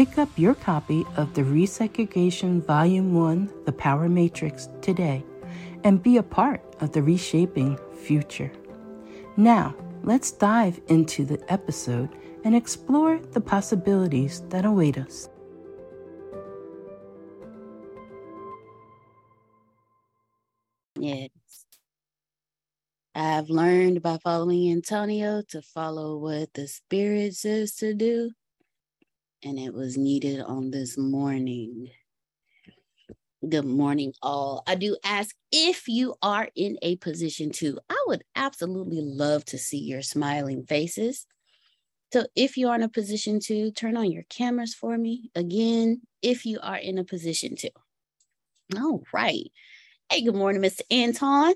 Pick up your copy of the Resegregation Volume 1 The Power Matrix today and be a part of the reshaping future. Now, let's dive into the episode and explore the possibilities that await us. Yes. I've learned by following Antonio to follow what the Spirit says to do and it was needed on this morning. Good morning, all. I do ask if you are in a position to, I would absolutely love to see your smiling faces. So, if you are in a position to, turn on your cameras for me. Again, if you are in a position to. All right. Hey, good morning, Mr. Anton.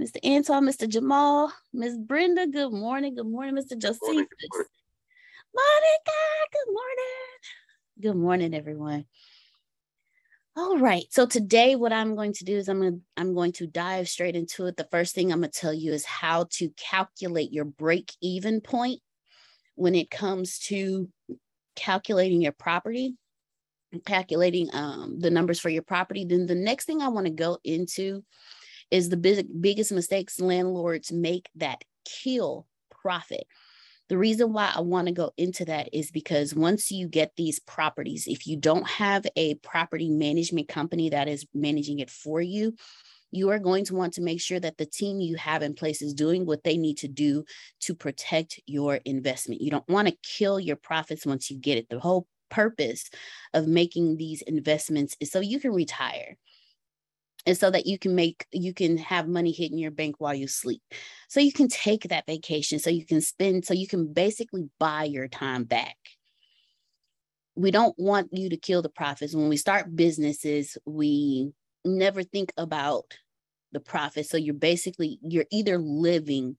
Mr. Anton, Mr. Jamal, Miss Brenda, good morning. Good morning, Mr. Josephus. Monica, good morning. Good morning, everyone. All right. So today what I'm going to do is I'm going to I'm going to dive straight into it. The first thing I'm going to tell you is how to calculate your break even point when it comes to calculating your property, calculating um, the numbers for your property. Then the next thing I want to go into is the big, biggest mistakes landlords make that kill profit. The reason why I want to go into that is because once you get these properties, if you don't have a property management company that is managing it for you, you are going to want to make sure that the team you have in place is doing what they need to do to protect your investment. You don't want to kill your profits once you get it. The whole purpose of making these investments is so you can retire and so that you can make you can have money hitting your bank while you sleep. So you can take that vacation so you can spend so you can basically buy your time back. We don't want you to kill the profits when we start businesses we never think about the profit so you're basically you're either living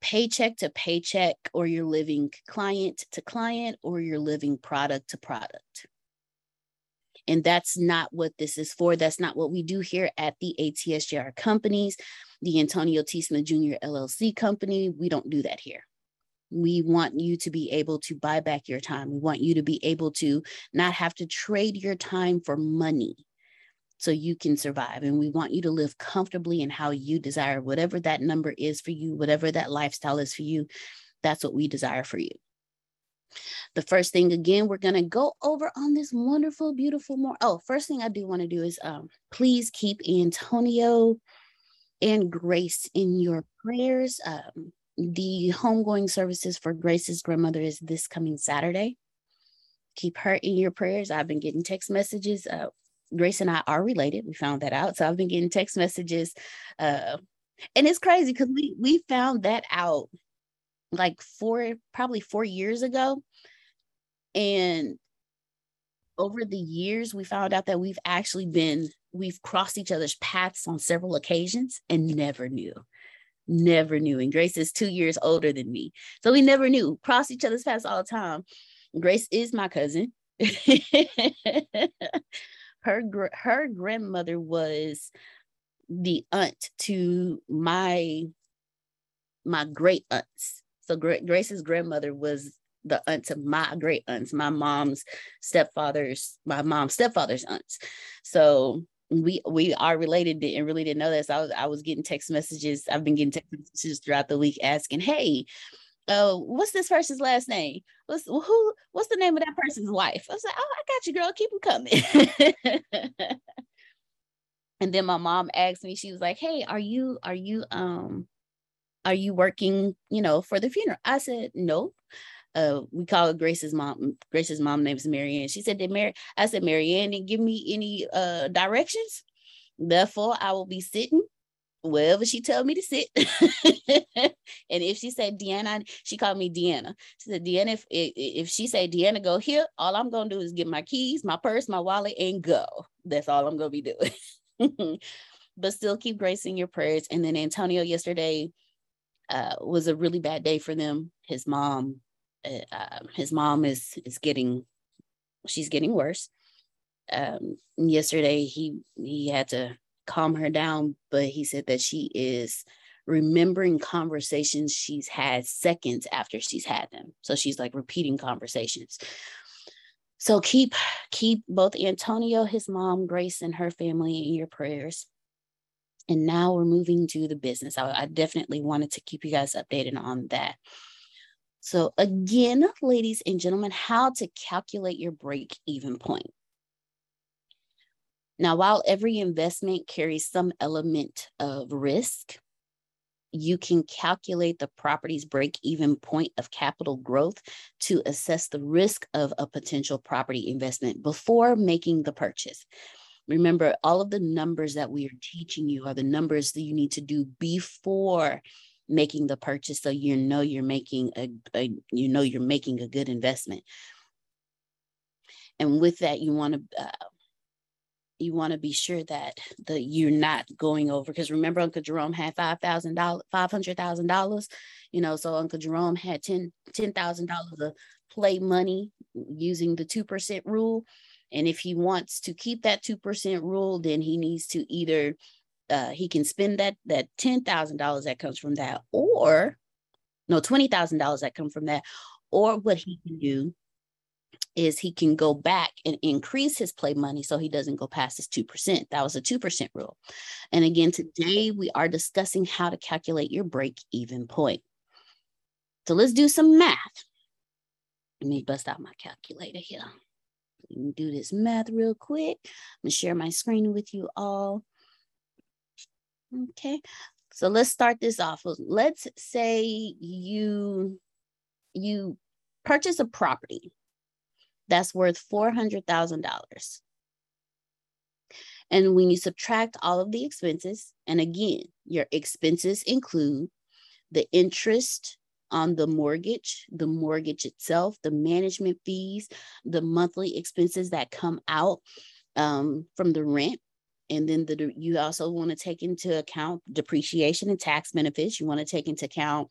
paycheck to paycheck or you're living client to client or you're living product to product and that's not what this is for. That's not what we do here at the ATSJR companies, the Antonio T. Jr. LLC company. We don't do that here. We want you to be able to buy back your time. We want you to be able to not have to trade your time for money so you can survive. And we want you to live comfortably in how you desire, whatever that number is for you, whatever that lifestyle is for you. That's what we desire for you. The first thing again, we're gonna go over on this wonderful, beautiful more. Oh, first thing I do want to do is um please keep Antonio and Grace in your prayers. Um, the homegoing services for Grace's grandmother is this coming Saturday. Keep her in your prayers. I've been getting text messages. Uh, Grace and I are related. We found that out. So I've been getting text messages. Uh, and it's crazy because we we found that out like four, probably four years ago. And over the years, we found out that we've actually been, we've crossed each other's paths on several occasions and never knew. Never knew. And Grace is two years older than me. So we never knew, crossed each other's paths all the time. Grace is my cousin. her her grandmother was the aunt to my my great aunts. So Grace's grandmother was the aunt of my great aunts, my mom's stepfather's, my mom's stepfather's aunts. So we we are related and really didn't know this. So I was I was getting text messages. I've been getting text messages throughout the week asking, "Hey, uh, what's this person's last name? What's who? What's the name of that person's wife?" I was like, "Oh, I got you, girl. Keep them coming." and then my mom asked me. She was like, "Hey, are you are you um are you working? You know, for the funeral?" I said, "No." uh, we call her Grace's mom. Grace's mom name is Marianne. She said that Mary, I said, Marianne didn't give me any uh directions. Therefore, I will be sitting wherever she tell me to sit. and if she said Deanna, she called me Deanna. She said, Deanna, if, if she say Deanna, go here, all I'm gonna do is get my keys, my purse, my wallet, and go. That's all I'm gonna be doing. but still keep gracing your prayers. And then Antonio yesterday uh, was a really bad day for them. His mom uh, his mom is is getting she's getting worse. Um, yesterday he he had to calm her down but he said that she is remembering conversations she's had seconds after she's had them. So she's like repeating conversations. So keep keep both antonio his mom grace and her family in your prayers and now we're moving to the business I, I definitely wanted to keep you guys updated on that so, again, ladies and gentlemen, how to calculate your break even point. Now, while every investment carries some element of risk, you can calculate the property's break even point of capital growth to assess the risk of a potential property investment before making the purchase. Remember, all of the numbers that we are teaching you are the numbers that you need to do before making the purchase so you know you're making a, a you know you're making a good investment and with that you want to uh, you want to be sure that the you're not going over because remember Uncle Jerome had five thousand dollars, five hundred thousand dollars, you know. So Uncle Jerome had ten ten thousand dollars of play money using the two percent rule, and if he wants to keep that two percent rule, then he needs to either uh, he can spend that that ten thousand dollars that comes from that, or no twenty thousand dollars that come from that, or what he can do is he can go back and increase his play money so he doesn't go past his 2%. That was a 2% rule. And again, today we are discussing how to calculate your break even point. So let's do some math. Let me bust out my calculator here. Do this math real quick. I'm gonna share my screen with you all. Okay, so let's start this off. Let's say you you purchase a property that's worth four hundred thousand dollars, and when you subtract all of the expenses, and again, your expenses include the interest on the mortgage, the mortgage itself, the management fees, the monthly expenses that come out um, from the rent, and then the you also want to take into account depreciation and tax benefits. You want to take into account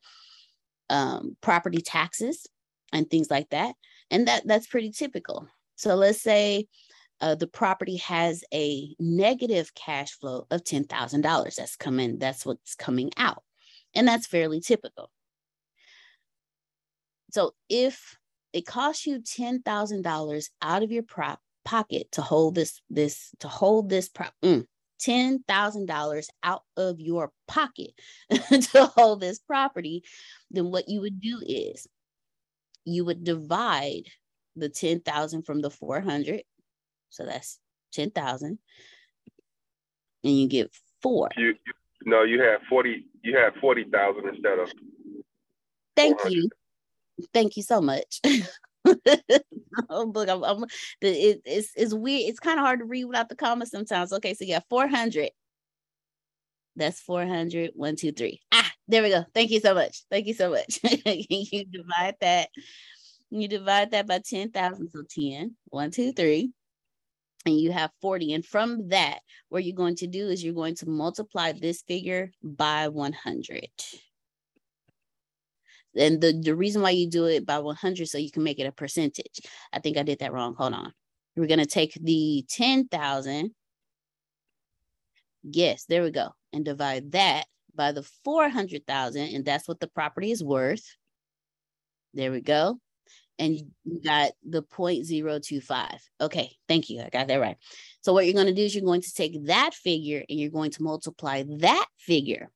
um, property taxes and things like that. And that that's pretty typical. So let's say uh, the property has a negative cash flow of $10,000 that's coming that's what's coming out. And that's fairly typical so if it costs you $10,000 out of your prop pocket to hold this this to hold this prop mm, ten thousand dollars out of your pocket to hold this property, then what you would do is you would divide the 10,000 from the 400. So that's 10,000. And you get four. You, you no, you have 40, you had 40,000 instead of. Thank you. Thank you so much. oh, look, I'm, I'm, it, it's, it's weird. It's kind of hard to read without the comma sometimes. Okay, so yeah, 400. That's 400. One, two, three. Ah, there we go. Thank you so much. Thank you so much. you divide that. You divide that by 10,000. So 10, one, two, three. And you have 40. And from that, what you're going to do is you're going to multiply this figure by 100 and the, the reason why you do it by 100 so you can make it a percentage. I think i did that wrong. Hold on. We're going to take the 10,000 yes there we go. And divide that by the 400,000 and that's what the property is worth. There we go. And you got the 0.025 okay thank you. I got that right. So what you're going to do is you're going to take that figure and you're going to multiply that figure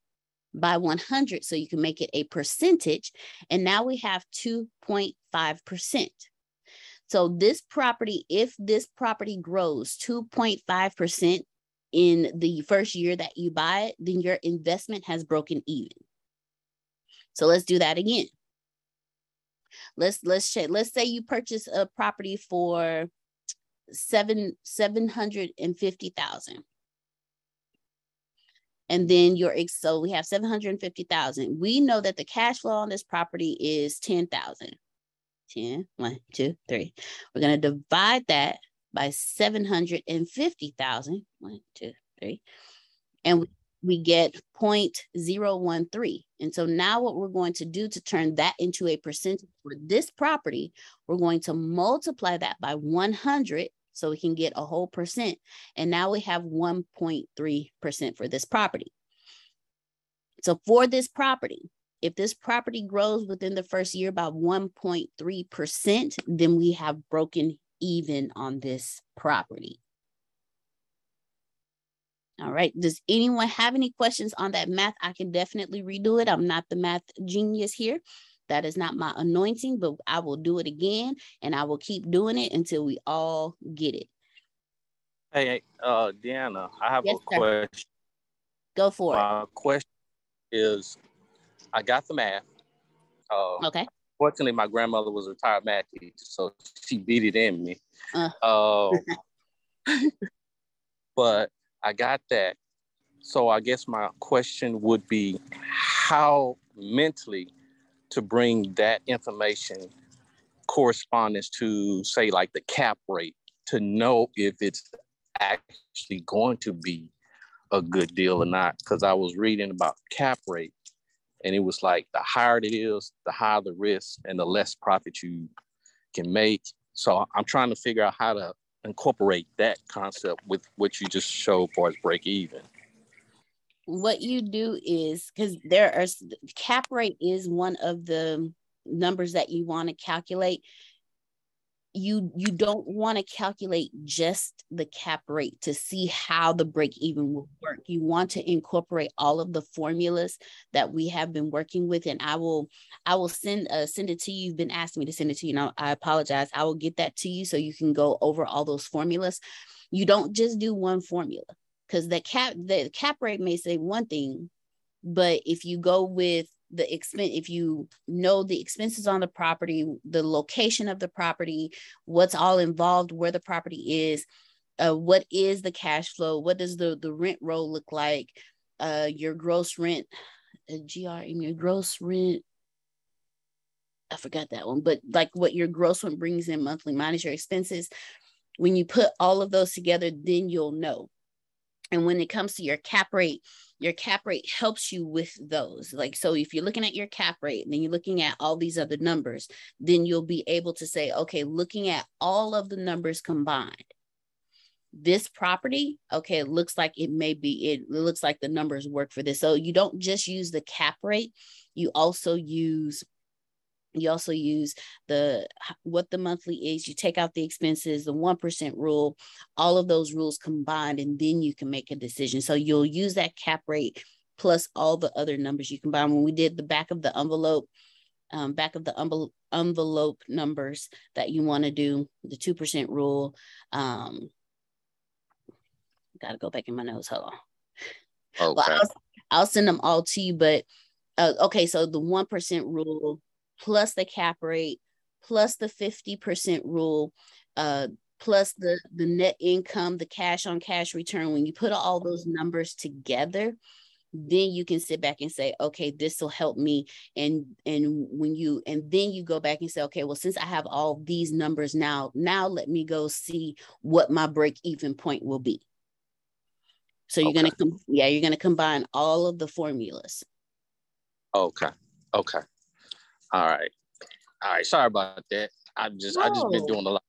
by 100 so you can make it a percentage. And now we have 2.5%. So this property, if this property grows 2.5% in the first year that you buy it, then your investment has broken even. So let's do that again. Let's let's check. Let's say you purchase a property for seven seven hundred and fifty thousand and then your so we have 750,000. We know that the cash flow on this property is 10,000. 10, 1, 2, 3. We're going to divide that by 750,000. 1, 2, 3. And we, we get 0.013. And so now what we're going to do to turn that into a percentage for this property, we're going to multiply that by 100 so we can get a whole percent. And now we have 1.3% for this property. So for this property, if this property grows within the first year by 1.3%, then we have broken even on this property. All right. Does anyone have any questions on that math? I can definitely redo it. I'm not the math genius here. That is not my anointing, but I will do it again and I will keep doing it until we all get it. Hey, uh, Deanna, I have yes, a sir. question. Go for my it. question is I got the math. Uh, okay. Fortunately, my grandmother was a retired math teacher, so she beat it in me. Uh. Uh, but I got that. So I guess my question would be how mentally to bring that information correspondence to say like the cap rate to know if it's actually going to be a good deal or not. Because i was reading about cap rate and it was like the higher it is the higher the risk and the less profit you can make. So i'm trying to figure out how to incorporate that concept with what you just showed for as break even what you do is because there are cap rate is one of the numbers that you want to calculate. You you don't want to calculate just the cap rate to see how the break even will work. You want to incorporate all of the formulas that we have been working with and i will i will send uh, send it to you. You've been asking me to send it to you now i apologize. I will get that to you so you can go over all those formulas. You don't just do one formula because the cap the cap rate may say one thing but if you go with the expense if you know the expenses on the property the location of the property what's all involved where the property is uh, what is the cash flow what does the the rent roll look like uh your gross rent uh, grm your gross rent i forgot that one but like what your gross rent brings in monthly minus your expenses when you put all of those together then you'll know and when it comes to your cap rate, your cap rate helps you with those. Like, so if you're looking at your cap rate and then you're looking at all these other numbers, then you'll be able to say, okay, looking at all of the numbers combined, this property, okay, it looks like it may be, it looks like the numbers work for this. So you don't just use the cap rate, you also use you also use the what the monthly is you take out the expenses the 1% rule all of those rules combined and then you can make a decision so you'll use that cap rate plus all the other numbers you combine when we did the back of the envelope um, back of the envelope numbers that you want to do, the 2% rule. Um, Got to go back in my notes. Hold on. Okay. Well, I'll, I'll, send them all to you, but uh, okay, so the 1% rule plus the cap rate plus the 50% rule uh, plus the the net income the cash on cash return when you put all those numbers together then you can sit back and say okay this will help me. And and when you and then you go back and say okay well since i have all these numbers now now let me go see what my break even point will be. So you're okay. gonna com- yeah you're gonna combine all of the formulas. Okay. Okay all right all right sorry about that i just no. i just been doing a lot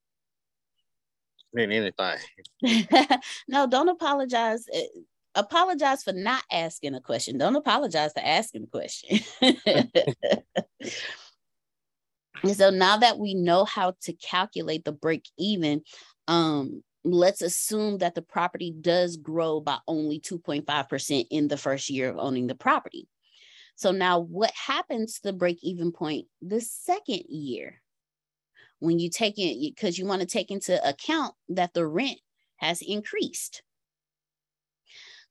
than anything no don't apologize eh, apologize for not asking a question. Don't apologize for asking a question. so now that we know how to calculate the break even, um, let's assume that the property does grow by only 2.5% in the first year of owning the property. So now what happens to the break even point the second year? When you take it, because you want to take into account that the rent has increased.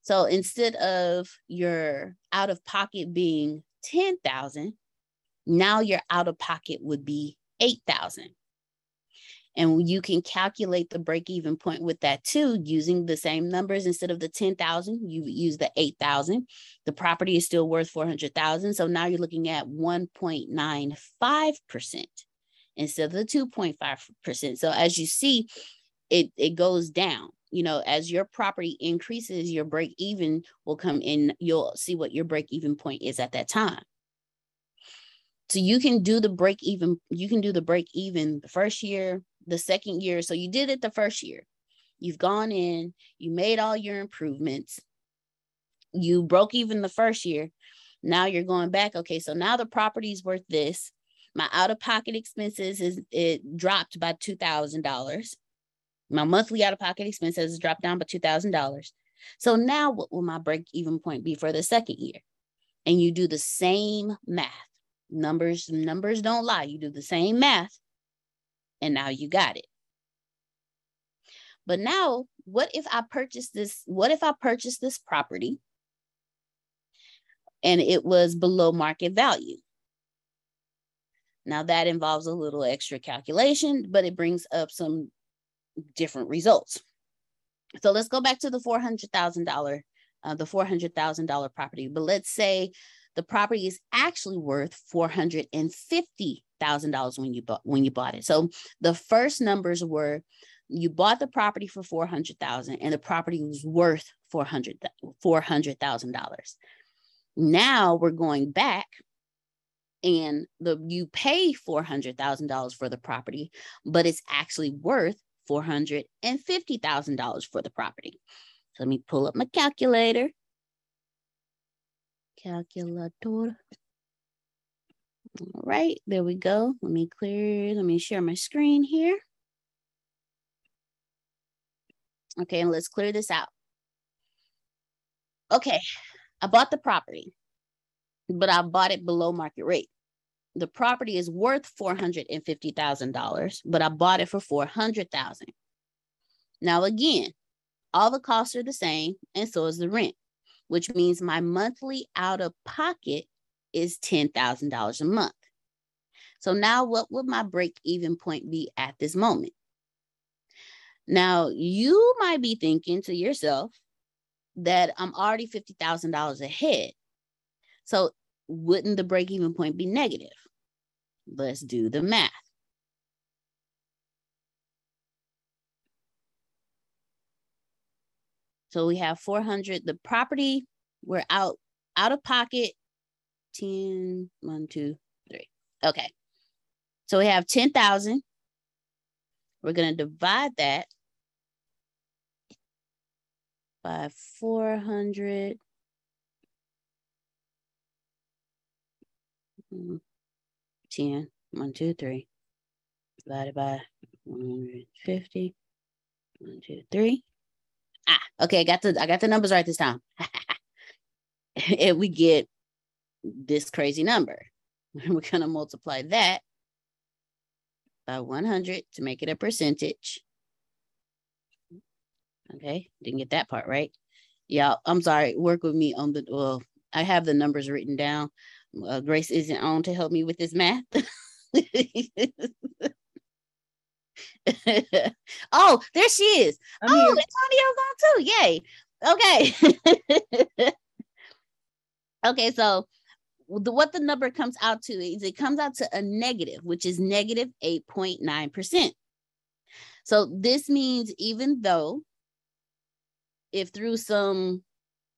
So instead of your out of pocket being 10,000, now your out of pocket would be 8,000. And you can calculate the break even point with that too, using the same numbers instead of the 10,000, you use the 8,000. The property is still worth 400,000. So now you're looking at 1.95% instead of the 2.5%. So as you see, it, it goes down you know, as your property increases, your break even will come in. You'll see what your break even point is at that time. So you can do the break even, you can do the break even the first year, the second year. So you did it the first year. You've gone in, you made all your improvements, you broke even the first year. Now you're going back. Okay, so now the property is worth this. My out of pocket expenses is it dropped by two thousand dollars. My monthly out of pocket expenses dropped down by $2,000. So now what will my break even point be for the second year? And you do the same math. Numbers, numbers don't lie. You do the same math and now you got it. But now, what if I purchase this? What if I purchase this property and it was below market value? Now that involves a little extra calculation, but it brings up some different results. So let's go back to the $400,000, uh, the $400,000 property. But let's say the property is actually worth $450,000 when you bought when you bought it. So the first numbers were you bought the property for 400,000 and the property was worth 400 $400,000. Now we're going back and the you pay $400,000 for the property, but it's actually worth $450,000 for the property. So let me pull up my calculator. Calculator. All right, there we go. Let me clear, let me share my screen here. Okay, and let's clear this out. Okay, I bought the property, but I bought it below market rate the property is worth $450,000, but I bought it for 400,000. Now again, all the costs are the same and so is the rent, which means my monthly out of pocket is $10,000 a month. So now what would my break even point be at this moment? Now you might be thinking to yourself that I'm already $50,000 ahead. So wouldn't the break even point be negative? Let's do the math. So we have 400, the property, we're out, out of pocket, 10, 1, 2, 3. Okay. So we have 10,000. We're going to divide that by 400. 10, 1, 2, 3, divided by 150, 1, 2, 3. Ah, okay, I got the I got the numbers right this time. and we get this crazy number. we're going to multiply that by 100 to make it a percentage. Okay, didn't get that part right. Yeah, I'm sorry. Work with me on the, well, I have the numbers written down. Uh, Grace isn't on to help me with this math. oh, there she is. I'm oh, here. Antonio's on too. Yay. Okay. okay, so the, what the number comes out to is it comes out to a negative, which is negative 8.9%. So this means even though if through some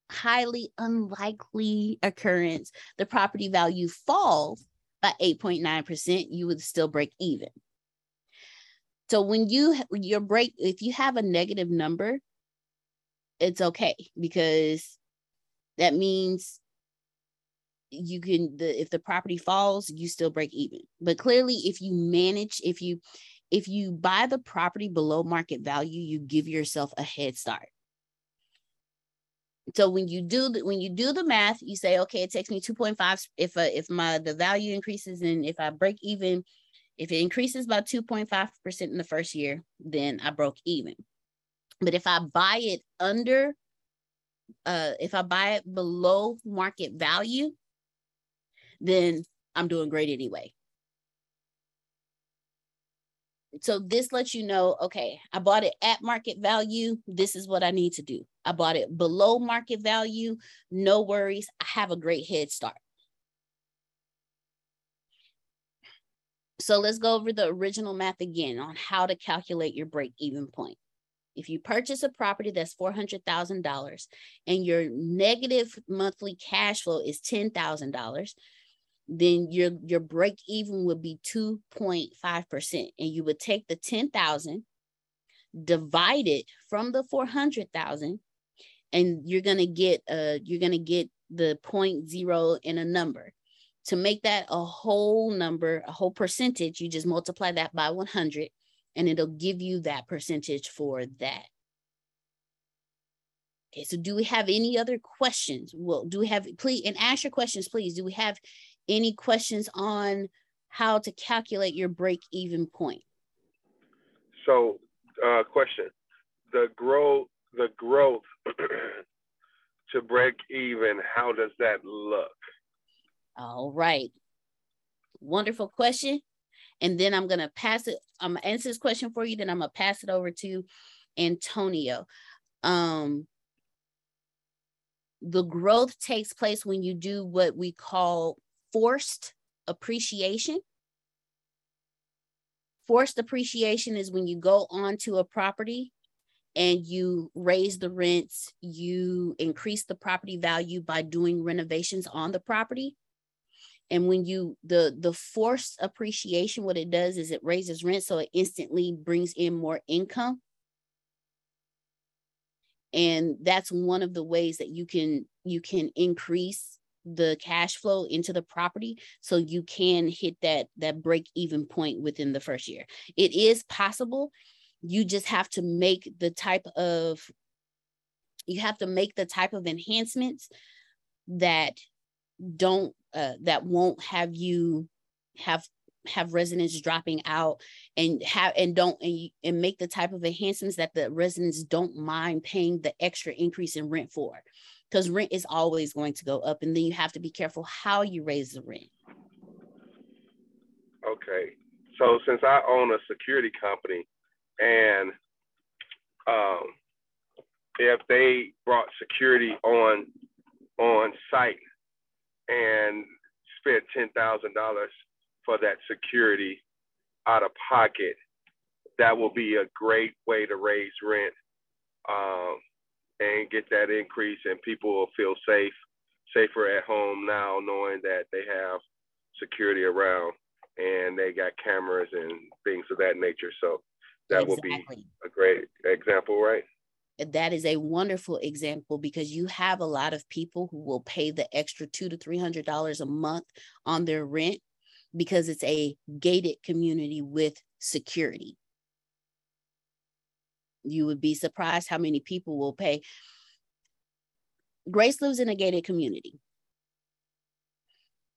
highly unlikely occurrence the property value falls by 8.9%, you would still break even. So when you your break, if you have a negative number, it's okay because that means you can the if the property falls, you still break even. But clearly, if you manage, if you if you buy the property below market value, you give yourself a head start. So when you do the, when you do the math, you say, okay, it takes me 2.5 if uh, if my the value increases and if I break even if it increases by 2.5% in the first year, then I broke even. But if I buy it under, uh, if I buy it below market value, then I'm doing great anyway. So this lets you know, okay, I bought it at market value. This is what I need to do. I bought it below market value. No worries. I have a great head start. So let's go over the original math again on how to calculate your break even point. If you purchase a property that's $400,000 and your negative monthly cash flow is $10,000, then your, your break even would be 2.5%. And you would take the 10,000, divide it from the 400,000, and you're going to get uh you're going to get the point zero in a number to make that a whole number, a whole percentage, you just multiply that by 100 and it'll give you that percentage for that. Okay, so do we have any other questions? Well, do we have, please, and ask your questions, please. Do we have any questions on how to calculate your break even point? So, uh, question: the growth, the growth to break even, how does that look? All right. Wonderful question. And then I'm going to pass it. I'm to answer this question for you. Then I'm going to pass it over to Antonio. Um, the growth takes place when you do what we call forced appreciation. Forced appreciation is when you go onto a property and you raise the rents, you increase the property value by doing renovations on the property and when you the the forced appreciation what it does is it raises rent so it instantly brings in more income and that's one of the ways that you can you can increase the cash flow into the property so you can hit that that break even point within the first year. It is possible. You just have to make the type of you have to make the type of enhancements that don't uh, that won't have you have have residents dropping out and have and don't and, and make the type of enhancements that the residents don't mind paying the extra increase in rent for because rent is always going to go up and then you have to be careful how you raise the rent. Okay. So since i own a security company and um, if they brought security on on site and spent ten thousand dollars for that security out of pocket, that will be a great way to raise rent um, and get that increase, and people will feel safe, safer at home now, knowing that they have security around and they got cameras and things of that nature. So that exactly. will be a great example, right? that is a wonderful example because you have a lot of people who will pay the extra two to three hundred dollars a month on their rent because it's a gated community with security. You would be surprised how many people will pay. Grace lives in a gated community.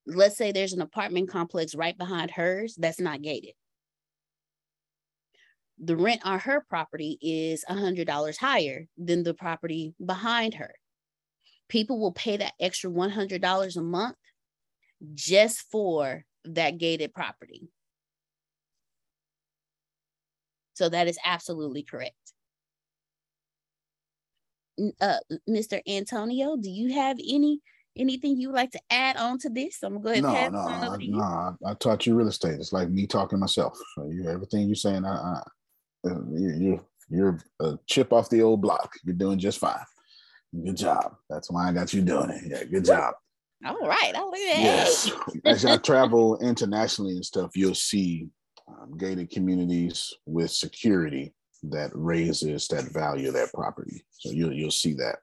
let's say there's an apartment complex right behind hers that's not gated. The rent on her property is $100 higher than the property behind her. People will pay that extra $100 a month just for that gated property. So that is absolutely correct. Uh, Mr. Antonio, do you have any anything you would like to add on to this? I'm going to go ahead. No, no, no. I, I, taught you real estate. It's like me talking myself. So you everything you're saying, I, I you, you're you're a chip off the old block. You're doing just fine. Good job. That's why I got you doing it. Yeah, good job. All right. I'll leave it. Yes. As I travel internationally and stuff, you'll see um, gated communities with security that raises that value of that property. So you'll you'll see that.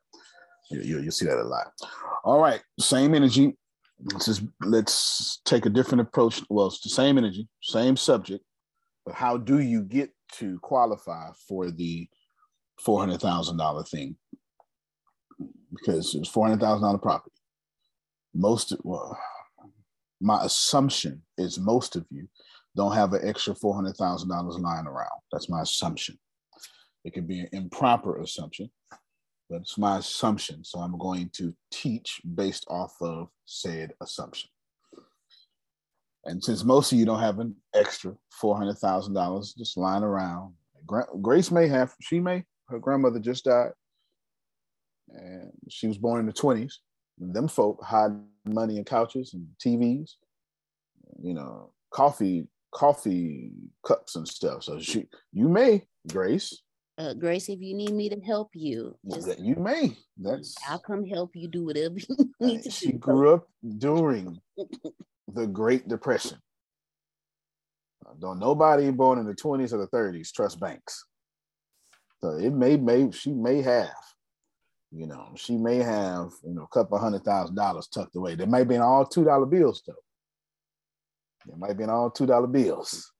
You, you'll see that a lot. All right, same energy. Let's just let's take a different approach. Well, it's the same energy, same subject, but how do you get to qualify for the four hundred thousand dollar thing? Because it's four hundred thousand dollar property. Most well, my assumption is most of you don't have an extra four hundred thousand dollars lying around. That's my assumption. It could be an improper assumption, but it's my assumption. So I'm going to teach based off of said assumption. And since most of you don't have an extra $400,000 just lying around, Grace may have, she may, her grandmother just died. And she was born in the 20s. Them folk hide money in couches and TVs, you know, coffee, coffee cups and stuff. So she, you may, Grace, uh, Grace, if you need me to help you, just, you may. That's I'll come help you do whatever you need to she do. grew up during the Great Depression. Uh, don't nobody born in the 20s or the 30s trust banks. So it may, may she may have, you know, she may have, you know, a couple hundred thousand dollars tucked away. There may be in all two dollar bills though. There might be in all two dollar bills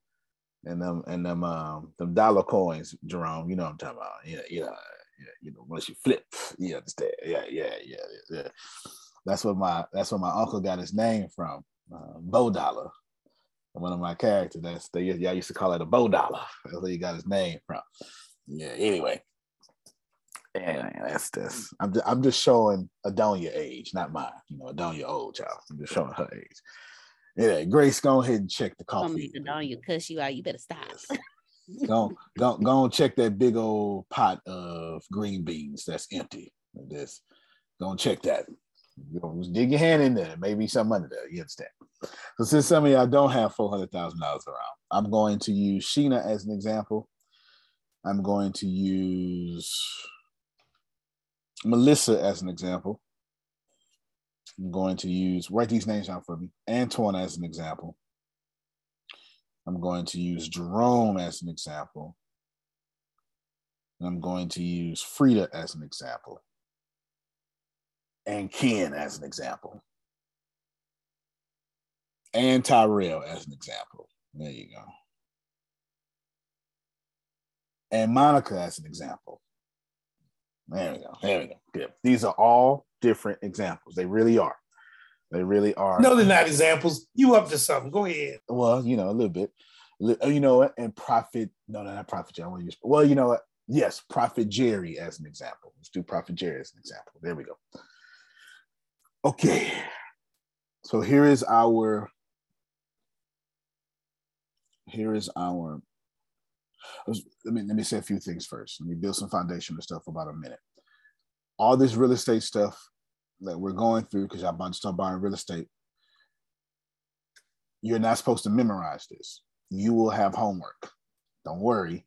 and them and them um them dollar coins, Jerome. You know what I'm talking about. Yeah, yeah, yeah. You know, once you flip, you understand. Yeah, yeah, yeah, yeah. That's what my that's what my uncle got his name from. Uh, Bow Dollar. One of my characters. That's they y'all used to call it a bow dollar. That's where he got his name from. Yeah. Anyway. Yeah, that's this. I'm just, I'm just showing Adonia age, not mine. You know, Adonia old child. I'm just showing her age. Yeah, Grace, go ahead and check the coffee. Come on, you cuss you out. You better stop. go, go, go and check that big old pot of green beans that's empty. This, go and check that. You know, dig your hand in there. Maybe some under there. You understand? So since some of y'all don't have four hundred thousand dollars around, I'm going to use Sheena as an example. I'm going to use Melissa as an example. I'm going to use, write these names down for me. Antoine as an example. I'm going to use Jerome as an example. I'm going to use Frida as an example. And Ken as an example. And Tyrell as an example. There you go. And Monica as an example. There we go. There we go. Good. These are all different examples. They really are. They really are. No, they're not examples. You up to something? Go ahead. Well, you know, a little bit. Uh, you know what? And Prophet, no, no, not Prophet Jerry. I want to use, well, you know what? Yes, Prophet Jerry as an example. Let's do Prophet Jerry as an example. There we go. Okay. So here is our, here is our, let me, let me say a few things first. Let me build some foundational stuff for about a minute. All this real estate stuff that we're going through because y'all about to start buying real estate, you're not supposed to memorize this. You will have homework. Don't worry.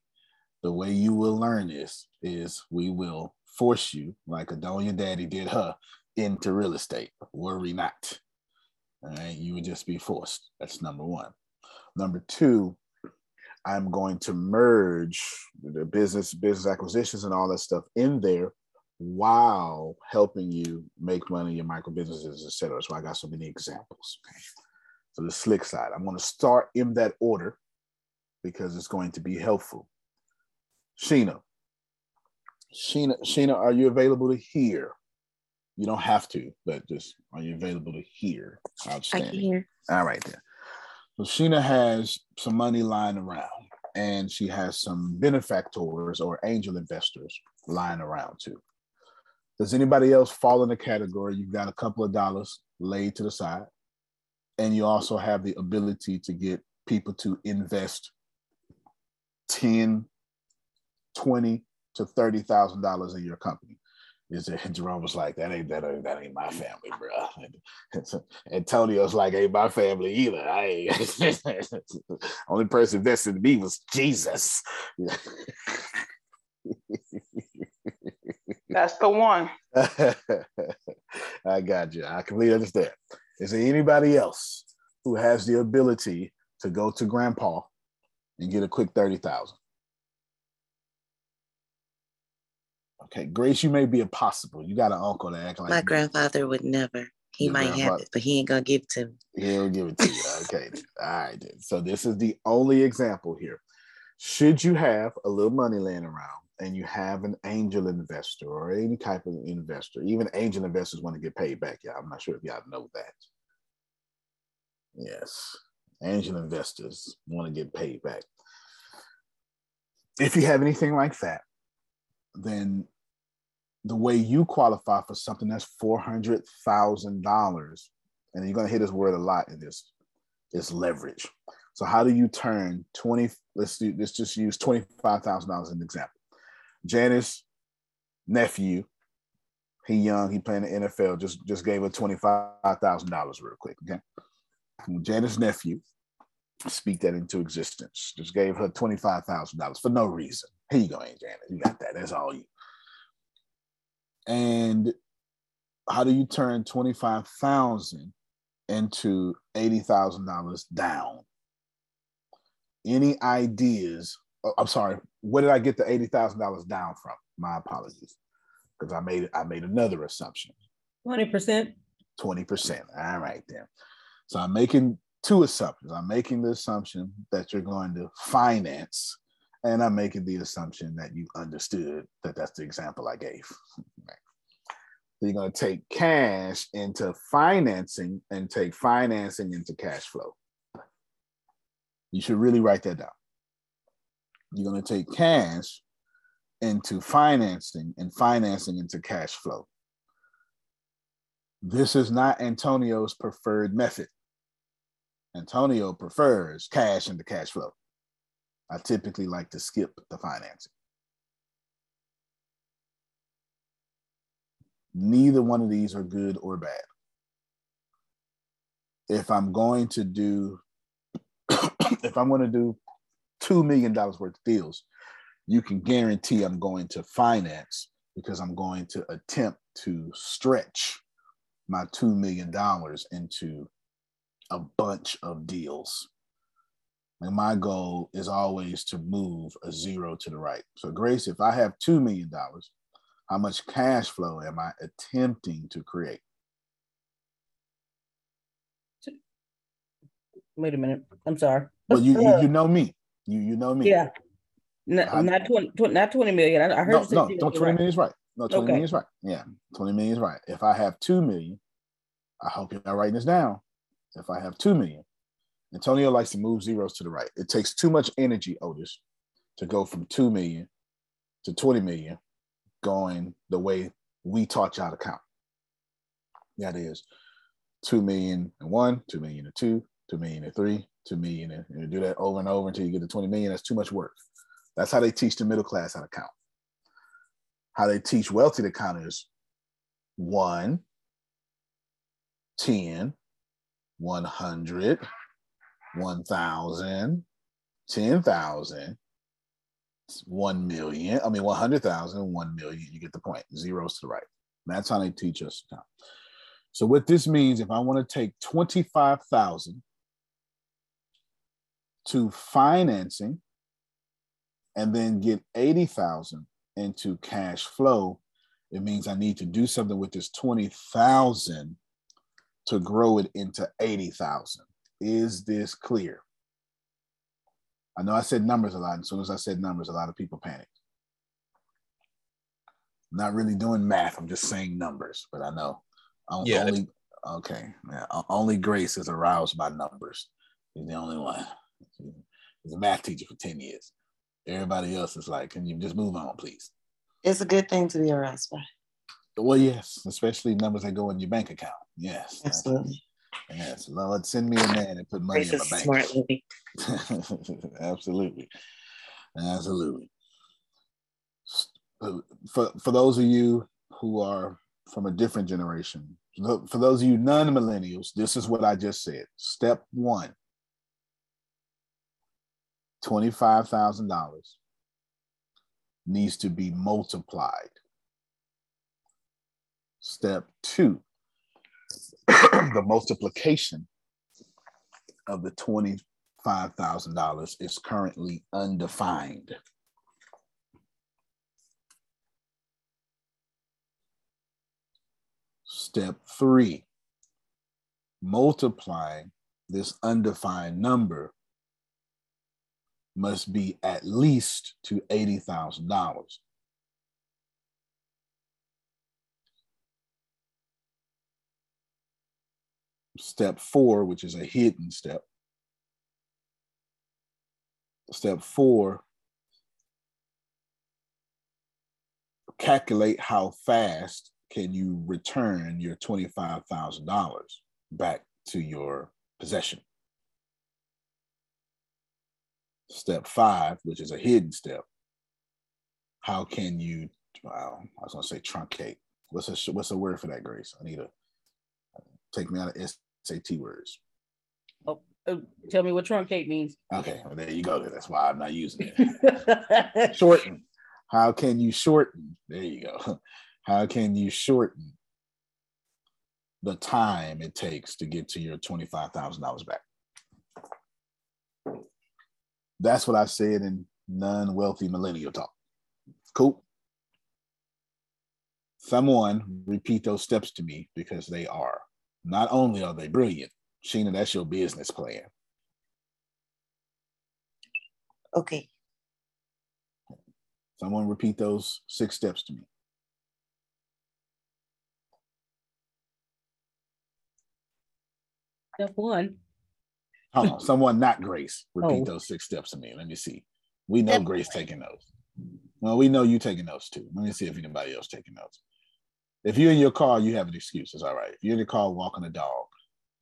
The way you will learn this is we will force you, like Adonia Daddy did her, into real estate. Worry not. All right, you would just be forced. That's number one. Number two, I'm going to merge the business, business acquisitions, and all that stuff in there while helping you make money in your micro businesses, etc. So I got so many examples. Okay. So the slick side, I'm going to start in that order because it's going to be helpful. Sheena, Sheena, Sheena, are you available to hear? You don't have to, but just are you available to hear? I can hear. All right then. So Sheena has some money lying around, and she has some benefactors or angel investors lying around too. Does anybody else fall in the category? You've got a couple of dollars laid to the side, and you also have the ability to get people to invest 10, 20 to thirty thousand dollars in your company. Is Jerome was like, that ain't that ain't that ain't my family, bro. Antonio's like, ain't my family either. I ain't only person invested in me was Jesus. That's the one. I got you. I completely understand. Is there anybody else who has the ability to go to grandpa and get a quick 30,000? Okay, Grace, you may be impossible. You got an uncle that act like My me. grandfather would never. He Your might have it, but he ain't gonna give it to me. He'll give it to you. Okay. All right. Then. So this is the only example here. Should you have a little money laying around and you have an angel investor or any type of investor, even angel investors want to get paid back. Yeah, I'm not sure if y'all know that. Yes. Angel investors want to get paid back. If you have anything like that, then the way you qualify for something that's four hundred thousand dollars, and you're gonna hear this word a lot in this, is leverage. So how do you turn twenty? Let's do. Let's just use twenty five thousand dollars as an example. Janice nephew, he young, he playing the NFL. Just just gave her twenty five thousand dollars real quick. Okay, Janice nephew, speak that into existence. Just gave her twenty five thousand dollars for no reason. Here you go, Aunt Janet. You got that. That's all you. And how do you turn twenty five thousand into eighty thousand dollars down? Any ideas? oh, I'm sorry. Where did I get the eighty thousand dollars down from? My apologies, because I made I made another assumption. Twenty percent. 20%. All right, then. So I'm making two assumptions. I'm making the assumption that you're going to finance, and I'm making the assumption that you understood that that's the example I gave. So you're going to take cash into financing and take financing into cash flow. You should really write that down. You're going to take cash into financing and financing into cash flow. This is not Antonio's preferred method. Antonio prefers cash into cash flow. I typically like to skip the financing. Neither one of these are good or bad. If I'm going to do, if I'm going to do $2 million worth of deals, you can guarantee I'm going to finance because I'm going to attempt to stretch my $2 million into a bunch of deals. And my goal is always to move a zero to the right. So, Grace, if I have $2 million, how much cash flow am I attempting to create? Wait a minute. I'm sorry. Well, you, you, uh, you know me. You, you know me. Yeah. I- not 20, 20 not 20 million. I, I heard No, no, zero, no, you're 20 right. is right. No, 20 Okay. million is right. Yeah, 20 million is right. If I have 2 million, I hope you're not writing this down. If I have 2 million, Antonio likes to move zeros to the right. It takes too much energy, Otis, to go from 2 million to 20 million going the way we taught y'all to count. That is 2 million and one, 2 million and two, 2 million and three, 2 million and, and do that over and over until you get to 20 million. That's too much work. That's how they teach the middle class how to count. How they teach wealthy to count is 1, 10, 100, 1,000, 10,000, 1 million. I mean, 100,000, 1 million. You get the point. Zeros to the right. That's how they teach us to count. So, what this means, if I want to take 25,000 to financing and then get 80,000 into cash flow, it means I need to do something with this 20,000 to grow it into 80,000. Is this clear? I know I said numbers a lot. As soon as I said numbers, a lot of people panicked. not really doing math. I'm just saying numbers, but I know o- Yeah. only okay. Yeah, only Grace is aroused by numbers. He's the only one. He's a math teacher for 10 years. Everybody else is like, can you just move on, please? It's a good thing to be aroused by. Well, yes, especially numbers that go in your bank account. Yes. Yes. Lord, send me a man and put money Grace in my bank. smart. Absolutely. Absolutely. For, for those of you who are from a different generation, for those of you non millennials, this is what I just said. Step one $25,000 needs to be multiplied. Step two, the multiplication of the $25,000 is currently undefined. Step three, multiplying this undefined number must be at least to $80,000. Step four, which is a hidden step. Step four, calculate how fast can you return your $25,000 back to your possession. Step five, which is a hidden step, how can you, well, I was gonna say truncate. What's a, what's a word for that, Grace? I need to take me out of SAT words. Oh, uh, tell me what truncate means. Okay, well, there you go. That's why I'm not using it. shorten. How can you shorten? There you go. How can you shorten the time it takes to get to your $25,000 back? That's what I said in non wealthy millennial talk. Cool. Someone repeat those steps to me because they are. Not only are they brilliant, Sheena, that's your business plan. Okay. Someone repeat those six steps to me. Step one. Hold on, someone not Grace. Repeat Oh. those six steps to me. Let me see. We know Step Grace taking notes. Well, we know you taking notes too. Let me see if anybody else taking notes. If you're in your car, you have an excuse. It's all right. If you're in the car walking a dog,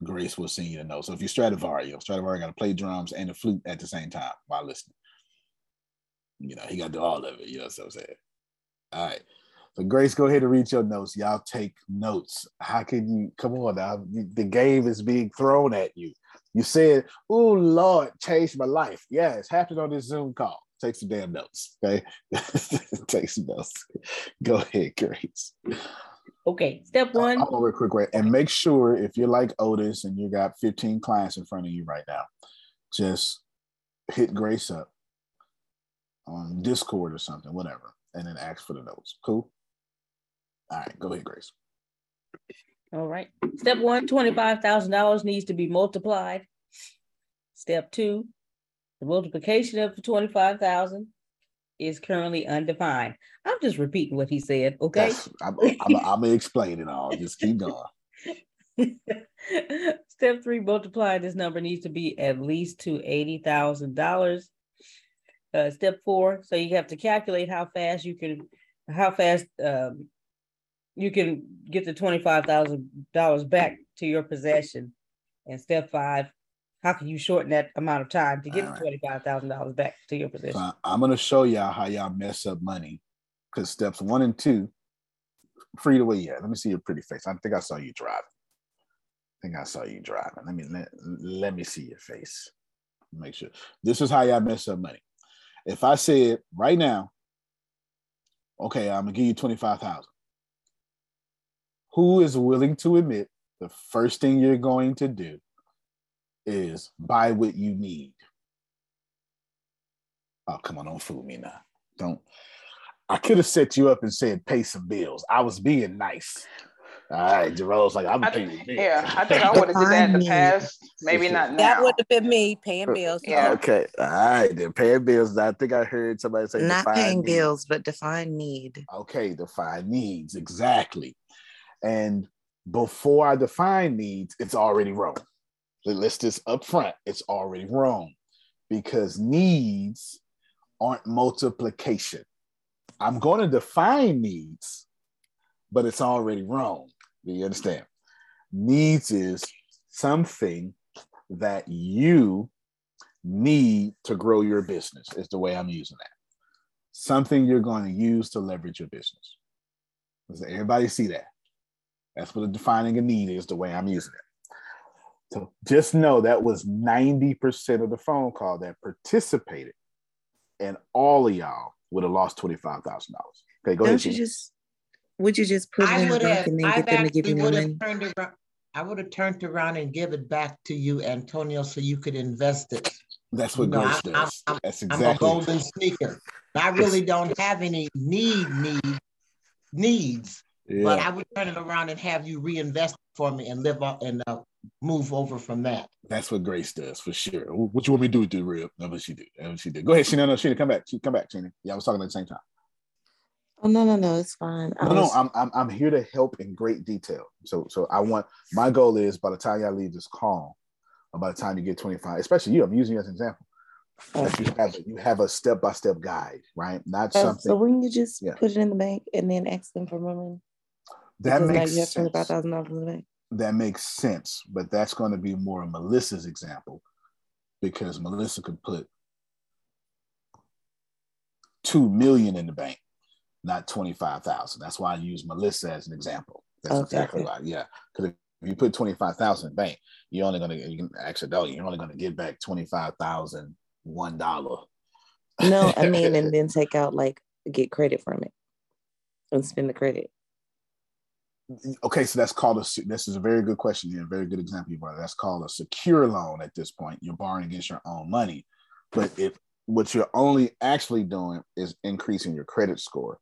Grace will send you the notes. So if you're Stradivari, you Stradivari got to play drums and the flute at the same time while listening. You know, he got to do all of it. You know what I'm saying? All right. So Grace, go ahead and read your notes. Y'all take notes. How can you come on now? The game is being thrown at you. You said, "Oh Lord, changed my life." Yeah, it's happening on this Zoom call. Take some damn notes, okay? Take some notes. Go ahead, Grace. Okay. Step uh, one. Hold on real quick, wait, and make sure if you're like Otis and you got 15 clients in front of you right now, just hit Grace up on Discord or something, whatever, and then ask for the notes. Cool. All right, go ahead, Grace. All right. Step one, $25,000 needs to be multiplied. Step two, the multiplication of the 25,000 is currently undefined. I'm just repeating what he said, okay? I'm, I'm, I'm gonna explain it all. Just keep going. Step three, multiplying this number needs to be at least to eighty thousand dollars. Uh, step four, so you have to calculate how fast you can, how fast um, you can get the twenty-five thousand dollars back to your possession. And step five, how can you shorten that amount of time to get the twenty-five thousand dollars back to your So? I- I'm gonna show y'all how y'all mess up money. Because steps one and two, free where you at? Let me see your pretty face. I think I saw you driving. I think I saw you driving. Let me let, let me see your face. Make sure. This is how y'all mess up money. If I said right now, okay, I'm gonna give you 25,000. Who is willing to admit the first thing you're going to do is buy what you need? Oh, come on, don't fool me now. Don't. I could have set you up and said pay some bills. I was being nice. All right, Jerome's like, I'm paying bills. Yeah, I think I would have did that in the past. Maybe not now. That would have been me paying uh, bills. Yeah. Okay. All right. Then paying bills. I think I heard somebody say Not define paying needs. bills, but define need. Okay, define needs. Exactly. And before I define needs, it's already wrong. Let's just up front, it's already wrong because needs aren't multiplication. I'm going to define needs, but it's already wrong. Do you understand? Needs is something that you need to grow your business, is the way I'm using that. Something you're going to use to leverage your business. Does everybody see that? That's what defining a need is, the way I'm using it. So just know that was 90% of the phone call that participated, and all of y'all would have lost $25,000. Okay, go ahead. Don't you just would you just put it I in the would bank have, and then I've get them to give actually you more would money? have turned around, I would have turned around and give it back to you, Antonio, so you could invest it. That's You what know, Grace I'm, I'm, does. I'm, That's I'm a exactly golden sneaker. I really don't have any need, need, needs, but I would turn it around and have you reinvest for me and live up and uh, move over from that. That's what Grace does for sure. What you want me to do with the real? No, but she did. That's what she did. Go ahead, Sheena. No, Sheena, come back. She come back, Sheena. Yeah, I was talking at the same time. Oh no, no, no, it's fine. I No, no, was- I'm, I'm I'm here to help in great detail. So so I want my goal is by the time y'all leave this call, or by the time you get 25, especially you, I'm using you as an example. That you have you have a step by step guide, right? Not Uh, something so wouldn't you just Yeah. put it in the bank and then ask them for more money? that Because now makes you have twenty five sense. thousand dollars in the bank. That makes sense, but that's going to be more of Melissa's example because Melissa could put two million in the bank, not twenty five thousand. That's why I use Melissa as an example. That's Okay, exactly why. Yeah, because if you put twenty five thousand in the bank, you're only going to you can actually no, you're only going to get back twenty five thousand one dollar. No, I mean, and then take out like get credit from it and spend the credit. Okay, so that's called a. This is a very good question here. Very good example you brought. That's called a secure loan. At this point, you're borrowing against your own money, but if what you're only actually doing is increasing your credit score,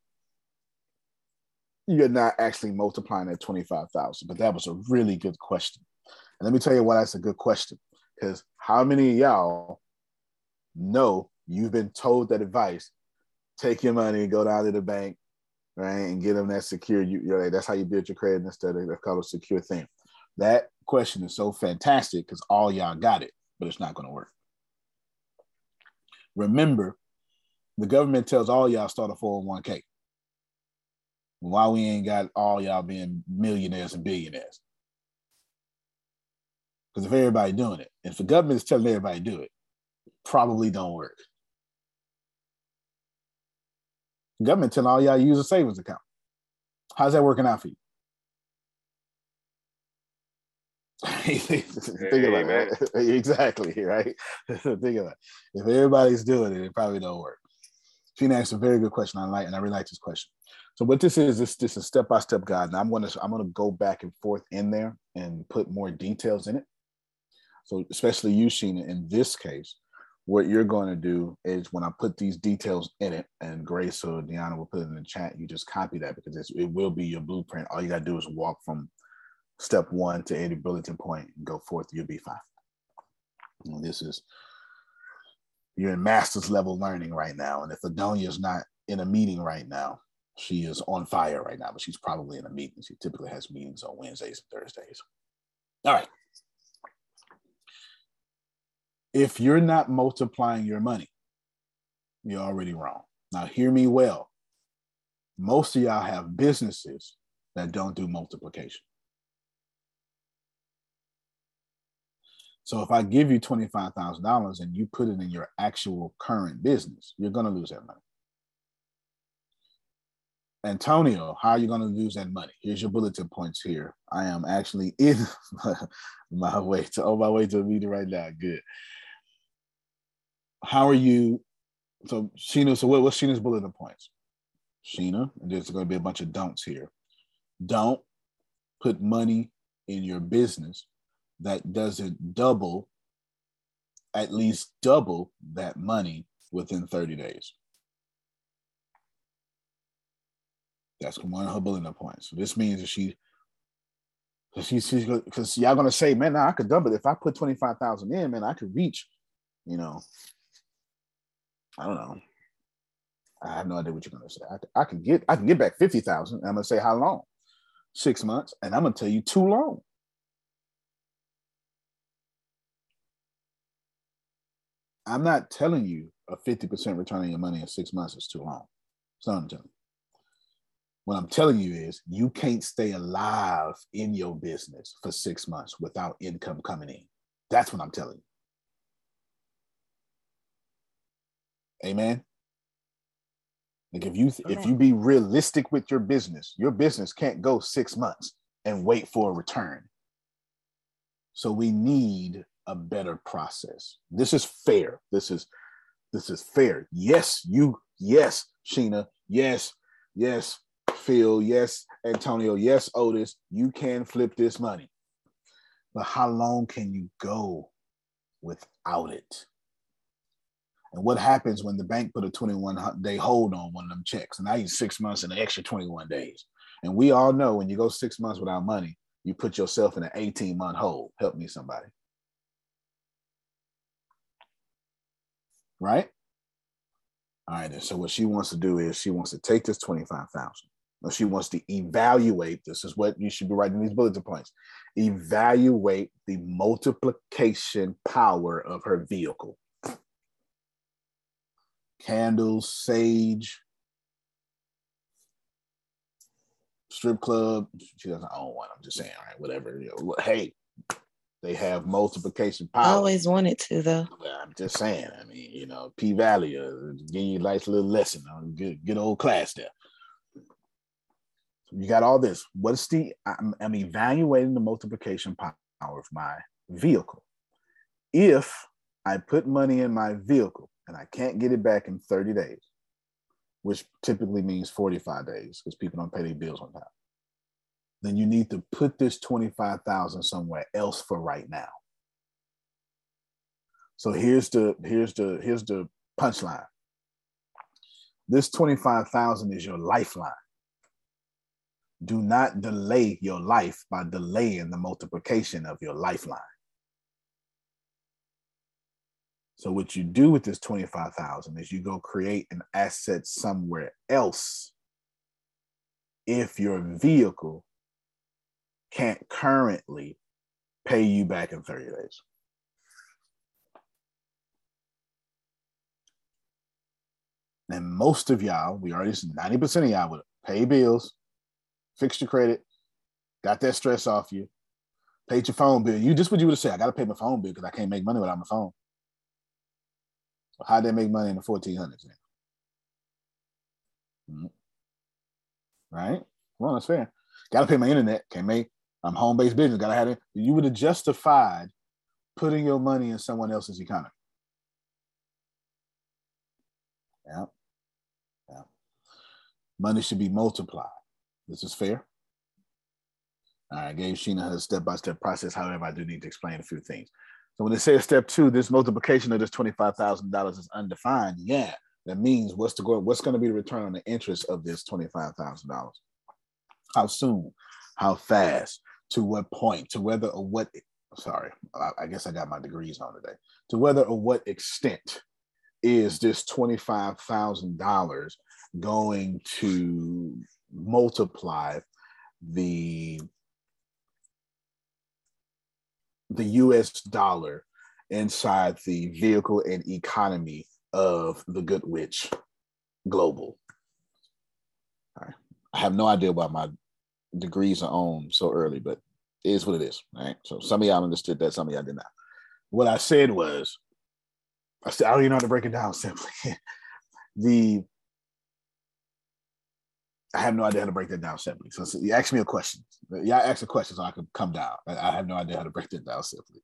you're not actually multiplying that twenty five thousand. But that was a really good question, and let me tell you why that's a good question. Because how many of y'all know you've been told that advice? Take your money, and go down to the bank, right, and get them that secure. You, you're like, that's how you build your credit instead of a secure thing. That question is so fantastic because all y'all got it, but it's not going to work. Remember, the government tells all y'all start a 401k. Why we ain't got all y'all being millionaires and billionaires? Because if everybody doing it, if the government is telling everybody do it, probably don't work. Government telling all y'all use a savings account. How's that working out for you? Think about it. Exactly, right? Think about it. If everybody's doing it, it probably don't work. Gina asked a very good question. I like, and I really like this question. So what this is, this this is a step-by-step guide. And I'm gonna I'm gonna go back and forth in there and put more details in it. So especially you, Sheena, in this case, what you're going to do is when I put these details in it, and Grace or Deanna will put it in the chat, you just copy that because it will be your blueprint. All you got to do is walk from step one to any bulletin point and go forth. You'll be fine. And this is you're in master's level learning right now, and if Adonia is not in a meeting right now, she is on fire right now, but she's probably in a meeting. She typically has meetings on Wednesdays and Thursdays. All right. If you're not multiplying your money, you're already wrong. Now, hear me well. Most of y'all have businesses that don't do multiplication. So if I give you $25,000 and you put it in your actual current business, you're going to lose that money. Antonio, how are you going to lose that money? Here's your bulletin points here. I am actually in my way to on my way to a meeting right now. Good. How are you? So Sheena, so what, what's Sheena's bulletin points? Sheena, and there's going to be a bunch of don'ts here. Don't put money in your business that doesn't double, at least double that money within 30 days. That's one of her bulletin points. So this means that she Because y'all gonna say, man, nah, I could double it. If I put twenty five thousand in, man, I could reach. You know, I don't know. I have no idea what you're gonna say. I, I can get, I can get back fifty thousand. I'm gonna say how long? Six months, and I'm gonna tell you too long. I'm not telling you a 50% return on your money in six months is too long. That's not I'm telling you. What I'm telling you is you can't stay alive in your business for six months without income coming in. That's what I'm telling you. Amen. Like if you if you be realistic with your business, your business can't go six months and wait for a return. So we need a better process. This is fair. This is this is fair. Yes, you, yes, Sheena, yes, yes, Phil, yes, Antonio, yes, Otis, you can flip this money. But how long can you go without it? And what happens when the bank put a 21 day hold on one of them checks? And now you six months and an extra 21 days. And we all know when you go six months without money, you put yourself in an 18 month hold. Help me, somebody. right? All right, and so what she wants to do is she wants to take this 25,000. Now she wants to evaluate, this is what you should be writing these bulletin points. Evaluate the multiplication power of her vehicle. Candles, sage, strip club. She doesn't own one. I'm just saying, all right, whatever. You know, hey, they have multiplication power. I always wanted to, though. I'm just saying. I mean, you know, P Valley, uh, give you a nice little lesson on good, good old class there. You got all this. What's the? I'm, I'm evaluating the multiplication power of my vehicle. If I put money in my vehicle and I can't get it back in 30 days, which typically means 45 days because people don't pay their bills on time then you need to put this 25,000 somewhere else for right now. So here's the here's the here's the punchline. This 25,000 is your lifeline. Do not delay your life by delaying the multiplication of your lifeline. So what you do with this 25,000 is you go create an asset somewhere else if your vehicle can't currently pay you back in 30 days. And most of y'all, we already 90% of y'all would pay bills, fix your credit, got that stress off you, paid your phone bill. You just what you would have said, I gotta pay my phone bill because I can't make money without my phone. How'd they make money in the 1400s then? Mm-hmm. Right? Well, that's fair. Gotta pay my internet, can't make I'm home based business. Gotta have it. You would have justified putting your money in someone else's economy. Yeah. Yeah. Money should be multiplied. This is fair. I gave Sheena her step by step process. However, I do need to explain a few things. So when they say step two, this multiplication of this $25,000 is undefined. Yeah, that means what's the what's going to be the return on the interest of this $25,000? How soon? How fast? to what point, to whether or what, sorry, I, I guess I got my degrees on today, to whether or what extent is this $25,000 going to multiply the the US dollar inside the vehicle and economy of the good witch global. I have no idea why my degrees are on so early, but it is what it is. Right. So some of y'all understood that, some of y'all did not. What I said was, I said, I don't even know how to break it down simply. the I have no idea how to break that down simply. So, so you ask me a question. Y'all ask a question so I can come down. I, I have no idea how to break that down simply.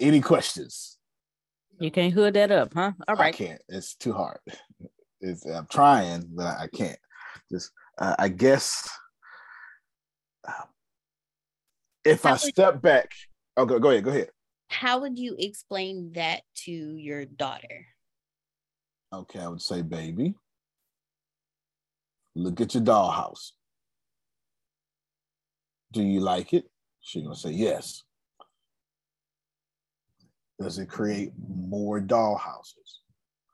Any questions? You can't hood that up, huh? All right. I can't. It's too hard. It's, I'm trying, but I can't. Just, uh, I guess if How I step you, back, oh, go, go ahead, go ahead. How would you explain that to your daughter? Okay, I would say, baby, look at your dollhouse. Do you like it? She's gonna say yes. Does it create more dollhouses?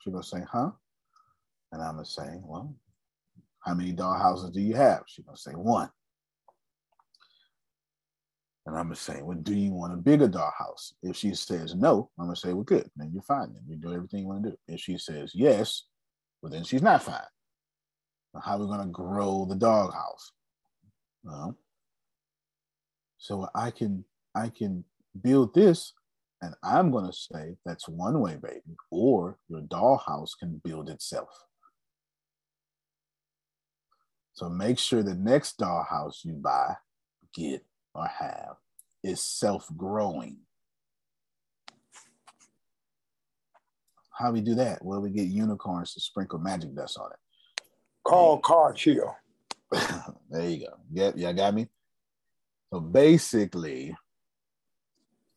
She's gonna say, huh? And I'm gonna say, well, how many dollhouses do you have? She's gonna say one. And I'm gonna say, well, do you want a bigger dollhouse? If she says no, I'm gonna say, well, good, then you're fine. Then you do everything you want to do. If she says yes, well, then she's not fine. How are we gonna grow the dog house? Well, so I can I can build this, and I'm gonna say that's one way, baby. Or your dollhouse can build itself. So make sure the next dollhouse you buy, get, or have is self-growing. How we do that? Well, we get unicorns to sprinkle magic dust on it. Call car chill. there you go. Get y'all got me. So basically,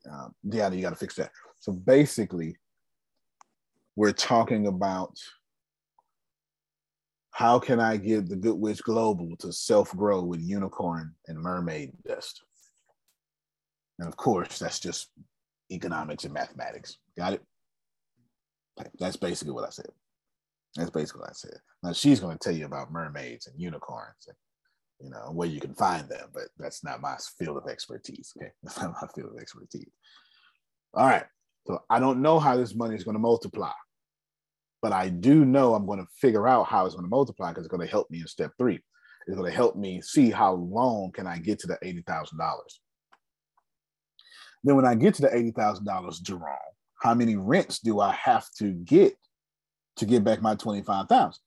uh, Deanna, you got to fix that. So basically, we're talking about how can I get the Good Witch Global to self-grow with unicorn and mermaid dust? And of course, that's just economics and mathematics. Got it? That's basically what I said. That's basically what I said. Now she's going to tell you about mermaids and unicorns and you know where you can find them, but that's not my field of expertise. Okay, that's not my field of expertise. All right. So I don't know how this money is going to multiply, but I do know I'm going to figure out how it's going to multiply because it's going to help me in step three. It's going to help me see how long can I get to the eighty thousand dollars. Then when I get to the eighty thousand dollars, Jerome, how many rents do I have to get to get back my twenty five thousand?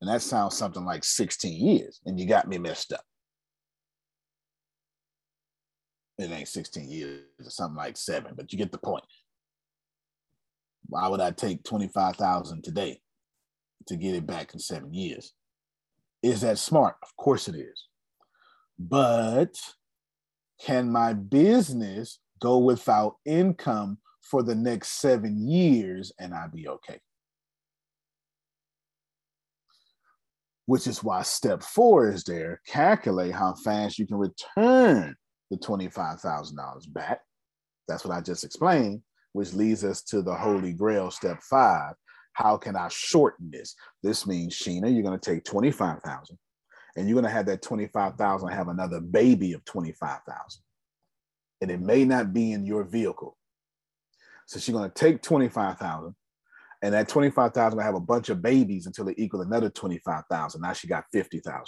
And that sounds something like sixteen years, and you got me messed up. It ain't sixteen years, it's something like seven, but you get the point. Why would I take twenty five thousand today to get it back in seven years? Is that smart? Of course it is. But can my business go without income for the next seven years and I'd be okay. Which is why step four is there. Calculate how fast you can return the $25,000 back. That's what I just explained, which leads us to the holy grail, step five. How can I shorten this? This means, Sheena, you're going to take 25,000 and you're going to have that 25,000 have another baby of 25,000 and it may not be in your vehicle. So she's going to take 25,000 and that 25,000 will have a bunch of babies until it equal another 25,000. Now she got 50,000.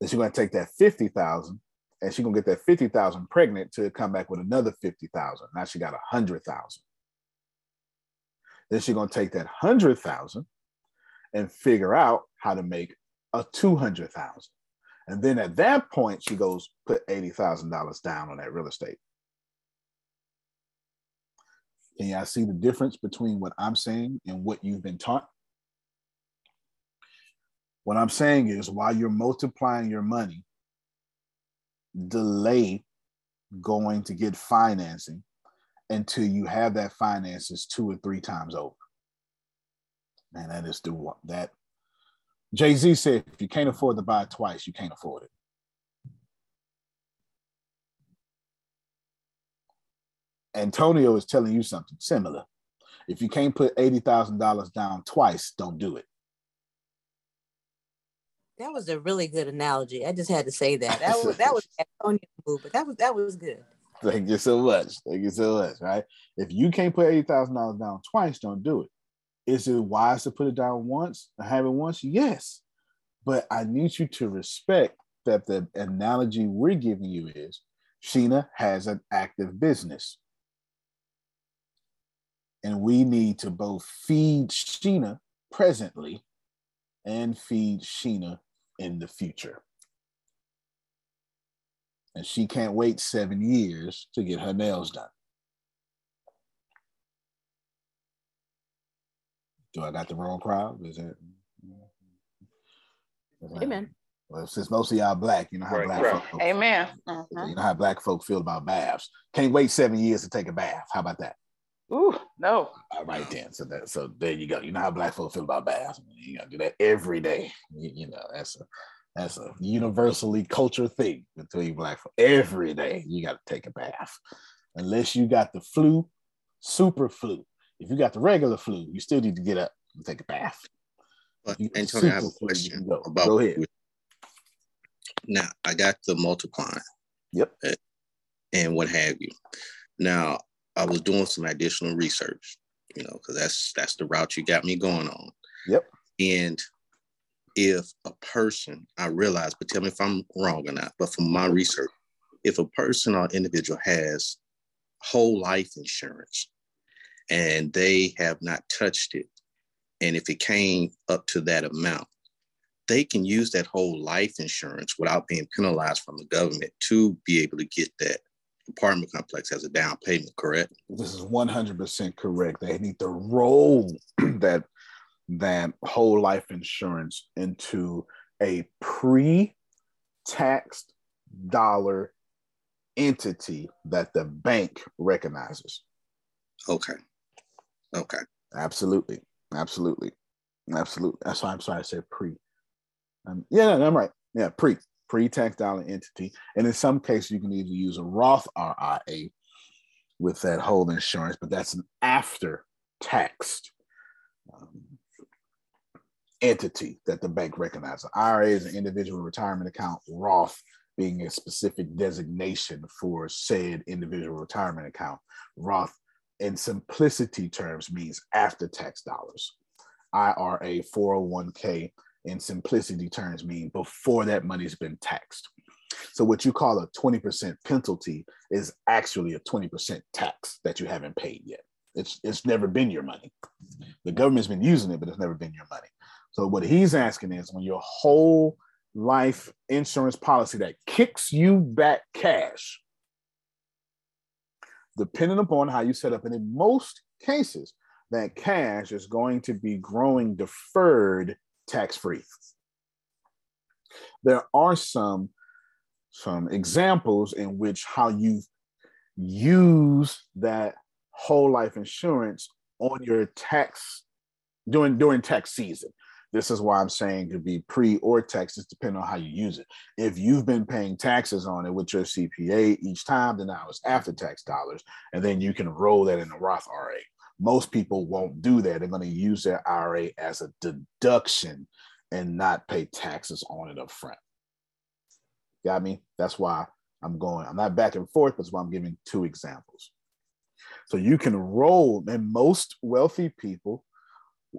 Then she's going to take that 50,000 and she's going to get that 50,000 pregnant to come back with another 50,000. Now she got a 100,000. Then she's going to take that 100,000 and figure out how to make a 200,000. And then at that point, she goes, put $80,000 down on that real estate. Can y'all see the difference between what I'm saying and what you've been taught? What I'm saying is while you're multiplying your money, delay going to get financing until you have that finances two or three times over. Man, that is the that Jay Z said, if you can't afford to buy it twice, you can't afford it. Antonio is telling you something similar. If you can't put $80,000 down twice, don't do it. That was a really good analogy. I just had to say that. That was that was Antonio move, but that was that was good. Thank you so much. Thank you so much. Right? If you can't put eighty thousand dollars down twice, don't do it. Is it wise to put it down once and have it once? Yes. But I need you to respect that the analogy we're giving you is Sheena has an active business. And we need to both feed Sheena presently and feed Sheena in the future. And she can't wait seven years to get her nails done. Do I got the wrong crowd? Is it? Amen. Well, since most of y'all black, you know how Right, black right. folk. Amen. You Mhm. know how black folk feel about baths. Can't wait seven years to take a bath. How about that? Ooh, no. All right then. So that so there you go. You know how black folk feel about baths. You gotta do that every day. You, you know that's a, That's a universally culture thing between black folk. Every day you got to take a bath, unless you got the flu, super flu. If you got the regular flu, you still need to get up and take a bath. But You got Antonio, I have a super flu, you question can go. about Go ahead. now. I got the multiplying. Yep. And what have you. Now I was doing some additional research, you know, because that's that's the route you got me going on. Yep. And if a person, I realize, but tell me if I'm wrong or not, but from my research, if a person or individual has whole life insurance and they have not touched it, and if it came up to that amount, they can use that whole life insurance without being penalized from the government to be able to get that apartment complex as a down payment, correct? This is 100% correct. They need to roll that that whole life insurance into a pre-taxed dollar entity that the bank recognizes. Okay. Okay. Absolutely. Absolutely. Absolutely. That's why I'm sorry I said pre. Um, yeah, no, I'm right. Yeah, pre pre-tax dollar entity. And in some cases, you can either use a Roth IRA with that whole insurance, but that's an after taxed um, entity that the bank recognizes. IRA is an individual retirement account, Roth being a specific designation for said individual retirement account. Roth, in simplicity terms, means after tax dollars. IRA, 401k, in simplicity terms, mean before that money's been taxed. So, what you call a 20% penalty is actually a 20% tax that you haven't paid yet. It's, it's never been your money. The government's been using it, but it's never been your money. So, what he's asking is when your whole life insurance policy that kicks you back cash, depending upon how you set up, and in most cases, that cash is going to be growing deferred tax free. There are some some examples in which how you use that whole life insurance on your tax during during tax season. This is why I'm saying could be pre or tax, just depending on how you use it. If you've been paying taxes on it with your CPA each time, then now it's after tax dollars, and then you can roll that in a Roth IRA. Most people won't do that. They're going to use their IRA as a deduction and not pay taxes on it up front. Got me? That's why I'm going. I'm not back and forth, that's why I'm giving two examples. So you can roll, and most wealthy people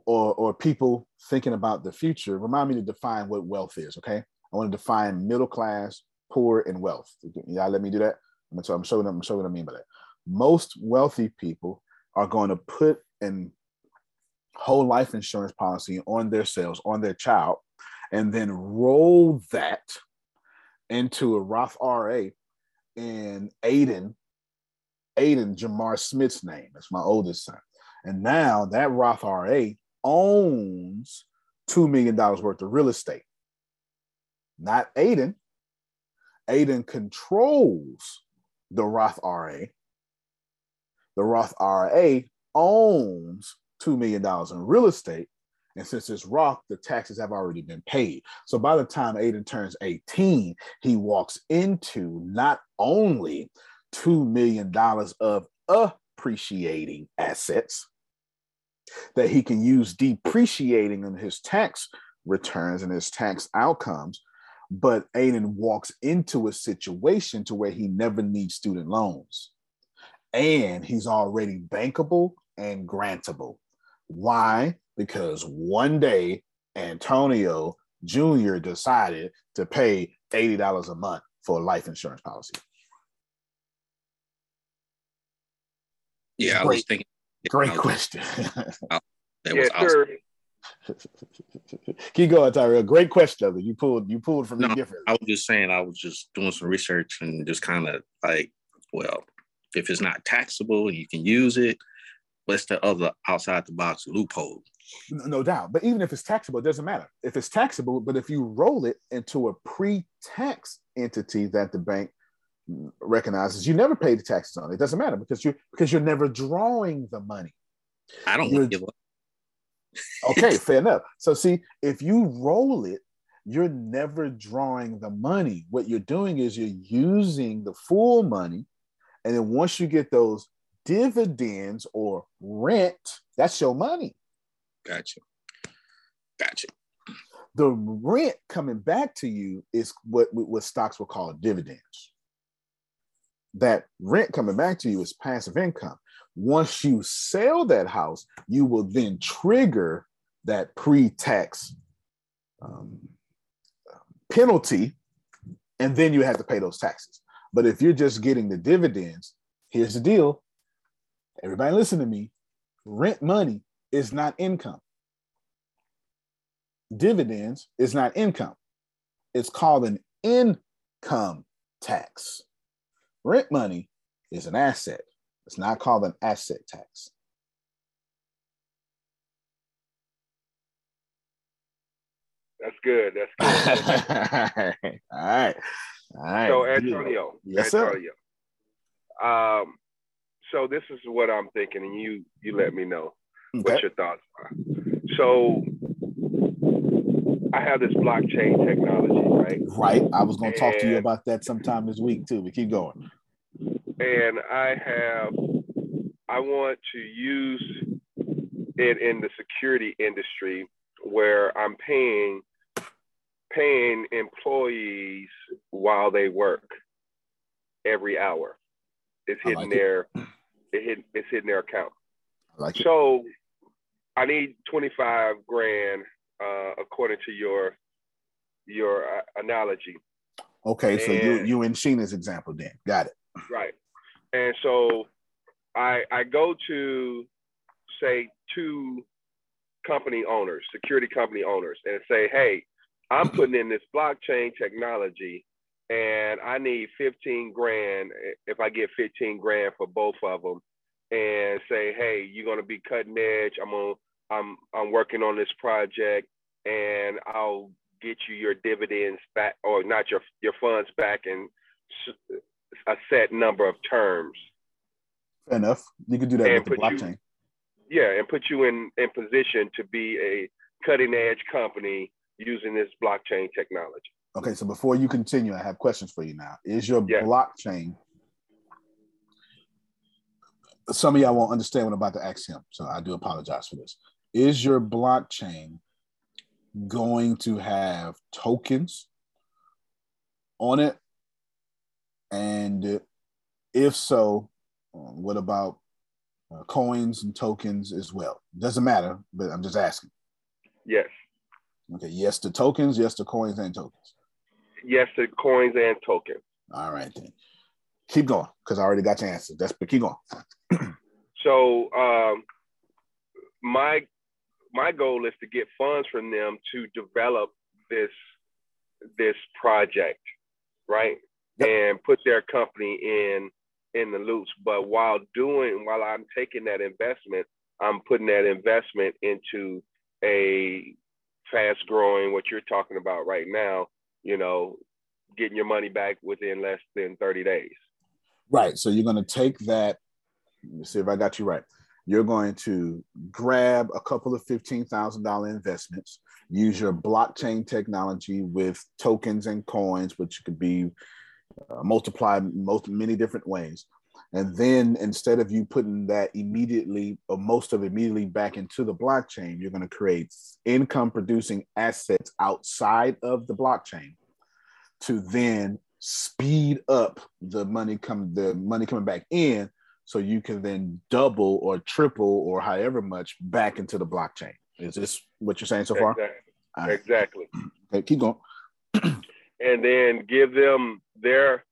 or, or people thinking about the future, remind me to define what wealth is, okay? I want to define middle class, poor, and wealth. Yeah, let me do that. I'm, I'm showing I'm showing what I mean by that. Most wealthy people are going to put an whole life insurance policy on their sales, on their child, and then roll that into a Roth RA in Aiden, Aiden Jamar Smith's name. That's my oldest son. And now that Roth RA owns $2 million worth of real estate. Not Aiden. Aiden controls the Roth RA. The Roth RA owns $2 million in real estate. And since it's Roth, the taxes have already been paid. So by the time Aiden turns 18, he walks into not only $2 million of appreciating assets that he can use depreciating in his tax returns and his tax outcomes, but Aiden walks into a situation to where he never needs student loans. And he's already bankable and grantable. Why? Because one day Antonio Jr. decided to pay $80 a month for a life insurance policy. Yeah, I Great. was thinking. Great was- question. that Yes, was awesome. sir. Keep going, Tyrell. Great question. though. You pulled you pulled from No, me different. I was just saying, I was just doing some research and just kind of like, well, if it's not taxable and you can use it, what's the other outside the box loophole? No no doubt. But even if it's taxable, it doesn't matter. If it's taxable, but if you roll it into a pre-tax entity that the bank recognizes, you never pay the taxes on it. It doesn't matter because you because you're never drawing the money. I don't You're- give up. Okay, fair enough. So see, if you roll it, you're never drawing the money. What you're doing is you're using the full money. And then once you get those dividends or rent, that's your money. Gotcha. Gotcha. The rent coming back to you is what, what stocks will call dividends. That rent coming back to you is passive income. Once you sell that house, you will then trigger that pre tax um, penalty, and then you have to pay those taxes. But if you're just getting the dividends, here's the deal. Everybody listen to me. Rent money is not income. Dividends is not income. It's called an income tax. Rent money is an asset. It's not called an asset tax. That's good. That's good. All right. All right. So Antonio. Yes, Antonio. sir. Um, so this is what I'm thinking, and you you let me know okay. what your thoughts are. So I have this blockchain technology, right? Right. I was going to talk to you about that sometime this week too, but keep going. And I have, I want to use it in the security industry where I'm paying paying employees while they work every hour. It's hitting like their it. it hit, it's hitting their account. I like so it. I need 25 grand uh, according to your your uh, analogy. Okay, and, so you you in Sheena's example then. Got it. Right. And so I I go to say two company owners, security company owners, and say, hey, I'm putting in this blockchain technology and I need 15 grand if I get 15 grand for both of them and say, hey, you're gonna be cutting edge. I'm on I'm I'm working on this project and I'll get you your dividends back or not your your funds back in a set number of terms. Fair enough. You could do that and with the blockchain. You, yeah, and put you in in position to be a cutting edge company using this blockchain technology. Okay, so before you continue, I have questions for you now. Is your yeah. blockchain? Some of y'all won't understand what I'm about to ask him, so I do apologize for this. Is your blockchain going to have tokens on it? And if so, what about uh, coins and tokens as well? Doesn't matter, but I'm just asking. Yes. Okay. Yes to tokens. Yes to coins and tokens. Yes to coins and tokens. All right then. Keep going because I already got your answer. That's but keep going. so um, my my goal is to get funds from them to develop this this project, right? Yep. And put their company in in the loops. But while doing while I'm taking that investment, I'm putting that investment into a fast growing what you're talking about right now, you know, getting your money back within less than 30 days. Right. So you're going to take that. Let me see if I got you right you're going to grab a couple of $15,000 investments, use your blockchain technology with tokens and coins, which could be uh, multiplied most many different ways. And then instead of you putting that immediately or most of it immediately back into the blockchain, you're going to create income producing assets outside of the blockchain to then speed up the money come the money coming back in so you can then double or triple or however much back into the blockchain. Is this what you're saying so far? Exactly. Right. exactly. Okay, keep going. and then give them their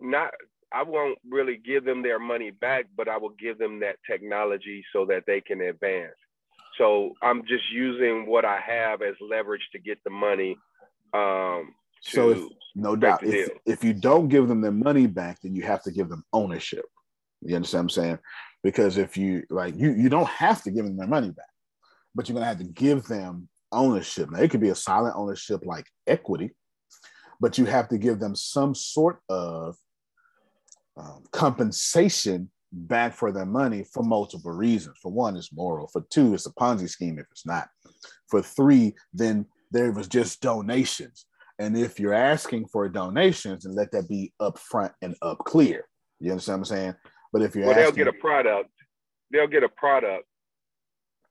not I won't really give them their money back, but I will give them that technology so that they can advance. So I'm just using what I have as leverage to get the money. Um, so, if, no doubt, if, if you don't give them their money back, then you have to give them ownership. You understand what I'm saying? Because if you like you you don't have to give them their money back, but you're gonna have to give them ownership. Now it could be a silent ownership like equity, but you have to give them some sort of um, compensation back for their money for multiple reasons. For one, it's moral. For two, it's a Ponzi scheme if it's not. For three, then there was just donations. And if you're asking for donations, and let that be upfront and up clear. You understand what I'm saying? But if you're well, asking, they'll get a product. They'll get a product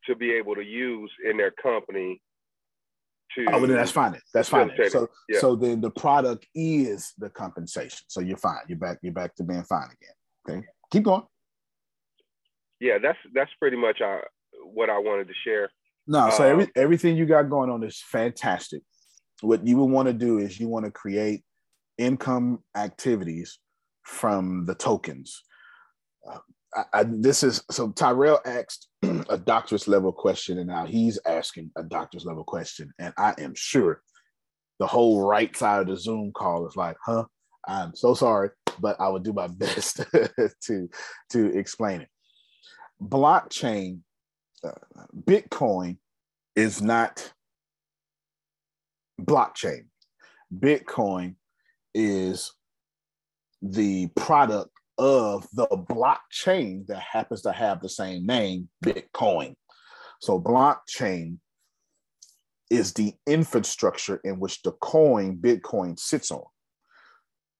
to be able to use in their company. To oh, well, then that's fine. That's fine. So, Yeah. so then the product is the compensation. So you're fine. You're back. You're back to being fine again. Okay, keep going. yeah, that's that's pretty much uh, what I wanted to share. No, so Um, every, everything you got going on is fantastic. What you would want to do is you want to create income activities from the tokens. Uh, I, this is so Tyrell asked a doctor's level question, and now he's asking a doctor's level question, and I am sure the whole right side of the Zoom call is like, "Huh? I'm so sorry, but I will do my best to to explain it." Blockchain uh, Bitcoin is not blockchain. Bitcoin is the product of the blockchain that happens to have the same name, Bitcoin. So, blockchain is the infrastructure in which the coin Bitcoin sits on.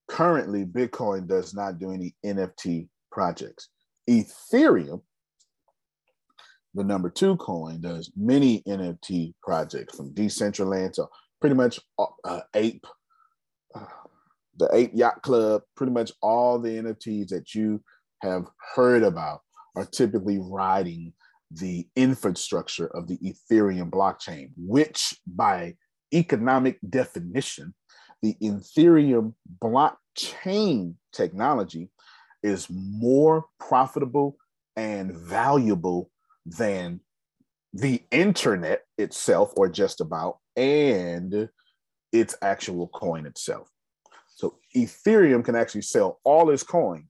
Currently, Bitcoin does not do any NFT projects. Ethereum the number two coin does many NFT projects from Decentraland to pretty much uh, Ape, uh, the Ape Yacht Club, pretty much all the NFTs that you have heard about are typically riding the infrastructure of the Ethereum blockchain, which by economic definition, the Ethereum blockchain technology is more profitable and valuable than the internet itself, or just about, and its actual coin itself. Ethereum can actually sell all its coin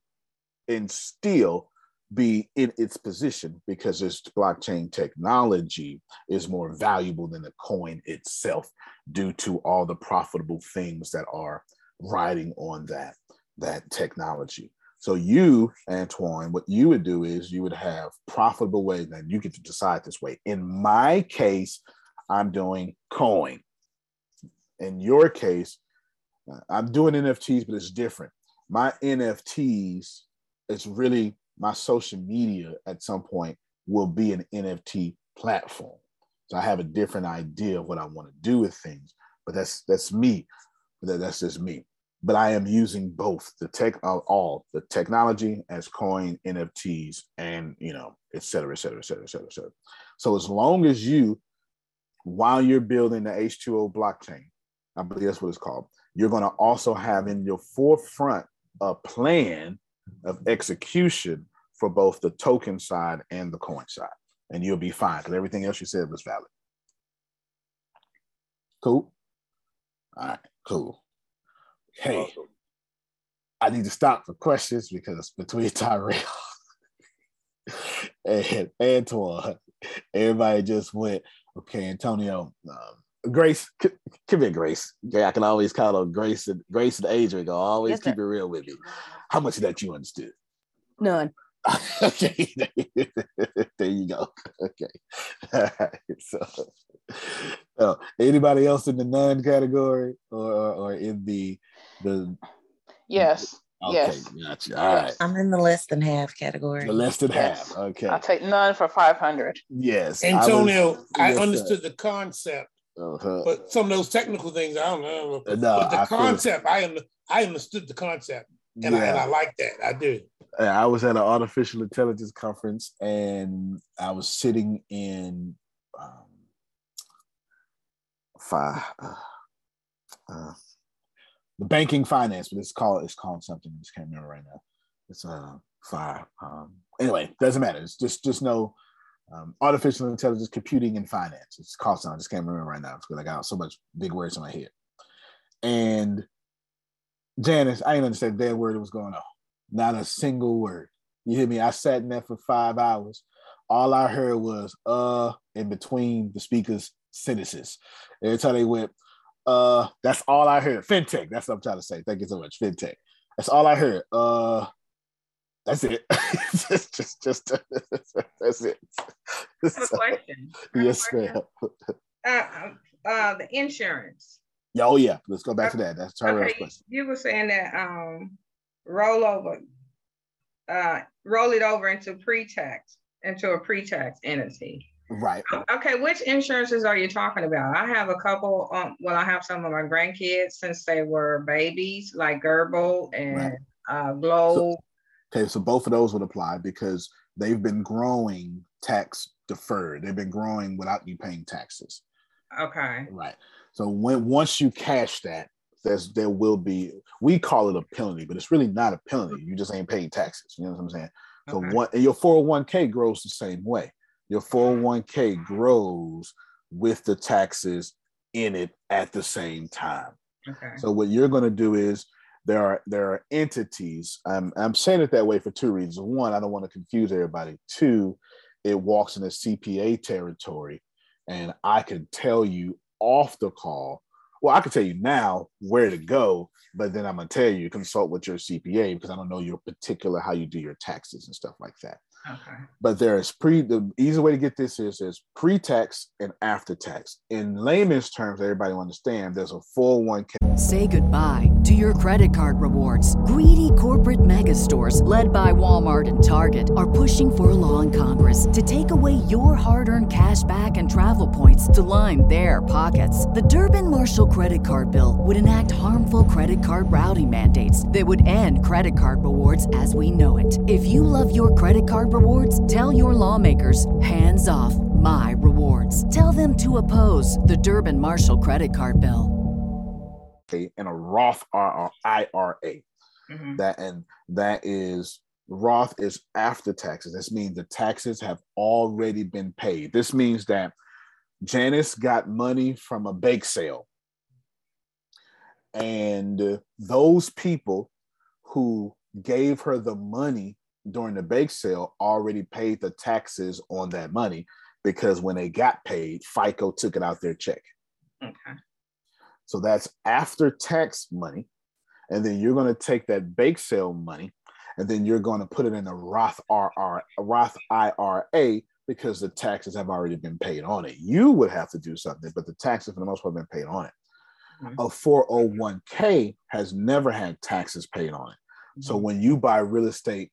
and still be in its position because its blockchain technology is more valuable than the coin itself due to all the profitable things that are riding on that that technology. So you, Antoine, what you would do is you would have profitable ways, and you get to decide this way. In my case, I'm doing coin. In your case, I'm doing NFTs, but it's different. My NFTs, it's really my social media at some point will be an NFT platform. So I have a different idea of what I want to do with things, but that's that's me. That, that's just me but I am using both the tech uh, all the technology as coin, NFTs, and you know, et cetera, et cetera, et cetera, et cetera, et cetera. So as long as you, while you're building the H2O blockchain, I believe that's what it's called, you're going to also have in your forefront a plan of execution for both the token side and the coin side. And you'll be fine because everything else you said was valid. Cool. All right, cool. Hey, I need to stop for questions because between Tyrell and Antoine, everybody just went, okay, Antonio, um, Grace, c- come here, Grace. Yeah, I can always call her Grace and Grace and Adrian. Go always Yes, keep sir. it real with me. How much of that you understood? None. okay, there you go. Okay, All right. So, uh, anybody else in the none category or, or, or in the the Yes. Okay, Yes. gotcha. All right. I'm in the less than half category. The less than Yes. half. Okay. I'll take none for five hundred. Yes. I was- Antonio, I, yes, sir. understood the concept, Uh-huh. but some of those technical things I don't know. Uh, no, but the I concept, I am I understood the concept, and, I, and I like that. I do. I was at an artificial intelligence conference and I was sitting in um, fi- uh, uh, the banking finance, but it's called it's called something. I just can't remember right now. It's uh fire. Um, anyway, doesn't matter. It's just just know um, artificial intelligence computing and finance. It's called something. I just can't remember right now because I got so much big words in my head. And Janice, I didn't understand damn word that was going on. Not a single word. You hear me? I sat in there for five hours. All I heard was uh in between the speakers' sentences. Every time they went, uh, that's all I heard. FinTech. That's what I'm trying to say. Thank you so much. FinTech. That's all I heard. Uh that's it. just, just, just that's it. I have a question. I have a yes, question. ma'am. Uh, uh the insurance. Yeah, oh yeah. Let's go back to that. That's Tyrell's Okay, question. you were saying that um rollover, uh roll it over into pre-tax, into a pre-tax entity. Right. Okay, which insurances are you talking about? I have a couple, um, well, I have some of my grandkids since they were babies, like Gerber and Right. uh Globe. Okay, so both of those would apply because they've been growing tax deferred. They've been growing without you paying taxes. Okay, Right. So when once you cash that, there's there will be we call it a penalty, but it's really not a penalty. You just ain't paying taxes. You know what I'm saying? So Okay. one and your 401k grows the same way. Your 401k grows with the taxes in it at the same time. okay, So what you're going to do is there are there are entities. I'm I'm saying it that way for two reasons. One, I don't want to confuse everybody. Two, it walks in a CPA territory, and I can tell you off the call. Well, I can tell you now where to go, but then I'm gonna tell you consult with your CPA because I don't know your particular how you do your taxes and stuff like that. Okay, But there is pre the easy way to get this is there's pre-tax and after tax. In layman's terms, everybody will understand there's a 401k. Say goodbye to your credit card rewards. Greedy corporate mega stores, led by Walmart and Target, are pushing for a law in Congress to take away your hard earned cash back and travel points to line their pockets. The Durbin Marshall credit card bill would enact harmful credit card routing mandates that would end credit card rewards as we know it. If you love your credit card rewards, tell your lawmakers hands off my rewards. Tell them to oppose the Durbin Marshall credit card bill. and a Roth IRA. mhm, That and that is Roth is after taxes. This means the taxes have already been paid. This means that Janice got money from a bake sale. And uh, those people who gave her the money during the bake sale already paid the taxes on that money because when they got paid, FICA took it out their check. okay, So that's after tax money. And then you're going to take that bake sale money and then you're going to put it in a Roth RR, Roth IRA because the taxes have already been paid on it. You would have to do something, but the taxes for the most part have been paid on it. Mhm. A 401k has never had taxes paid on it. So when you buy real estate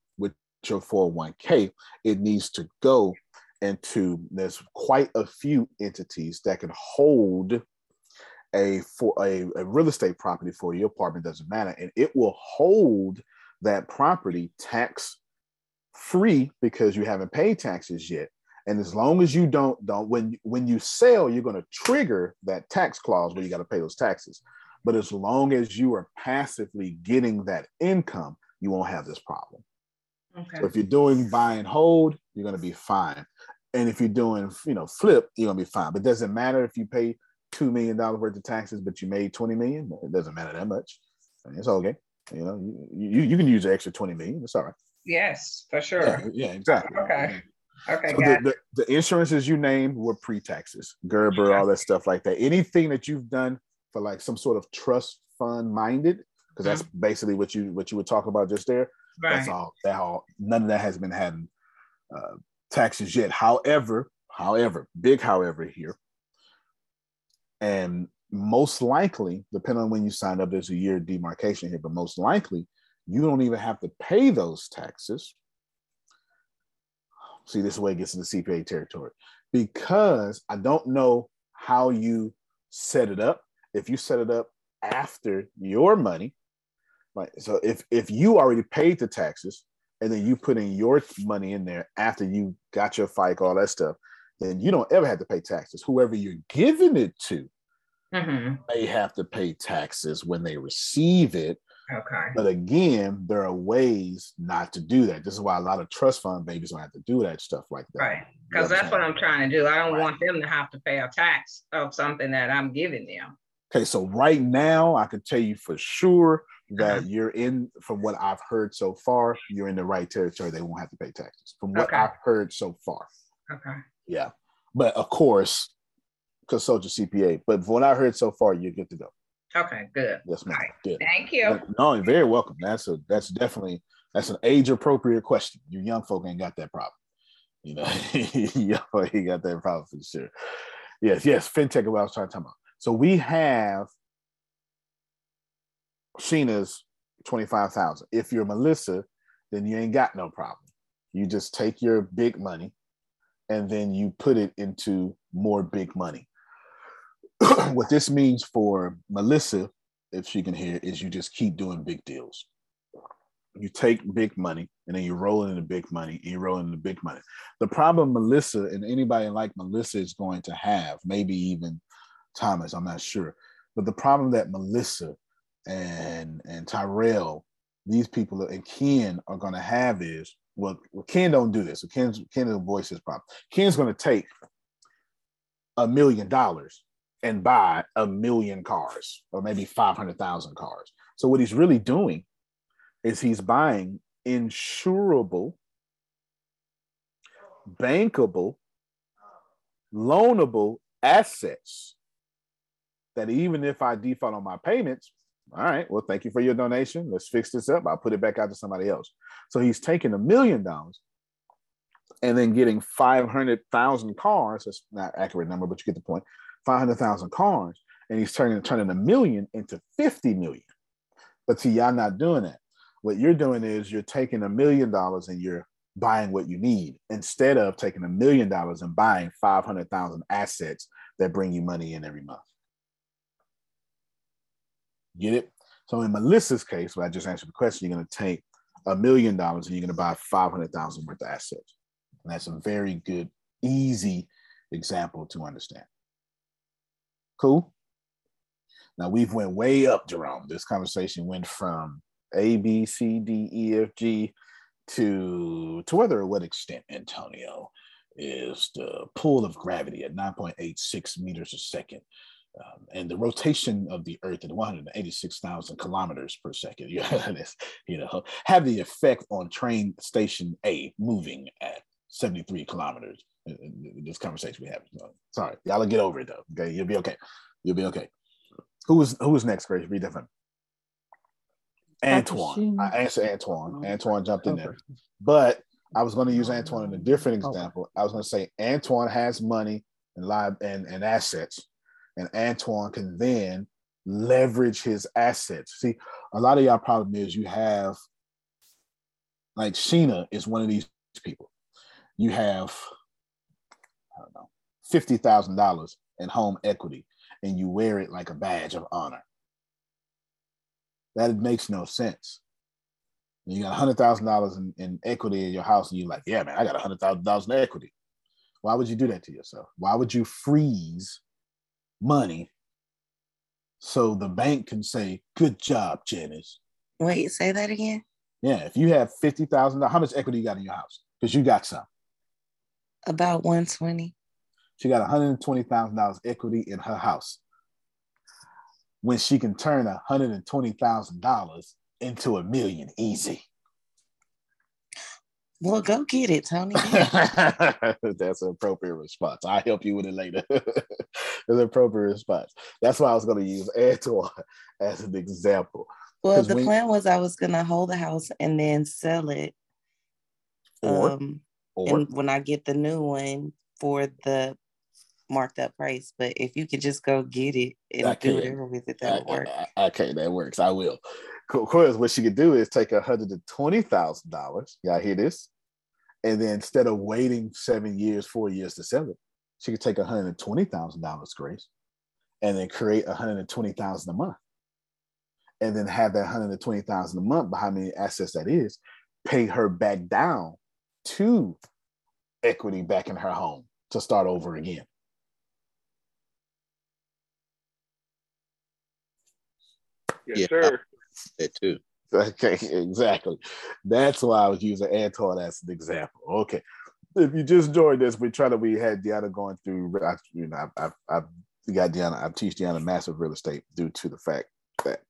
your 401k, it needs to go into there's quite a few entities that can hold a for a, a real estate property for your apartment doesn't matter. And it will hold that property tax free because you haven't paid taxes yet. And as long as you don't don't when when you sell you're going to trigger that tax clause where you got to pay those taxes. But as long as you are passively getting that income you won't have this problem okay, so if you're doing buy and hold, you're going to be fine. And if you're doing, you know, flip, you're going to be fine. But it doesn't matter if you pay two million dollars worth of taxes, but you made 20 million. It doesn't matter that much. I mean, it's okay. You know, you, you, you can use the extra 20 million. It's all right. yes, for sure. yeah, exactly. Okay, okay, So the, the, the insurances you named were pre-taxes, Gerber, all that stuff like that. Anything that you've done for like some sort of trust fund minded, because mm-hmm. that's basically what you what you were talking about just there. That's all. That all. None of that has been having uh, taxes yet. However, however, big however here, and most likely, depending on when you sign up, there's a year demarcation here, but most likely, you don't even have to pay those taxes. See, this way it gets into CPA territory because I don't know how you set it up. If you set it up after your money, Right. So if if you already paid the taxes and then you put in your money in there after you got your FICA, all that stuff, then you don't ever have to pay taxes. Whoever you're giving it to mhm, may have to pay taxes when they receive it. okay, But again, there are ways not to do that. This is why a lot of trust fund babies don't have to do that stuff like that. right. Because that's what I'm trying to do. I don't want them to have to pay a tax of something that I'm giving them. Okay, so right now I can tell you for sure that Uh-huh. you're in, from what I've heard so far, you're in the right territory. They won't have to pay taxes. From what Okay. I've heard so far. Okay, Yeah. But of course, consult your CPA. But from what I heard so far, you're good to go. okay, good. Yes, ma'am. Good. Thank you. No, you're very welcome. That's a that's definitely that's an age appropriate question. You young folk ain't got that problem. You know, you got that problem for sure. Yes, yes, fintech is what I was trying to talk about. So we have Sheena's 25,000. If you're Melissa, then you ain't got no problem. You just take your big money and then you put it into more big money. what this means for Melissa, if she can hear, is you just keep doing big deals. You take big money and then you roll it into big money and you roll into big money. The problem Melissa and anybody like Melissa is going to have, maybe even Thomas, I'm not sure, but the problem that Melissa and and Tyrell, these people and Ken are going to have is well, Ken don't do this. So Ken's Ken will voice his problem. Ken's going to take a million dollars and buy a million cars or maybe 500,000 cars. So what he's really doing is he's buying insurable, bankable, loanable assets that even if I default on my payments, all right, well, thank you for your donation. Let's fix this up. I'll put it back out to somebody else. So he's taking a million dollars and then getting 500,000 cars. That's not accurate number, but you get the point. 500,000 cars. And he's turning, turning a million into 50 million. But see, y'all not doing that. What you're doing is you're taking a million dollars and you're buying what you need instead of taking a million dollars and buying 500,000 assets that bring you money in every month. Get it? So in Melissa's case, where I just answered the question, you're going to take a million dollars and you're going to buy 500,000 worth of assets. And that's a very good, easy example to understand. Cool. Now we've went way up, Jerome. This conversation went from A, B, C, D, E, F, G to to whether or what extent, Antonio, is the pull of gravity at 9.86 meters a second. Um, and the rotation of the Earth at 186,000 kilometers per second, you know, have the effect on train station A moving at 73 kilometers. This conversation we have. Sorry, y'all will get over it though. Okay, you'll be okay. You'll be okay. Who was who was next, Grace? Read that for. Antoine. I answered Antoine. Antoine jumped in there. But I was going to use Antoine in a different example. I was going to say Antoine has money and live and, and assets, and Antoine can then leverage his assets. See, a lot of y'all problem is you have like Sheena is one of these people. You have, I don't know, fifty thousand dollars in home equity, and you wear it like a badge of honor. That makes no sense. You got hundred thousand dollars in equity in your house, and you're like, "Yeah, man, I got hundred thousand dollars in equity." Why would you do that to yourself? Why would you freeze money so the bank can say, "Good job, Janice"? Wait, say that again. Yeah, if you have fifty thousand dollars, how much equity you got in your house? Because you got some. About one twenty. She got one hundred twenty thousand dollars equity in her house. When she can turn one hundred twenty thousand dollars into a million easy. Well, go get it, Tony. That's an appropriate response. I'll help you with it later. An appropriate response. That's why I was going to use Antoine as an example. Well, the when, plan was I was going to hold the house and then sell it. Or, um, or and when I get the new one for the marked up price. But if you could just go get it and do whatever with it, that would work. Okay, that works. I will. Of course, what she could do is take a hundred and twenty thousand dollars. Y'all hear this? And then instead of waiting seven years, four years to sell it, she could take a hundred and twenty thousand dollars, Grace, and then create a hundred and twenty thousand a month, and then have that hundred and twenty thousand a month, by how many assets that is, pay her back down to equity back in her home to start over again. Yes, Yeah. sir. That too. Okay, exactly. That's why I was using Antoine as an example. Okay. If you just joined us, we try to we had Deanna going through I, you know, I've I I got Deanna, I've teach Deanna massive real estate due to the fact that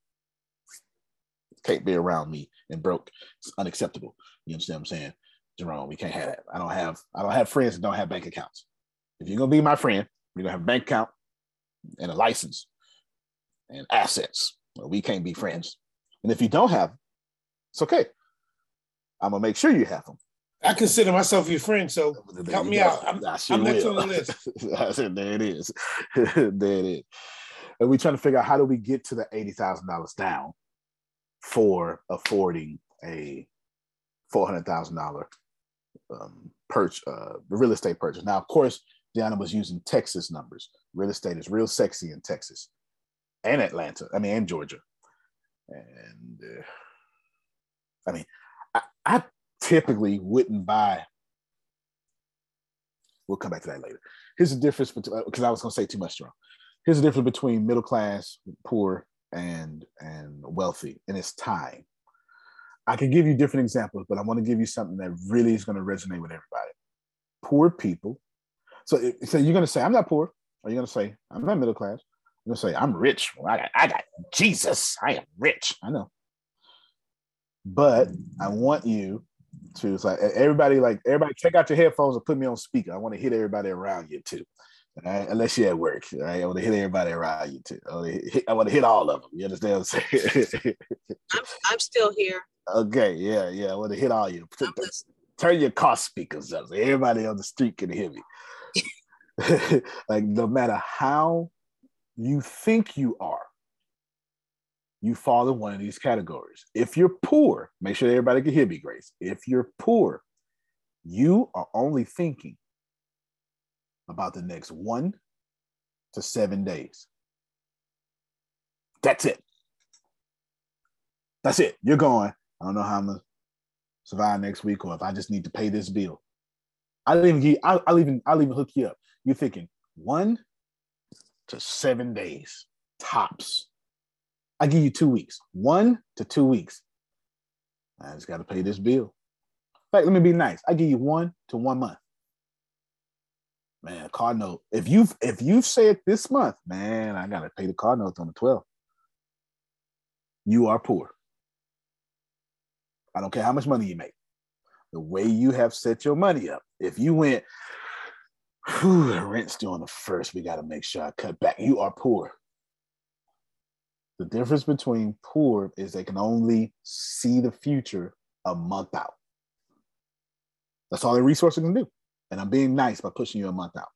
can't be around me and broke. It's unacceptable. You understand what I'm saying? Jerome, we can't have that. I don't have I don't have friends that don't have bank accounts. If you're gonna be my friend, you're gonna have a bank account and a license and assets. Well, we can't be friends. And if you don't have them, it's okay. I'm gonna make sure you have them. I consider myself your friend, so There help me go. out. I'm, I sure I'm next on the list. I said, there it is. there it is. And we're trying to figure out how do we get to the eighty thousand dollars down for affording a four hundred thousand dollar um, purchase, uh, real estate purchase. Now, of course, Deanna was using Texas numbers. Real estate is real sexy in Texas and Atlanta. I mean, and Georgia. And uh, I mean, I, I typically wouldn't buy. We'll come back to that later. Here's the difference between because I was going to say too much strong. Here's the difference between middle class, poor, and and wealthy, and it's time. I can give you different examples, but I want to give you something that really is going to resonate with everybody. Poor people. So, so you're going to say, I'm not poor. Or you're going to say, I'm not middle class. Going say, I'm rich. Well, I, got, I got Jesus. I am rich. I know. But I want you to, it's like everybody, like everybody, check out your headphones and put me on speaker. I want to hit everybody around you too. All right? Unless you're at work. Right? I want to hit everybody around you too. I want to hit, want to hit all of them. You understand what I'm saying? I'm, I'm still here. Okay, yeah, yeah. I want to hit all you. Turn your car speakers up so everybody on the street can hear me. like no matter how you think you are, you fall in one of these categories. If you're poor, make sure everybody can hear me, Grace. If you're poor, you are only thinking about the next one to seven days. That's it. That's it. You're going. I don't know how I'm gonna survive next week, or if I just need to pay this bill. I'll even I'll, I'll even I'll even hook you up. You're thinking one to seven days tops. I give you two weeks, one to two weeks. I just got to pay this bill. In fact, let me be nice. I give you one to one month. Man, car note. If you've if you've said this month, man, I gotta pay the car note on the 12th. You are poor. I don't care how much money you make. The way you have set your money up. If you went, whew, rent's due on the first, we got to make sure I cut back. You are poor. The difference between poor is they can only see the future a month out. That's all their resources can do. And I'm being nice by pushing you a month out.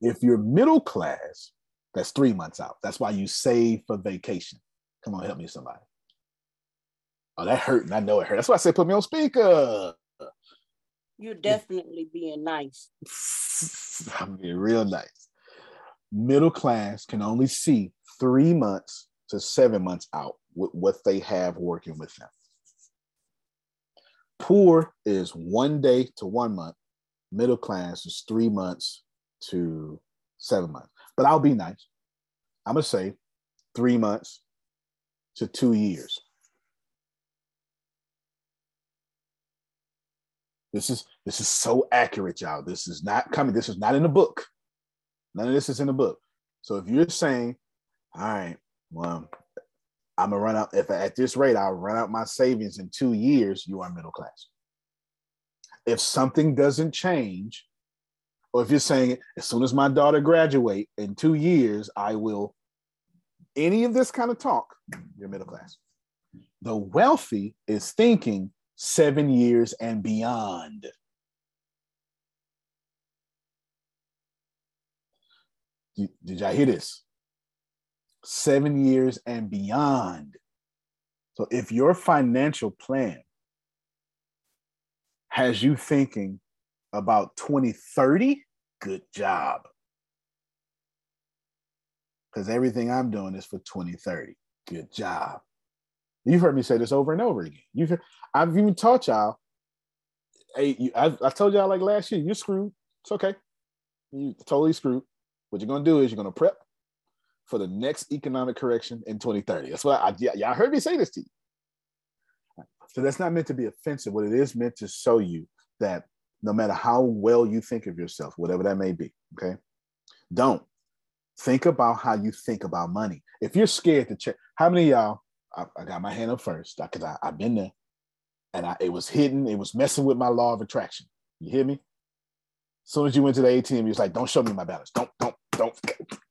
If you're middle class, that's three months out. That's why you save for vacation. Come on, help me, somebody. Oh, that hurt, and I know it hurt. That's why I said put me on speaker. You're definitely being nice. I'm being real nice. Middle class can only see three months to seven months out with what they have working with them. Poor is one day to one month. Middle class is three months to seven months. But I'll be nice. I'm gonna say three months to two years. This is this is so accurate, y'all. This is not coming. This is not in the book. None of this is in the book. So if you're saying, all right, well, I'm gonna run out. If at this rate I'll run out my savings in two years, you are middle class. If something doesn't change, or if you're saying as soon as my daughter graduate in two years, I will. Any of this kind of talk, you're middle class. The wealthy is thinking seven years and beyond. Did, did y'all hear this? Seven years and beyond. So if your financial plan has you thinking about 2030, good job. Because everything I'm doing is for 2030. Good job. You've heard me say this over and over again. You've heard, I've even taught y'all. Hey, you, I, I told y'all like last year, you're screwed. It's okay. You totally screwed. What you're gonna do is you're gonna prep for the next economic correction in 2030. That's what I. y'all heard me say this to you. So that's not meant to be offensive. What it is meant to show you that no matter how well you think of yourself, whatever that may be, okay, don't think about how you think about money. If you're scared to check, how many y'all? I, I got my hand up first because I, I've been there, and I, it was hidden. It was messing with my law of attraction. You hear me? As soon as you went to the ATM, you was like, "Don't show me my balance. Don't, don't, don't."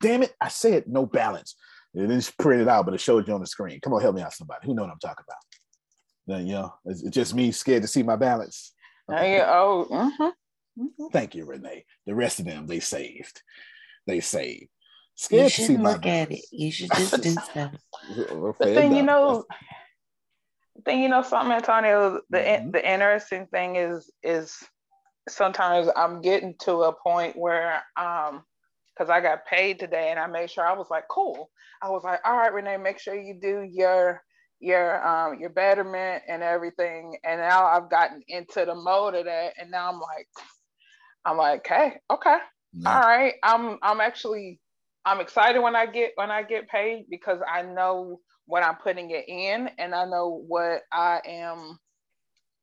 Damn it! I said no balance. It didn't print it out, but it showed you on the screen. Come on, help me out, somebody. Who know what I'm talking about? Then you know, it's, it's just me scared to see my balance. Yeah, oh, mm-hmm. Thank you, Renee. The rest of them, they saved. They saved. You Scared to see shouldn't my look at it. You should just do stuff. The thing you know, the thing you know, something, Antonio. The Mm-hmm. the interesting thing is is sometimes I'm getting to a point where um because I got paid today and I made sure I was like, cool. I was like, all right, Renee, make sure you do your your um your betterment and everything. And now I've gotten into the mode of that. And now I'm like, I'm like, hey, okay. All right. I'm I'm actually I'm excited when I get when I get paid because I know what I'm putting it in and I know what I am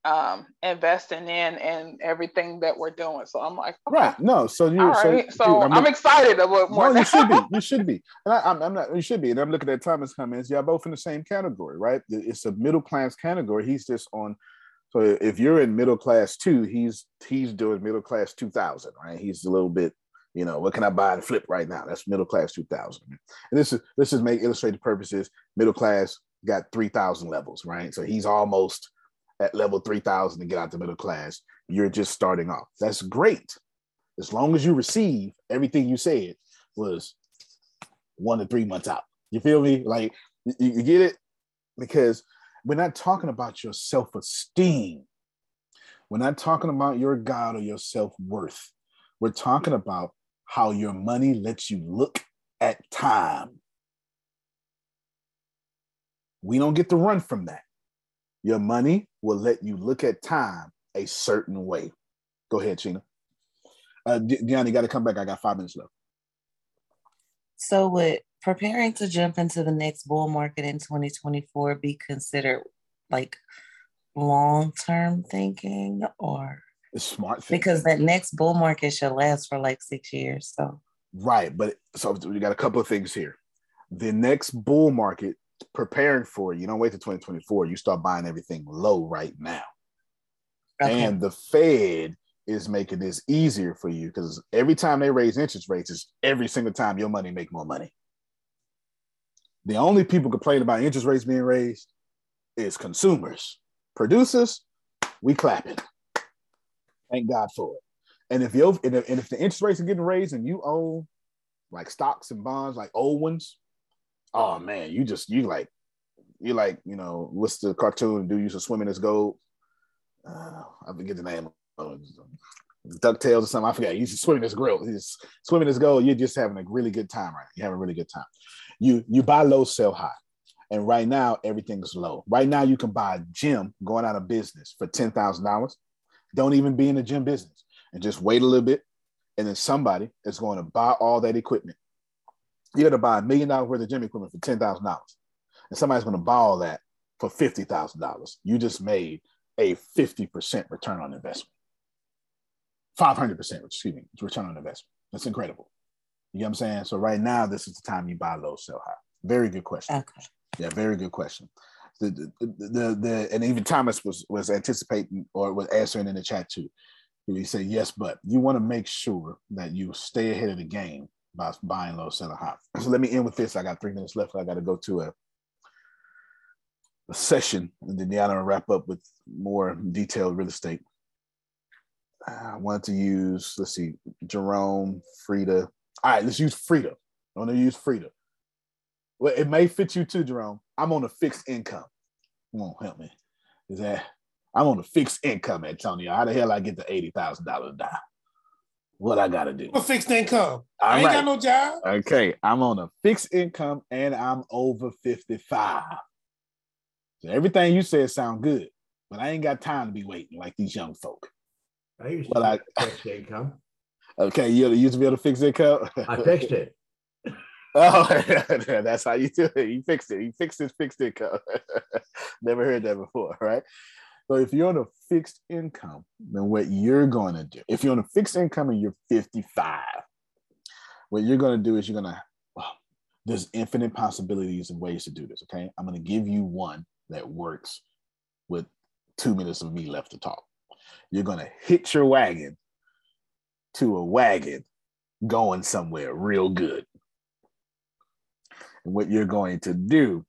um investing in and everything that we're doing. So I'm like, okay. Right. No. So you. So, right. So, dude, I'm, look- excited about more. No, you should be. You should be. And I, I'm, I'm not. You should be. And I'm looking at Thomas comments. Y'all both in the same category, right? It's a middle class category. He's just on. So if you're in middle class two, he's he's doing middle class two thousand, right? He's a little bit. You know, what can I buy and flip right now? That's middle class two thousand. And this is this is make illustrative purposes. Middle class got three thousand levels, right? So he's almost at level three thousand to get out the middle class. You're just starting off. That's great as long as you receive everything you said was one to three months out. You feel me? Like you, you get it? Because we're not talking about your self-esteem. We're not talking about your God or your self-worth. We're talking about how your money lets you look at time. We don't get to run from that. Your money will let you look at time a certain way. Go ahead, Sheena. Uh, De- Deanna, you got to come back. I got five minutes left. So would preparing to jump into the next bull market in 2024 be considered like long-term thinking or It's smart thinking. because that next bull market should last for like six years. So Right, but so we got a couple of things here. The next bull market, preparing for it, you don't wait till 2024. You start buying everything low right now. And the Fed is making this easier for you because every time they raise interest rates, is every single time your money make more money. The only people complaining about interest rates being raised is consumers. Producers, we clapping. Thank God for it. And if you and if, and if the interest rates are getting raised and you own like stocks and bonds, like old ones, oh man, you just you like you like you know what's the cartoon? Do you to swim in this gold? Uh, I forget the name. Ducktales or something. I forget. You used to swim in this grill. You just swim in this gold. You're just having a really good time, right? You're having a really good time. You you buy low, sell high. And right now, everything's low. Right now, you can buy a gym going out of business for ten thousand dollars. Don't even be in the gym business and just wait a little bit. And then somebody is going to buy all that equipment. You're going to buy a million dollars worth of gym equipment for ten thousand dollars, and somebody's going to buy all that for fifty thousand dollars. You just made a fifty percent return on investment. Five hundred percent, excuse me, return on investment. That's incredible. You know what I'm saying? So right now, this is the time you buy low, sell high. Very good question. Okay. Yeah, very good question. The, the, the, the, and even Thomas was was anticipating or was answering in the chat too. He said yes, but you want to make sure that you stay ahead of the game by buying low, selling high. So let me end with this. I got three minutes left. I got to go to a, a session, and then Deanna will wrap up with more detailed real estate. I wanted to use, let's see, Jerome, Frida. All right, let's use Frida. I want to use Frida. Well, it may fit you too, Jerome. I'm on a fixed income. Come on, help me. Is that I'm on a fixed income, Antonio. How the hell I get to eighty thousand dollars down? What I gotta do? A fixed income. All I ain't right. got no job. Okay, I'm on a fixed income and I'm over 55. So everything you said sound good, but I ain't got time to be waiting like these young folk. I used But to I- I, fixed income. Okay, you you used to be able to fix income. I fixed it. Oh, that's how you do it. You fixed it. You fixed it, fixed income. Never heard that before, right? So if you're on a fixed income, then what you're going to do, if you're on a fixed income and you're 55, what you're going to do is you're going to, oh, well, there's infinite possibilities and ways to do this. Okay. I'm going to give you one that works with two minutes of me left to talk. You're going to hitch your wagon to a wagon going somewhere real good. And what you're going to do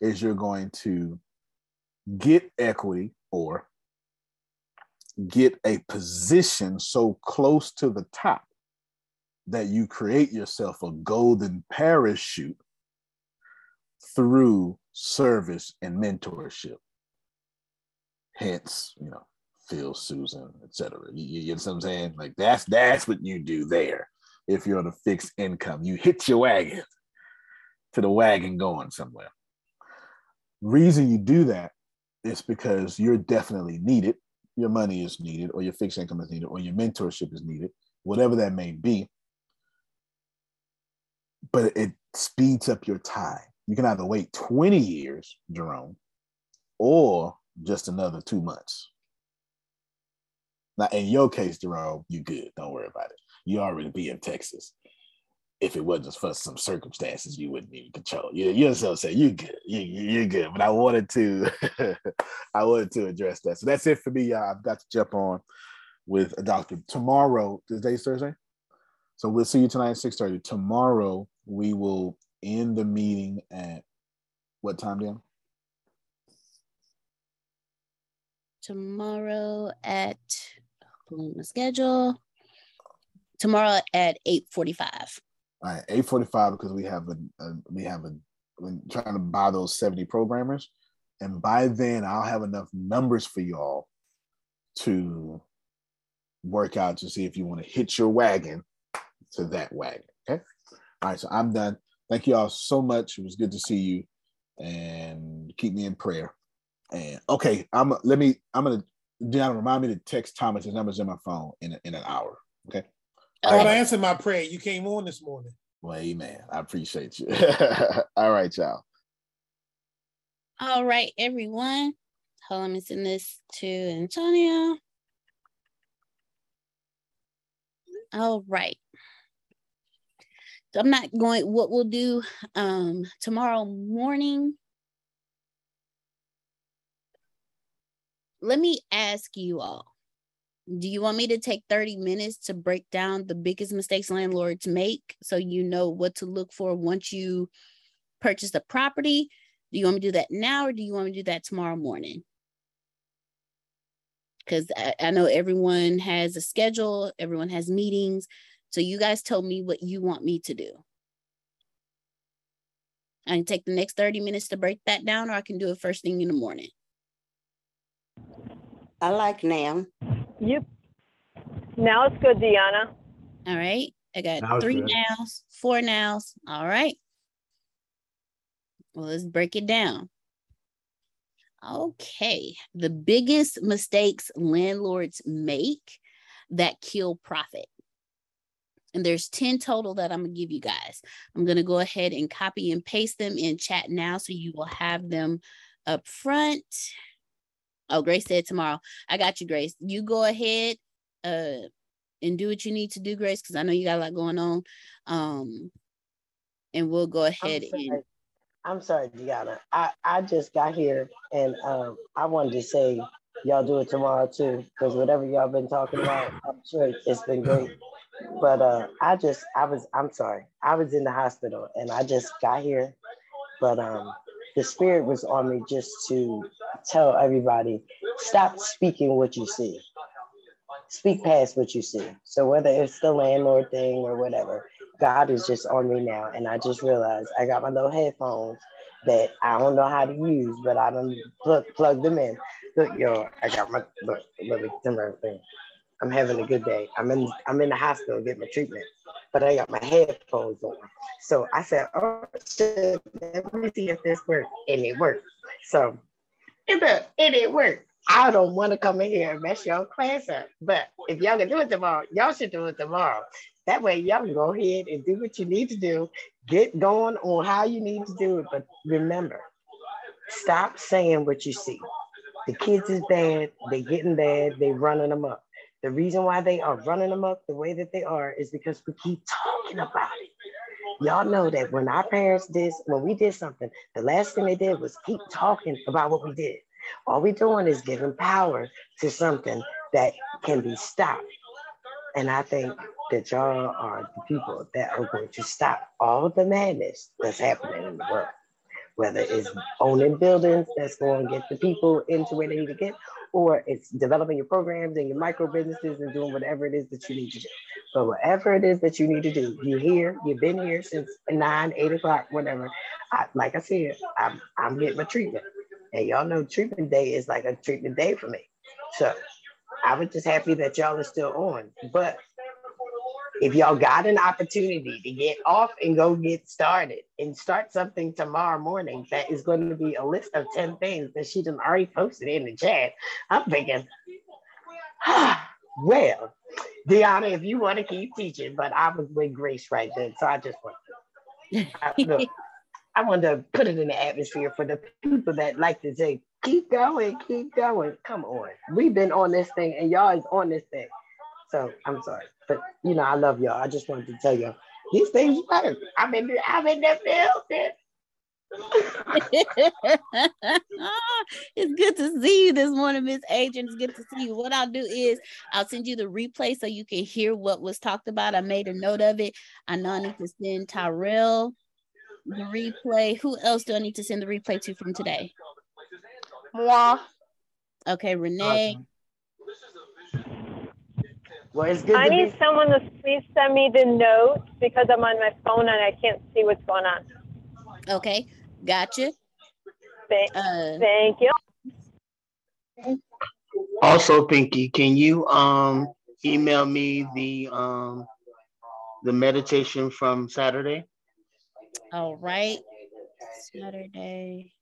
is you're going to get equity or get a position so close to the top that you create yourself a golden parachute through service and mentorship. Hence, you know, Phil, Susan, etc. You, you know what I'm saying? Like that's that's what you do there. If you're on a fixed income, you hit your wagon to the wagon going somewhere. Reason you do that is because you're definitely needed. Your money is needed, or your fixed income is needed, or your mentorship is needed, whatever that may be. But it speeds up your time. You can either wait 20 years, Jerome, or just another two months. Now, in your case, Jerome, you're good. Don't worry about it. You already be in Texas if it wasn't for some circumstances you wouldn't even control. You, you know what I'm saying? You good. You, you're good. But I wanted to I wanted to address that. So that's it for me, y'all. I've got to jump on with a doctor tomorrow. Today's Thursday. So we'll see you tonight at 6:30. Tomorrow we will end the meeting at what time, Dan? Tomorrow at pulling the schedule. Tomorrow at 8:45. All right, eight forty-five because we have a, a we have a when trying to buy those 70 programmers. And by then i'll have enough numbers for y'all to work out to see if you want to hit your wagon to that wagon okay? All right so i'm done. Thank you all so much. It was good to see you. And keep me in prayer. And okay i'm let me i'm gonna Deanna, remind me to text thomas his number's in my phone in, a, in an hour okay? I gotta answer my prayer. You came on this morning. Well, amen. I appreciate you. All right, y'all. All right, everyone. Hold on, I'm send this to Antonio. All right. So I'm not going, what we'll do um tomorrow morning. Let me ask you all. Do you want me to take 30 minutes to break down the biggest mistakes landlords make so you know what to look for once you purchase the property? Do you want me to do that now or do you want me to do that tomorrow morning? Because I, I know everyone has a schedule, everyone has meetings. So you guys tell me what you want me to do. I can take the next 30 minutes to break that down, or I can do it first thing in the morning. I like now. Yep. Now it's good, Deanna. All right. I got Now it's three good. nows, four nows. All right. Well, let's break it down. Okay. The biggest mistakes landlords make that kill profit. And there's 10 total that I'm going to give you guys. I'm going to go ahead and copy and paste them in chat now so you will have them up front. Oh, Grace said tomorrow. I got you, Grace. You go ahead uh, and do what you need to do, Grace, because I know you got a lot going on. Um, and we'll go ahead sorry. and I'm sorry, Deanna. I, I just got here and um, I wanted to say y'all do it tomorrow too, because whatever y'all been talking about, I'm sure it's been great. But uh, I just, I was, I'm sorry, I was in the hospital and I just got here. But um, the spirit was on me just to tell everybody stop speaking what you see. Speak past what you see. So whether it's the landlord thing or whatever, God is just on me now. And I just realized I got my little headphones that I don't know how to use, but I don't plug, plug them in. Look, yo, I got my look, look thing. I'm having a good day. I'm in I'm in the hospital getting my treatment, but I got my headphones on. So I said, oh shit, let me see if this works. And it worked. So it look, it didn't work. I don't want to come in here and mess your class up. But if y'all can do it tomorrow, y'all should do it tomorrow. That way y'all can go ahead and do what you need to do. Get going on how you need to do it. But remember, stop saying what you see. The kids is bad, they getting bad, they running them up. The reason why they are running them up the way that they are is because we keep talking about it. Y'all know that when our parents did, when we did something, the last thing they did was keep talking about what we did. All we're doing is giving power to something that can be stopped. And I think that y'all are the people that are going to stop all the madness that's happening in the world. whether it's owning buildings that's going to get the people into where they need to get, or it's developing your programs and your micro businesses and doing whatever it is that you need to do. But whatever it is that you need to do, you're here, you've been here since nine, eight o'clock, whatever. I, like I said, I'm, I'm getting my treatment. And y'all know treatment day is like a treatment day for me. So I was just happy that y'all are still on. But if y'all got an opportunity to get off and go get started and start something tomorrow morning that is going to be a list of 10 things that she done already posted in the chat, I'm thinking, ah, well, Deanna, if you want to keep teaching, but I was with Grace right then. So I just want to, I, I want to put it in the atmosphere for the people that like to say, keep going, keep going. Come on. We've been on this thing and y'all is on this thing. So I'm sorry. But you know, I love y'all. I just wanted to tell y'all these things work. I'm in the I'm in the building. it's good to see you this morning, Miss Adrian. It's good to see you. What I'll do is I'll send you the replay so you can hear what was talked about. I made a note of it. I know I need to send Tyrell the replay. Who else do I need to send the replay to from today? Moi. Okay, Renee. Well, it's good I to need be. someone to please send me the notes because I'm on my phone and I can't see what's going on. Okay, gotcha. Thank, Uh, thank you. Also, Pinky, can you um email me the um the meditation from Saturday? all right. Saturday.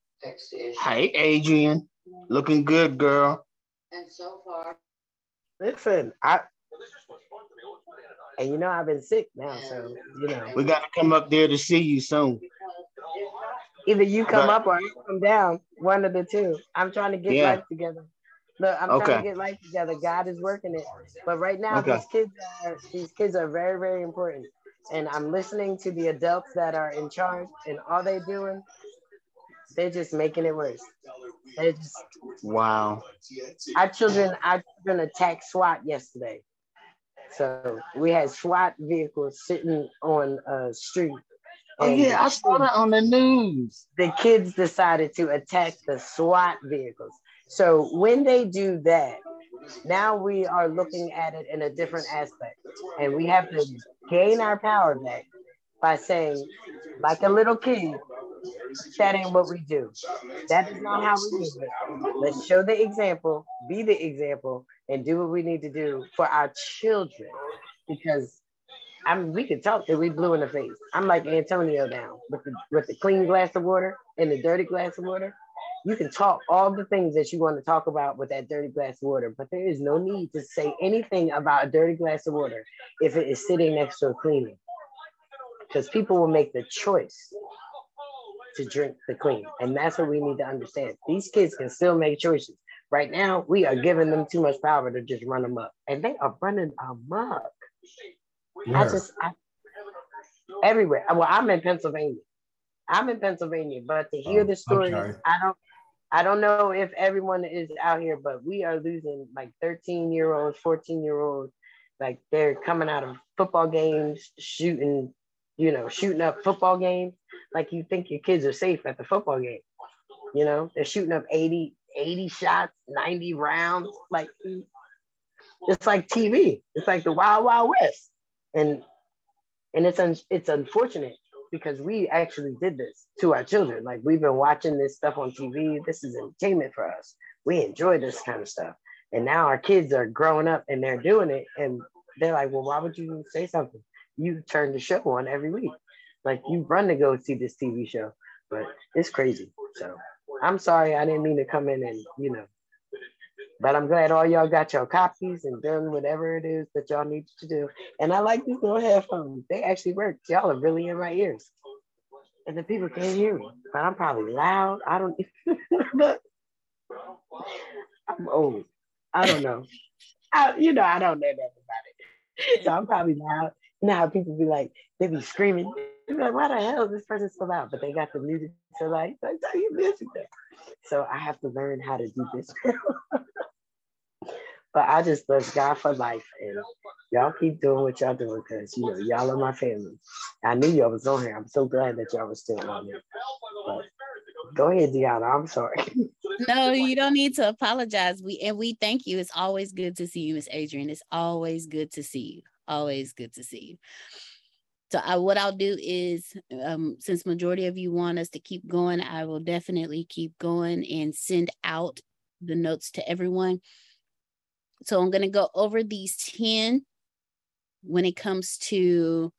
Hi, Adrian. Looking good, girl. And so far. Listen, I and you know I've been sick now, so you know We gotta come up there to see you soon. either you come But- up or I come down, one of the two. I'm trying to get Yeah. life together. Look, I'm trying to get life together. God is working it. But right now, Okay. these kids are these kids are very, very important. And I'm listening to the adults that are in charge, and all they're doing, they're just making it worse. They just Wow. our children, our children attacked SWAT yesterday. So we had SWAT vehicles sitting on a street. Oh yeah, I saw that on the news. The kids decided to attack the SWAT vehicles. So when they do that, now we are looking at it in a different aspect. And we have to gain our power back by saying, like a little kid, that ain't what we do. That is not how we do it. Let's show the example, be the example, and do what we need to do for our children. Because I mean, we could talk till we blue in the face. I'm like Antonio now with the with the clean glass of water and the dirty glass of water. You can talk all the things that you want to talk about with that dirty glass of water, but there is no need to say anything about a dirty glass of water if it is sitting next to a clean one. Because people will make the choice to drink the clean. And that's what we need to understand. These kids can still make choices. Right now, we are giving them too much power to just run them up. And they are running amok. I just, I, everywhere. Well, I'm in Pennsylvania. I'm in Pennsylvania, but to hear Oh, the stories, okay. I don't, I don't know if everyone is out here, but we are losing like 13 year olds, 14 year olds. Like they're coming out of football games, shooting, you know, shooting up football games. Like you think your kids are safe at the football game. You know, they're shooting up 80, 80 shots, 90 rounds. Like it's like TV. It's like the Wild Wild West. And and it's un- it's unfortunate because we actually did this to our children. Like we've been watching this stuff on TV. This is entertainment for us. We enjoy this kind of stuff. And now our kids are growing up and they're doing it. And they're like, well, why would you say something? You turn the show on every week. Like you run to go see this TV show, but it's crazy. So I'm sorry, I didn't mean to come in and, you know, but I'm glad all y'all got your copies and done whatever it is that y'all need to do. And I like these little headphones. They actually work. Y'all are really in my ears. And the people can't hear me, but I'm probably loud. I don't I'm old. I don't know. I, you know, I don't know nothing about it. So I'm probably loud. You know how people be like, they be screaming. Like, why the hell is this person so loud? But they got the music so like, like you music. So I have to learn how to do this. but I just bless God for life and y'all keep doing what y'all doing because you know y'all are my family. I knew y'all was on here. I'm so glad that y'all was still on here. But Go ahead, Deanna. I'm sorry. no, you don't need to apologize. We and we thank you. It's always good to see you, Miss Adrian. It's always good to see you. Always good to see you. So I, what I'll do is, um, since majority of you want us to keep going, I will definitely keep going and send out the notes to everyone. So I'm going to go over these 10 when it comes to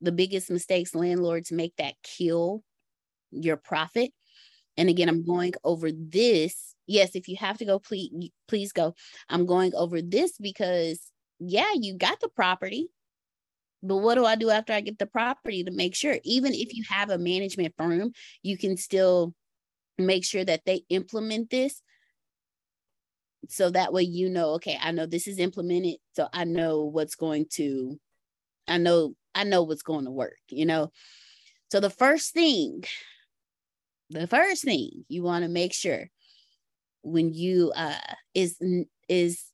the biggest mistakes landlords make that kill your profit. And again, I'm going over this. Yes, if you have to go, please, please go. I'm going over this because, yeah, you got the property. But what do I do after I get the property to make sure, even if you have a management firm, you can still make sure that they implement this. So that way you know okay i know this is implemented so i know what's going to i know i know what's going to work you know? So the first thing the first thing you want to make sure when you uh is is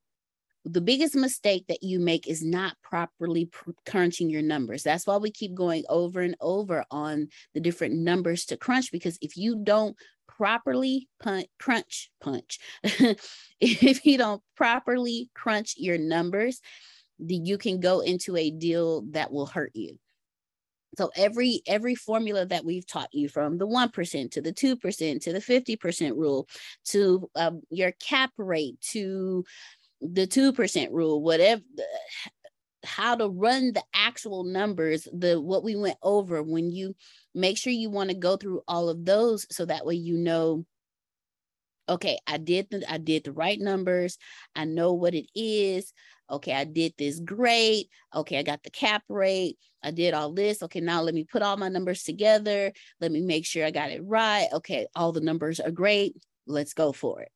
the biggest mistake that you make is not properly pr- crunching your numbers. That's why we keep going over and over on the different numbers to crunch because if you don't properly punch, crunch, punch, if you don't properly crunch your numbers, you can go into a deal that will hurt you. So every every formula that we've taught you from the 1% to the 2% to the 50% rule to um, your cap rate to the 2% rule, whatever how to run the actual numbers, the what we went over when you make sure you want to go through all of those so that way you know okay, I did the I did the right numbers. I know what it is. Okay, I did this great. Okay, I got the cap rate. I did all this. Okay, now let me put all my numbers together. Let me make sure I got it right. Okay, all the numbers are great. Let's go for it.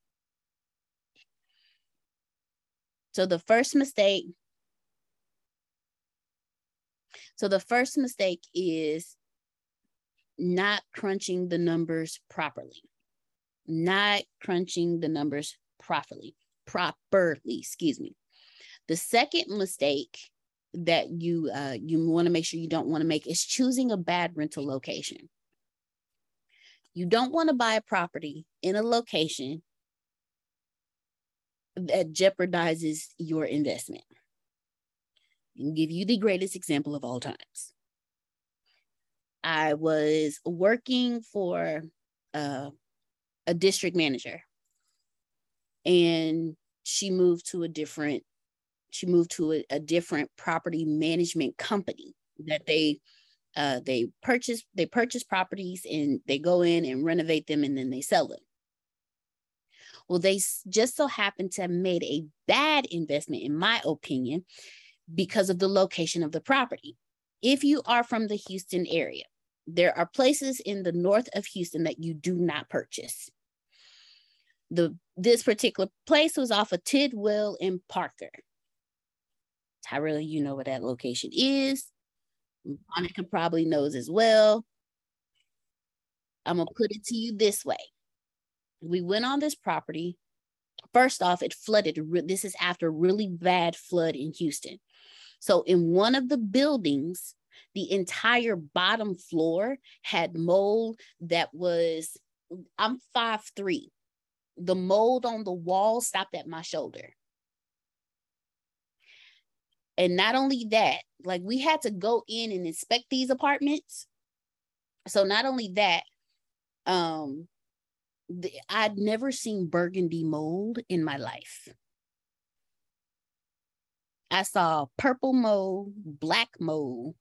So the first mistake so the first mistake is not crunching the numbers properly. Not crunching the numbers properly, properly, excuse me. The second mistake that you uh, you want to make sure you don't want to make is choosing a bad rental location. You don't want to buy a property in a location that jeopardizes your investment and give you the greatest example of all times. I was working for uh, a district manager, and she moved to a different. She moved to a, a different property management company that they uh, they purchase they purchase properties and they go in and renovate them and then they sell them. Well, they just so happen to have made a bad investment, in my opinion, because of the location of the property. If you are from the Houston area, there are places in the north of Houston that you do not purchase. The this particular place was off of Tidwell and Parker. Tyrell, you know where that location is. Monica probably knows as well. I'm gonna put it to you this way. We went on this property. First off, it flooded. This is after really bad flood in Houston. So in one of the buildings, the entire bottom floor had mold that was, I'm five three. The mold on the wall stopped at my shoulder. And not only that, like we had to go in and inspect these apartments. So not only that, um, the, I'd never seen burgundy mold in my life. I saw purple mold, black mold,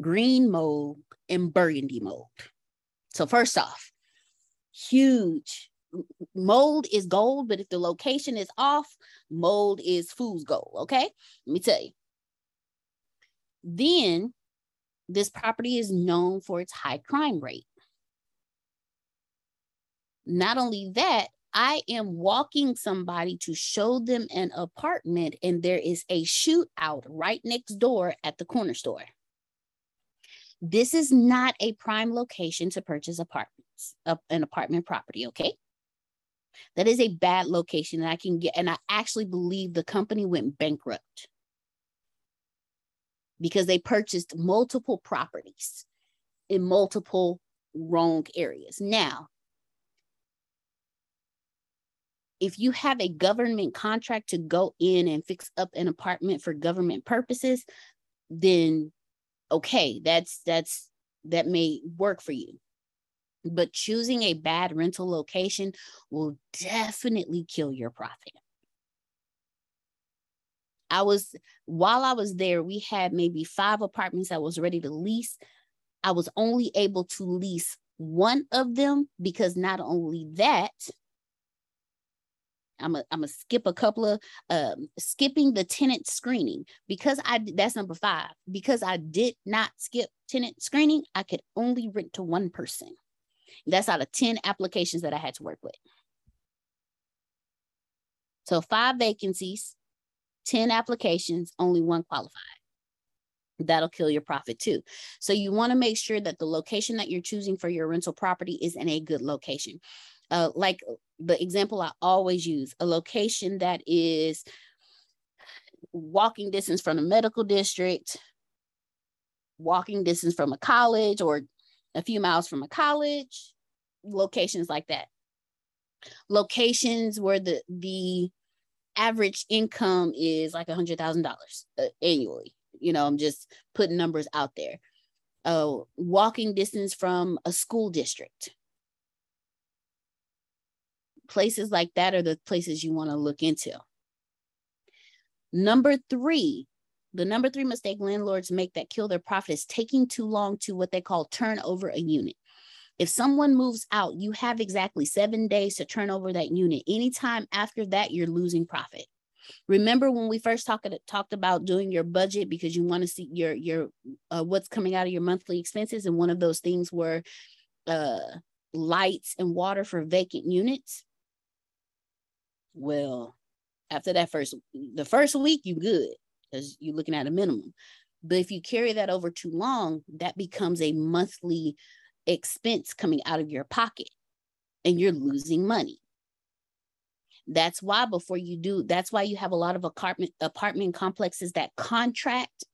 green mold, and burgundy mold. So, first off, huge mold is gold, but if the location is off, mold is fool's gold. Okay, let me tell you. Then, this property is known for its high crime rate. Not only that, I am walking somebody to show them an apartment, and there is a shootout right next door at the corner store. This is not a prime location to purchase apartments, an apartment property, okay? That is a bad location, and I can get, and I actually believe the company went bankrupt because they purchased multiple properties in multiple wrong areas. Now, if you have a government contract to go in and fix up an apartment for government purposes, then okay, that's that's that may work for you. But choosing a bad rental location will definitely kill your profit. I was while I was there, we had maybe five apartments I was ready to lease. I was only able to lease one of them because not only that, I'm a, I'm gonna skip a couple of um, skipping the tenant screening because I that's number five because I did not skip tenant screening. I could only rent to one person. That's out of ten applications that I had to work with. So five vacancies, ten applications, only one qualified. That'll kill your profit too. So you want to make sure that the location that you're choosing for your rental property is in a good location. Uh, like the example I always use, a location that is walking distance from a medical district, walking distance from a college, or a few miles from a college, locations like that. Locations where the the average income is like a hundred thousand dollars uh, annually. You know, I'm just putting numbers out there. Uh, walking distance from a school district places like that are the places you want to look into. Number three, the number three mistake landlords make that kill their profit is taking too long to what they call turn over a unit. If someone moves out, you have exactly seven days to turn over that unit. Anytime after that, you're losing profit. Remember when we first talked talked about doing your budget because you want to see your your uh, what's coming out of your monthly expenses, and one of those things were uh, lights and water for vacant units. Well, after that first the first week, you good because you're looking at a minimum. But if you carry that over too long, that becomes a monthly expense coming out of your pocket and you're losing money. That's why before you do, that's why you have a lot of apartment apartment complexes that contract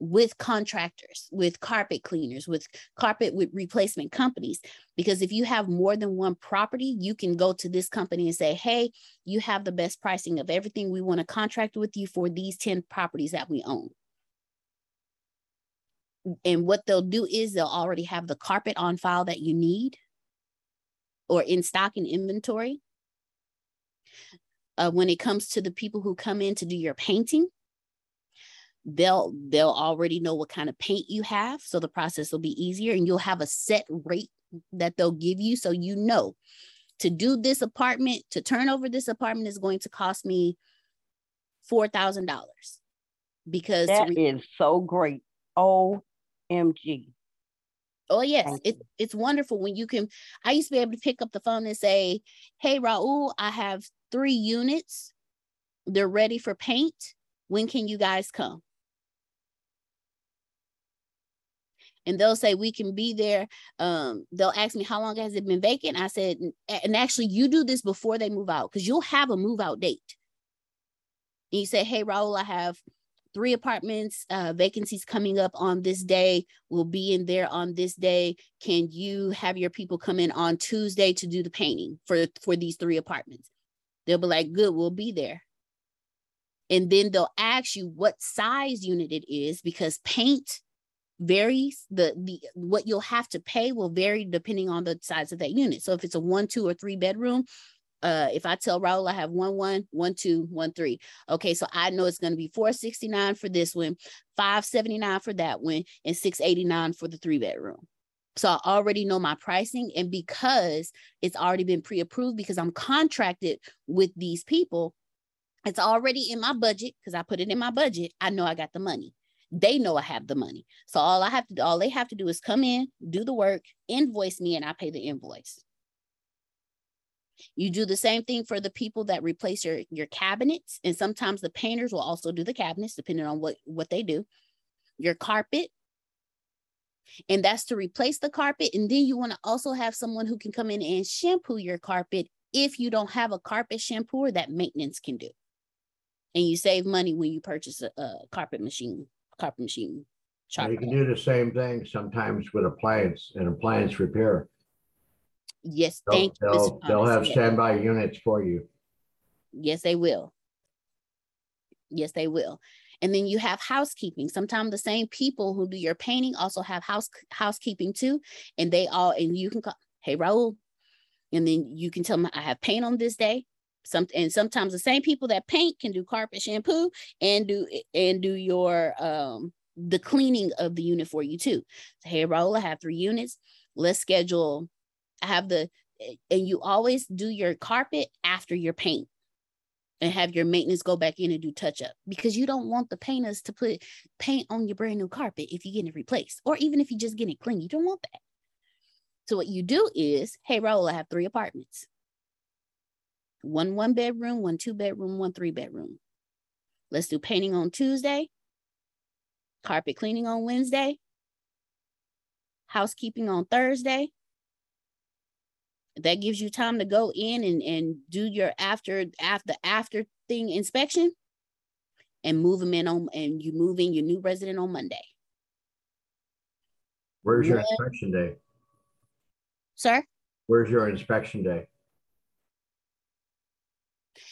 with contractors, with carpet cleaners, with carpet with replacement companies. Because if you have more than one property, you can go to this company and say, hey, you have the best pricing of everything. We want to contract with you for these 10 properties that we own. And what they'll do is they'll already have the carpet on file that you need or in stock and inventory. Uh, when it comes to the people who come in to do your painting, they'll they'll already know what kind of paint you have so the process will be easier and you'll have a set rate that they'll give you so you know to do this apartment to turn over this apartment is going to cost me four thousand dollars because that re- is so great. Omg oh yes it, it's wonderful when you can i used to be able to pick up the phone and say hey raul i have three units. They're ready for paint. When can you guys come and they'll say we can be there. Um, they'll ask me how long has it been vacant? I said and actually you do this before they move out because you'll have a move out date. And you say hey raul i have three apartments uh, vacancies coming up on this day. We'll be in there on this day. Can you have your people come in on tuesday to do the painting for for these three apartments? They'll be like good we'll be there. And then they'll ask you what size unit it is because paint varies the the what you'll have to pay will vary depending on the size of that unit so if it's a one two or three bedroom uh if i tell raul i have one one one two one three okay so i know it's going to be 469 for this one 579 for that one and 689 for the three bedroom so I already know my pricing. And because it's already been pre approved, because I'm contracted with these people, it's already in my budget because I put it in my budget. I know I got the money they know I have the money. So all I have to do, all they have to do is come in, do the work, invoice me, and I pay the invoice. You do the same thing for the people that replace your, your cabinets. And sometimes the painters will also do the cabinets, depending on what, what they do. Your carpet. And that's to replace the carpet. And then you want to also have someone who can come in and shampoo your carpet if you don't have a carpet shampooer that maintenance can do. And you save money when you purchase a, a carpet machine carpet machine. You can do the same thing sometimes with appliance and appliance repair. Yes, They'll, thank you. they'll, they'll have standby units for you. Yes, they will. Yes, they will. And then you have housekeeping. Sometimes the same people who do your painting also have house housekeeping too. And they all, and you can call, hey, Raul. And then you can tell them I have paint on this day. Some and sometimes the same people that paint can do carpet shampoo and do and do your um the cleaning of the unit for you too. So, hey, Raul, I have three units. Let's schedule. I have the and you always do your carpet after your paint and have your maintenance go back in and do touch up because you don't want the painters to put paint on your brand new carpet if you're getting it replaced or even if you just get it clean. You don't want that. So what you do is, hey, Raul, I have three apartments. One one bedroom, one two bedroom, one three bedroom. Let's do painting on Tuesday, carpet cleaning on Wednesday, housekeeping on Thursday, that gives you time to go in and, and do your after after after thing inspection and move them in on and you move in your new resident on Monday. Where's your inspection day? Sir? Where's your inspection day?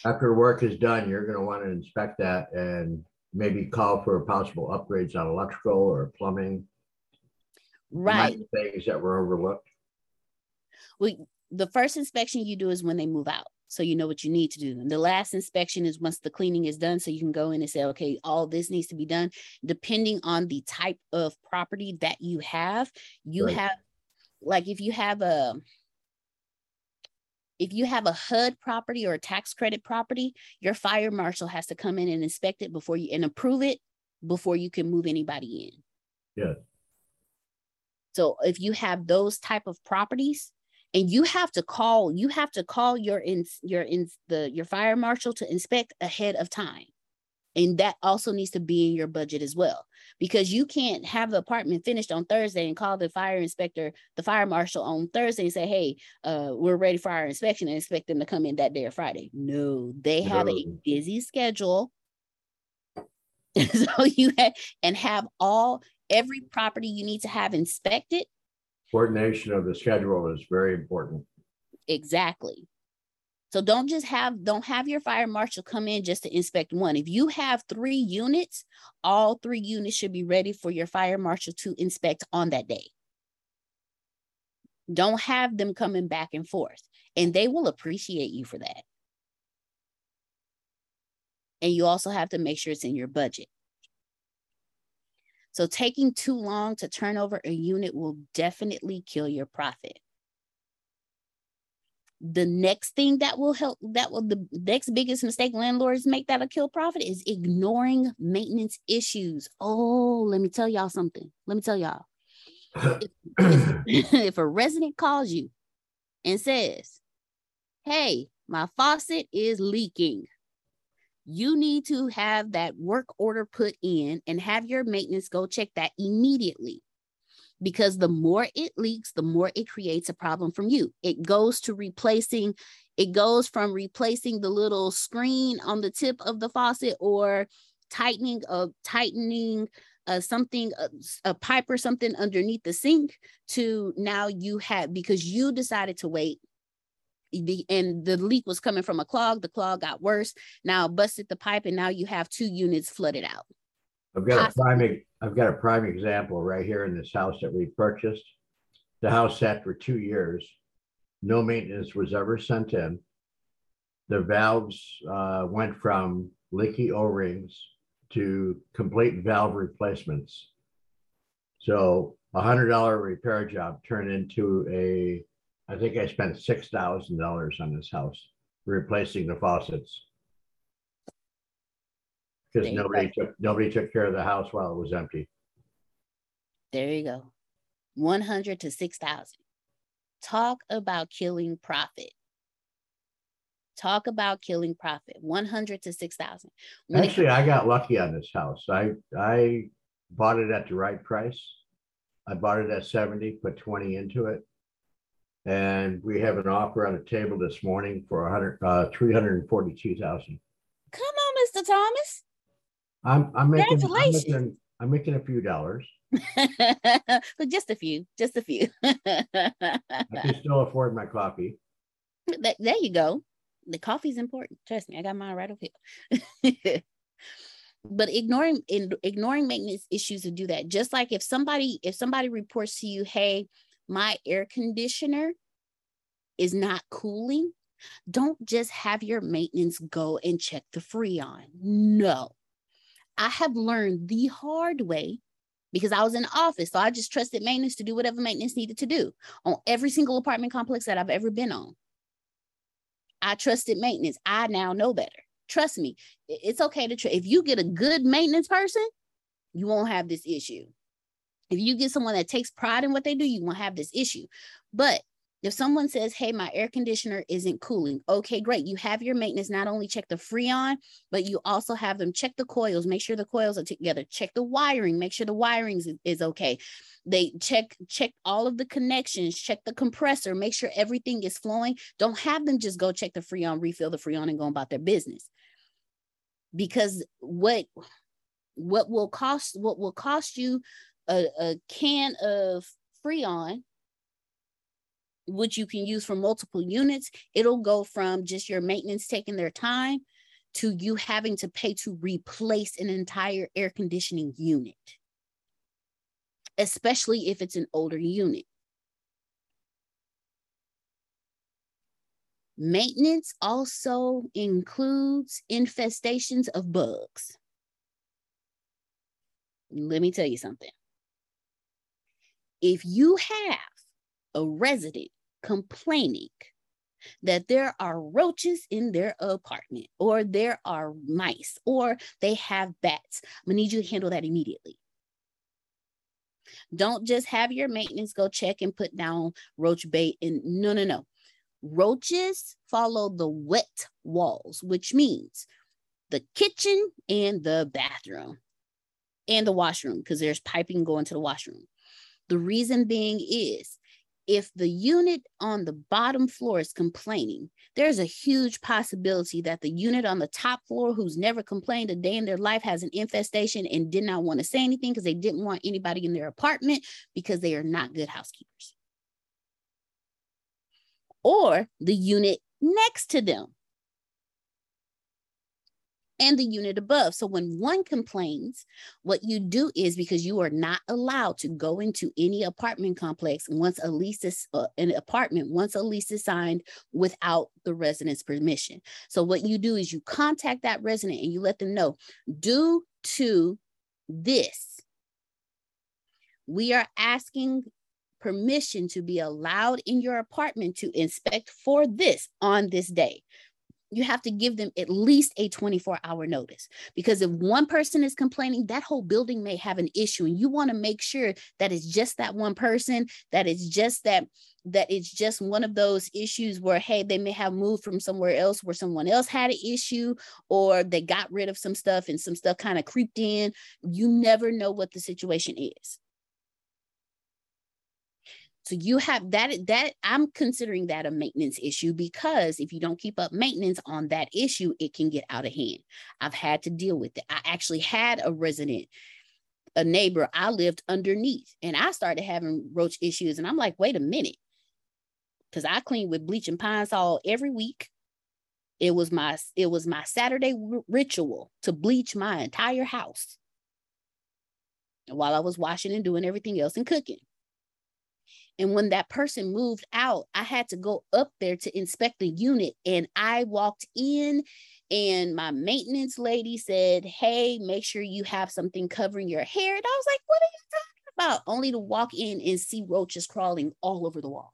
After work is done, you're going to want to inspect that and maybe call for possible upgrades on electrical or plumbing. Right. Things that were overlooked. We the first inspection you do is when they move out so you know what you need to do and the last inspection is once the cleaning is done so you can go in and say okay all this needs to be done depending on the type of property that you have you right. have like if you have a if you have a HUD property or a tax credit property, your fire marshal has to come in and inspect it before you and approve it before you can move anybody in. Yeah. So if you have those type of properties, and you have to call you have to call your in your in the your fire marshal to inspect ahead of time and that also needs to be in your budget as well because you can't have the apartment finished on thursday and call the fire inspector the fire marshal on thursday and say hey uh, we're ready for our inspection and expect them to come in that day or friday no they have no. a busy schedule so you have and have all every property you need to have inspected coordination of the schedule is very important. Exactly. So don't just have don't have your fire marshal come in just to inspect one. If you have 3 units, all 3 units should be ready for your fire marshal to inspect on that day. Don't have them coming back and forth and they will appreciate you for that. And you also have to make sure it's in your budget. So taking too long to turn over a unit will definitely kill your profit. The next thing that will help, that will the next biggest mistake landlords make that'll kill profit is ignoring maintenance issues. Oh, let me tell y'all something. Let me tell y'all. if, if, if a resident calls you and says, Hey, my faucet is leaking you need to have that work order put in and have your maintenance go check that immediately because the more it leaks the more it creates a problem from you it goes to replacing it goes from replacing the little screen on the tip of the faucet or tightening of tightening uh, something a, a pipe or something underneath the sink to now you have because you decided to wait the and the leak was coming from a clog. The clog got worse. Now busted the pipe, and now you have two units flooded out. I've got a prime. I've got a prime example right here in this house that we purchased. The house sat for two years. No maintenance was ever sent in. The valves uh, went from leaky O-rings to complete valve replacements. So a hundred dollar repair job turned into a I think I spent six thousand dollars on this house replacing the faucets because nobody go. took nobody took care of the house while it was empty. There you go, one hundred to six thousand. Talk about killing profit. Talk about killing profit. One hundred to six thousand. Actually, it- I got lucky on this house. I I bought it at the right price. I bought it at seventy, put twenty into it and we have an offer on the table this morning for 100, uh, 342,000. Come on, Mr. Thomas. I'm, I'm making, I'm making, I'm making a few dollars. but just a few, just a few. I can still afford my coffee. There you go. the coffee's important. Trust me, I got mine right over here. but ignoring in, ignoring maintenance issues to do that. Just like if somebody if somebody reports to you, hey, my air conditioner is not cooling, don't just have your maintenance go and check the freon. No. I have learned the hard way because I was in office. So I just trusted maintenance to do whatever maintenance needed to do on every single apartment complex that I've ever been on. I trusted maintenance. I now know better. Trust me, it's okay to try. If you get a good maintenance person, you won't have this issue. If you get someone that takes pride in what they do, you won't have this issue. But if someone says, Hey, my air conditioner isn't cooling, okay, great. You have your maintenance not only check the freon, but you also have them check the coils, make sure the coils are together, check the wiring, make sure the wiring is, is okay. They check check all of the connections, check the compressor, make sure everything is flowing. Don't have them just go check the freon, refill the freon, and go about their business. Because what what will cost what will cost you a, a can of freon which you can use for multiple units, it'll go from just your maintenance taking their time to you having to pay to replace an entire air conditioning unit, especially if it's an older unit. Maintenance also includes infestations of bugs. Let me tell you something. If you have a resident complaining that there are roaches in their apartment or there are mice or they have bats. I'm gonna need you to handle that immediately. Don't just have your maintenance go check and put down roach bait and no, no, no. Roaches follow the wet walls, which means the kitchen and the bathroom and the washroom because there's piping going to the washroom. The reason being is if the unit on the bottom floor is complaining, there's a huge possibility that the unit on the top floor, who's never complained a day in their life, has an infestation and did not want to say anything because they didn't want anybody in their apartment because they are not good housekeepers. Or the unit next to them and the unit above. So when one complains, what you do is because you are not allowed to go into any apartment complex once a lease is uh, an apartment once a lease is signed without the resident's permission. So what you do is you contact that resident and you let them know due to this we are asking permission to be allowed in your apartment to inspect for this on this day you have to give them at least a 24 hour notice. Because if one person is complaining that whole building may have an issue and you want to make sure that it's just that one person that it's just that that it's just one of those issues where hey they may have moved from somewhere else where someone else had an issue or they got rid of some stuff and some stuff kind of creeped in. You never know what the situation is so you have that that I'm considering that a maintenance issue because if you don't keep up maintenance on that issue, it can get out of hand. I've had to deal with it. I actually had a resident a neighbor I lived underneath and I started having roach issues and I'm like, "Wait a minute." Cuz I clean with bleach and Pine-Sol every week. It was my it was my Saturday r- ritual to bleach my entire house while I was washing and doing everything else and cooking. And when that person moved out, I had to go up there to inspect the unit. And I walked in, and my maintenance lady said, Hey, make sure you have something covering your hair. And I was like, What are you talking about? Only to walk in and see roaches crawling all over the wall.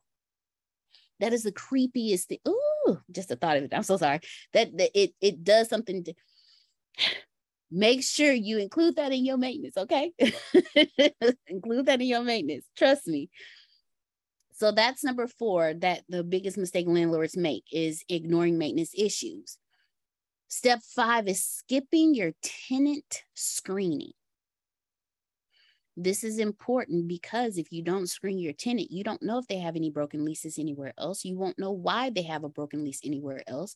That is the creepiest thing. Ooh, just the thought of it. I'm so sorry. That, that it it does something to make sure you include that in your maintenance, okay? include that in your maintenance. Trust me. So that's number four that the biggest mistake landlords make is ignoring maintenance issues. Step five is skipping your tenant screening. This is important because if you don't screen your tenant, you don't know if they have any broken leases anywhere else. You won't know why they have a broken lease anywhere else.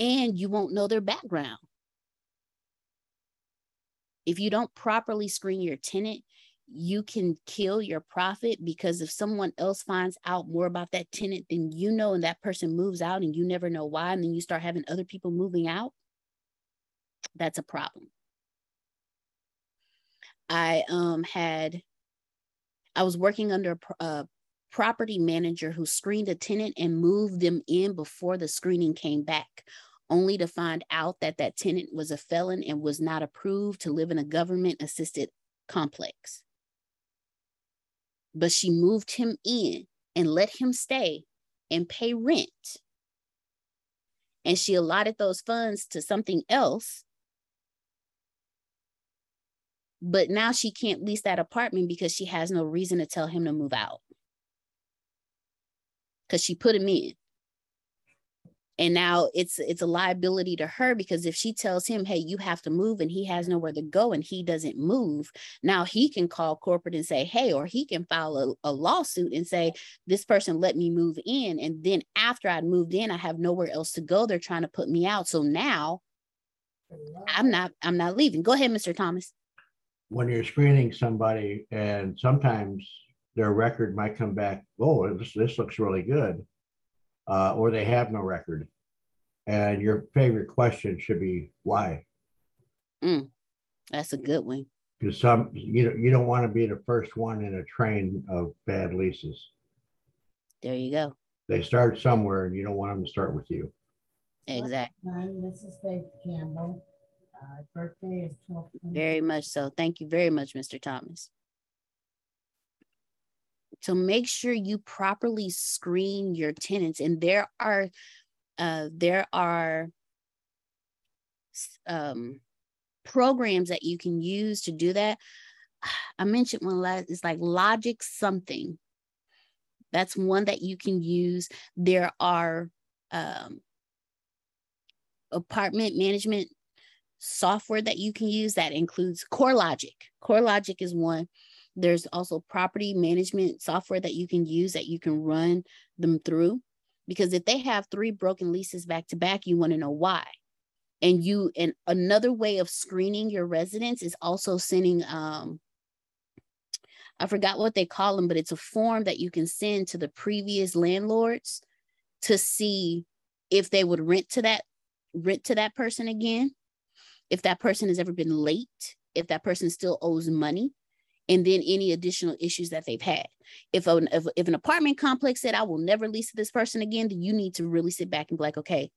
And you won't know their background. If you don't properly screen your tenant, you can kill your profit because if someone else finds out more about that tenant than you know and that person moves out and you never know why and then you start having other people moving out that's a problem. I um had i was working under a property manager who screened a tenant and moved them in before the screening came back only to find out that that tenant was a felon and was not approved to live in a government assisted complex but she moved him in and let him stay and pay rent. And she allotted those funds to something else. But now she can't lease that apartment because she has no reason to tell him to move out. Because she put him in and now it's it's a liability to her because if she tells him hey you have to move and he has nowhere to go and he doesn't move now he can call corporate and say hey or he can file a, a lawsuit and say this person let me move in and then after I'd moved in i have nowhere else to go. They're trying to put me out. So now i'm not i'm not leaving. Go ahead mr thomas. When you're screening somebody and sometimes their record might come back oh this, this looks really good uh, or they have no record. And your favorite question should be why? Mm, that's a good one. Because some you know you don't want to be the first one in a train of bad leases. There you go. They start somewhere, and you don't want them to start with you. Exactly. This is Faith Campbell. Uh, birthday is 12. Very much so. Thank you very much, Mr. Thomas. So make sure you properly screen your tenants. And there are uh, there are um, programs that you can use to do that. I mentioned one last, it's like Logic something. That's one that you can use. There are um, apartment management software that you can use that includes CoreLogic. CoreLogic is one. There's also property management software that you can use that you can run them through. Because if they have three broken leases back to back, you want to know why. And you and another way of screening your residents is also sending um I forgot what they call them, but it's a form that you can send to the previous landlords to see if they would rent to that rent to that person again, if that person has ever been late, if that person still owes money, and then any additional issues that they've had. If an, if, if an apartment complex said, I will never lease to this person again, then you need to really sit back and be like, okay.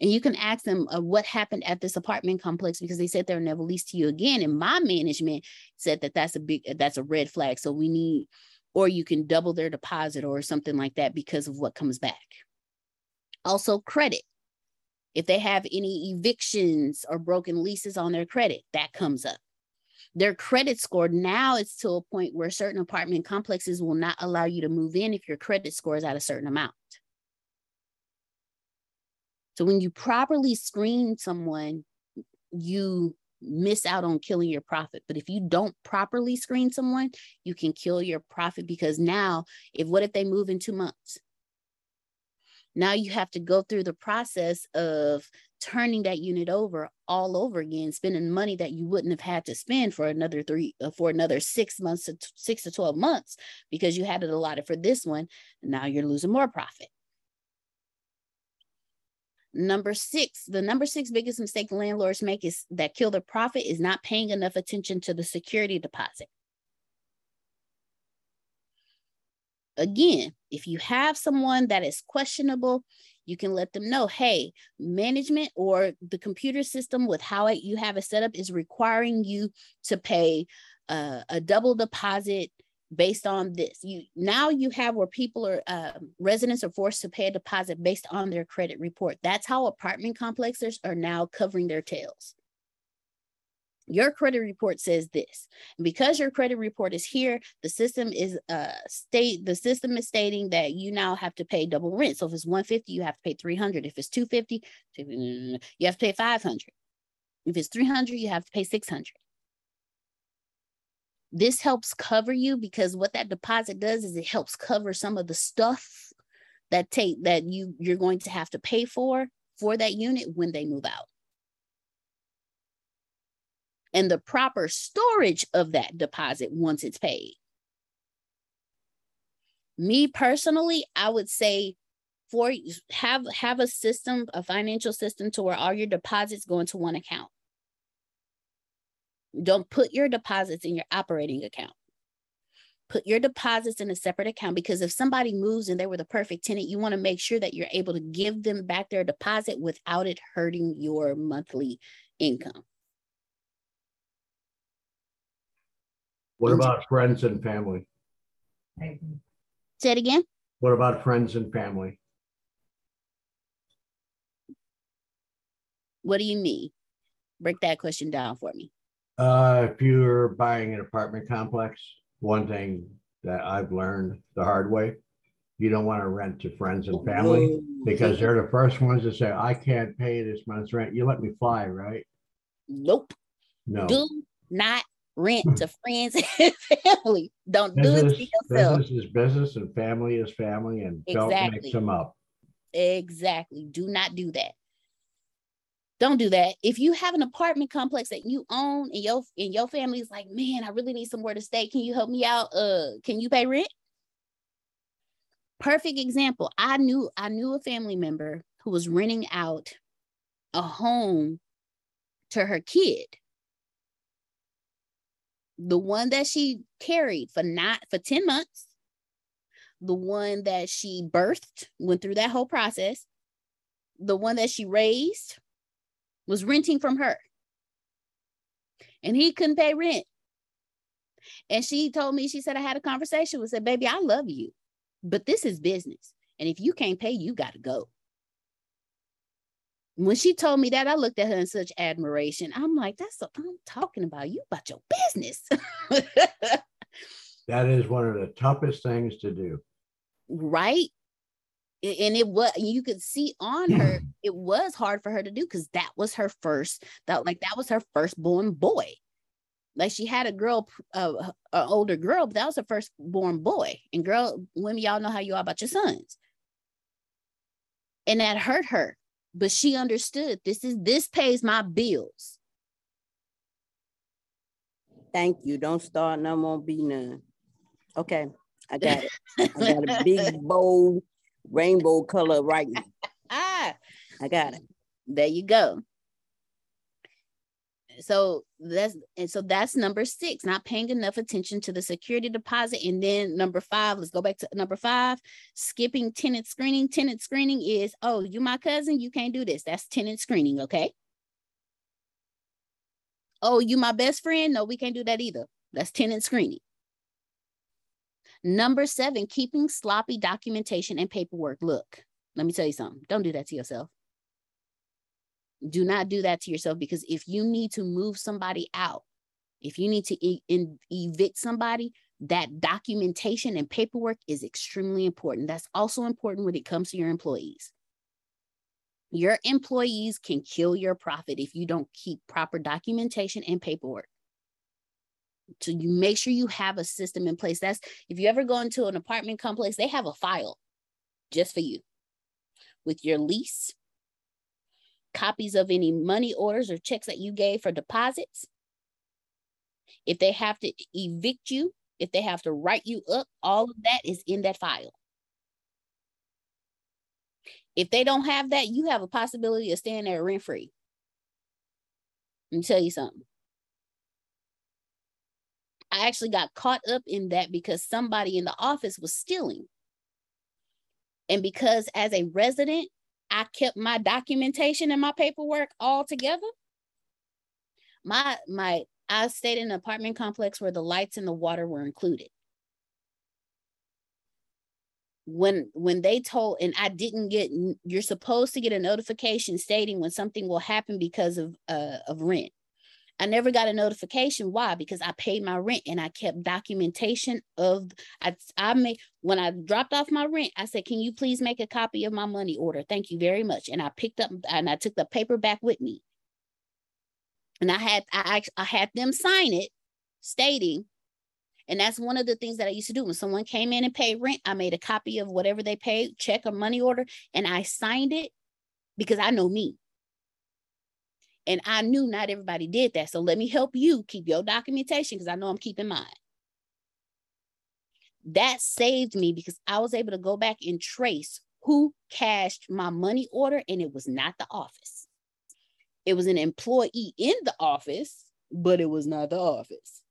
And you can ask them uh, what happened at this apartment complex because they said they'll never lease to you again. And my management said that that's a big, that's a red flag. So we need, or you can double their deposit or something like that because of what comes back. Also, credit. If they have any evictions or broken leases on their credit, that comes up their credit score now it's to a point where certain apartment complexes will not allow you to move in if your credit score is at a certain amount. So when you properly screen someone, you miss out on killing your profit. But if you don't properly screen someone, you can kill your profit because now, if what if they move in two months? Now you have to go through the process of turning that unit over all over again, spending money that you wouldn't have had to spend for another three, uh, for another six months to t- six to 12 months because you had it allotted for this one. now you're losing more profit. Number six, the number six biggest mistake landlords make is that kill their profit is not paying enough attention to the security deposit. Again, if you have someone that is questionable, you can let them know hey management or the computer system with how it, you have it set up is requiring you to pay uh, a double deposit based on this. You now you have where people are uh, residents are forced to pay a deposit based on their credit report. That's how apartment complexes are now covering their tails your credit report says this. And because your credit report is here the system is uh state the system is stating that you now have to pay double rent. So if it's 150 you have to pay 300 if it's 250 you have to pay 500 if it's 300 you have to pay 600 this helps cover you because what that deposit does is it helps cover some of the stuff that take that you you're going to have to pay for for that unit when they move out and the proper storage of that deposit once it's paid. Me personally, I would say for have have a system, a financial system to where all your deposits go into one account. Don't put your deposits in your operating account. Put your deposits in a separate account because if somebody moves and they were the perfect tenant, you want to make sure that you're able to give them back their deposit without it hurting your monthly income. What about friends and family? Say it again. What about friends and family? What do you mean? Break that question down for me. Uh, if you're buying an apartment complex, one thing that I've learned the hard way, you don't want to rent to friends and family because they're the first ones to say, I can't pay this month's rent. You let me fly, right? Nope. No. Do not rent to friends and family. Don't do it to yourself. business is business and family is family and don't mix them up. Exactly. Do not do that. Don't do that. If you have an apartment complex that you own and your and your family is like, man, I really need somewhere to stay. Can you help me out? Uh, can you pay rent? Perfect example. I knew I knew a family member who was renting out a home to her kid. The one that she carried for not for 10 months, the one that she birthed, went through that whole process, the one that she raised was renting from her. And he couldn't pay rent. And she told me, she said, I had a conversation with said, baby, I love you, but this is business. And if you can't pay, you got to go. When she told me that, I looked at her in such admiration. I'm like, that's what I'm talking about. You about your business. That is one of the toughest things to do. right? And it was you could see on her, it was hard for her to do because that was her first, that like that was her firstborn boy. Like she had a girl, uh, an older girl, but that was her firstborn boy. And girl, women, y'all know how you are about your sons. And that hurt her, but she understood this is this pays my bills. Thank you. Don't start no more be none. Okay, I got it. I got a big bold rainbow color right now. Ah, I got it. there you go. So that's and so that's number six, not paying enough attention to the security deposit. And then number five, let's go back to number five, skipping tenant screening. Tenant screening is, oh, you my cousin, you can't do this. That's tenant screening, okay? Oh, you my best friend? No, we can't do that either. That's tenant screening. Number seven, keeping sloppy documentation and paperwork. Look, let me tell you something. Don't do that to yourself. Do not do that to yourself because if you need to move somebody out, if you need to e- in- evict somebody, that documentation and paperwork is extremely important. That's also important when it comes to your employees. Your employees can kill your profit if you don't keep proper documentation and paperwork. So you make sure you have a system in place. That's if you ever go into an apartment complex, they have a file just for you with your lease, copies of any money orders or checks that you gave for deposits. If they have to evict you, if they have to write you up, all of that is in that file. If they don't have that, you have a possibility of staying there rent free. Let me tell you something. I actually got caught up in that because somebody in the office was stealing. And because as a resident, I kept my documentation and my paperwork all together. My my I stayed in an apartment complex where the lights and the water were included. When when they told and I didn't get you're supposed to get a notification stating when something will happen because of uh of rent. I never got a notification. Why? Because I paid my rent and I kept documentation of I I made when I dropped off my rent, I said, Can you please make a copy of my money order? Thank you very much. And I picked up and I took the paper back with me. And I had I I had them sign it stating, and that's one of the things that I used to do when someone came in and paid rent. I made a copy of whatever they paid, check or money order, and I signed it because I know me. And I knew not everybody did that. So let me help you keep your documentation because I know I'm keeping mine. That saved me because I was able to go back and trace who cashed my money order, and it was not the office. It was an employee in the office, but it was not the office.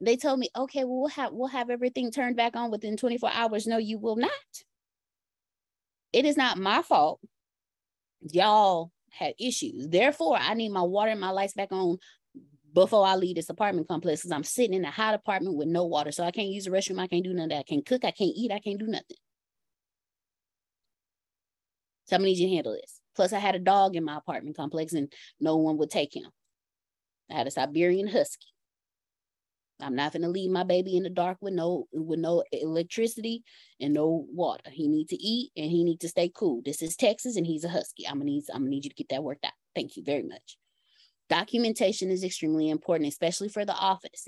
They told me, okay, well, we'll have we'll have everything turned back on within 24 hours. No, you will not. It is not my fault. Y'all had issues. Therefore, I need my water and my lights back on before I leave this apartment complex because I'm sitting in a hot apartment with no water. So I can't use the restroom. I can't do that. I can't cook. I can't eat. I can't do nothing. So I'm gonna need you to handle this. Plus, I had a dog in my apartment complex and no one would take him. I had a Siberian Husky. I'm not gonna leave my baby in the dark with no with no electricity and no water. He need to eat and he need to stay cool. This is Texas and he's a husky. I'm gonna need I'm gonna need you to get that worked out. Thank you very much. Documentation is extremely important, especially for the office.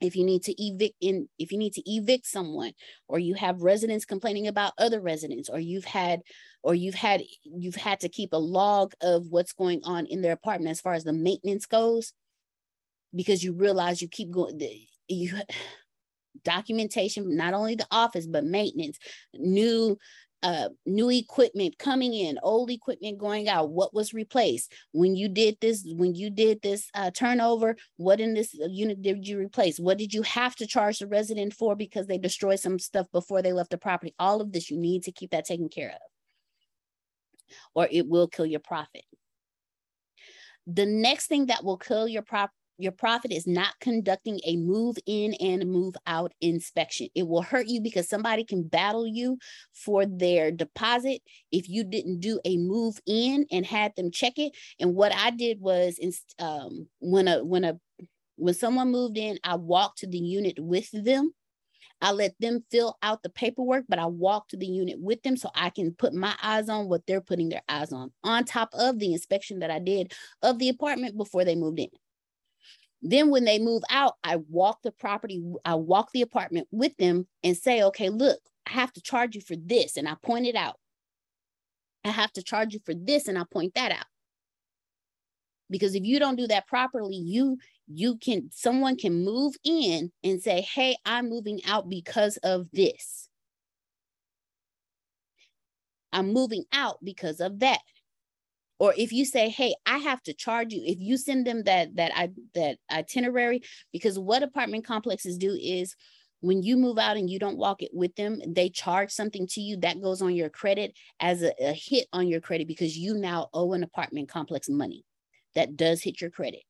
If you need to evict in if you need to evict someone or you have residents complaining about other residents or you've had or you've had you've had to keep a log of what's going on in their apartment as far as the maintenance goes, because you realize you keep going you documentation not only the office but maintenance new uh new equipment coming in old equipment going out what was replaced? When you did this when you did this uh, turnover what in this unit did you replace? What did you have to charge the resident for because they destroyed some stuff before they left the property? All of this you need to keep that taken care of. Or it will kill your profit. The next thing that will kill your prop your profit is not conducting a move in and move out inspection. It will hurt you because somebody can battle you for their deposit if you didn't do a move in and had them check it. And what I did was, um, when a when a when someone moved in, I walked to the unit with them. I let them fill out the paperwork, but I walk to the unit with them so I can put my eyes on what they're putting their eyes on, on top of the inspection that I did of the apartment before they moved in. Then when they move out, I walk the property, I walk the apartment with them and say, okay, look, I have to charge you for this. And I point it out. I have to charge you for this and I point that out. Because if you don't do that properly, you you can someone can move in and say, "Hey, I'm moving out because of this." I'm moving out because of that or if you say hey i have to charge you if you send them that that i that itinerary because what apartment complexes do is when you move out and you don't walk it with them they charge something to you that goes on your credit as a, a hit on your credit because you now owe an apartment complex money that does hit your credit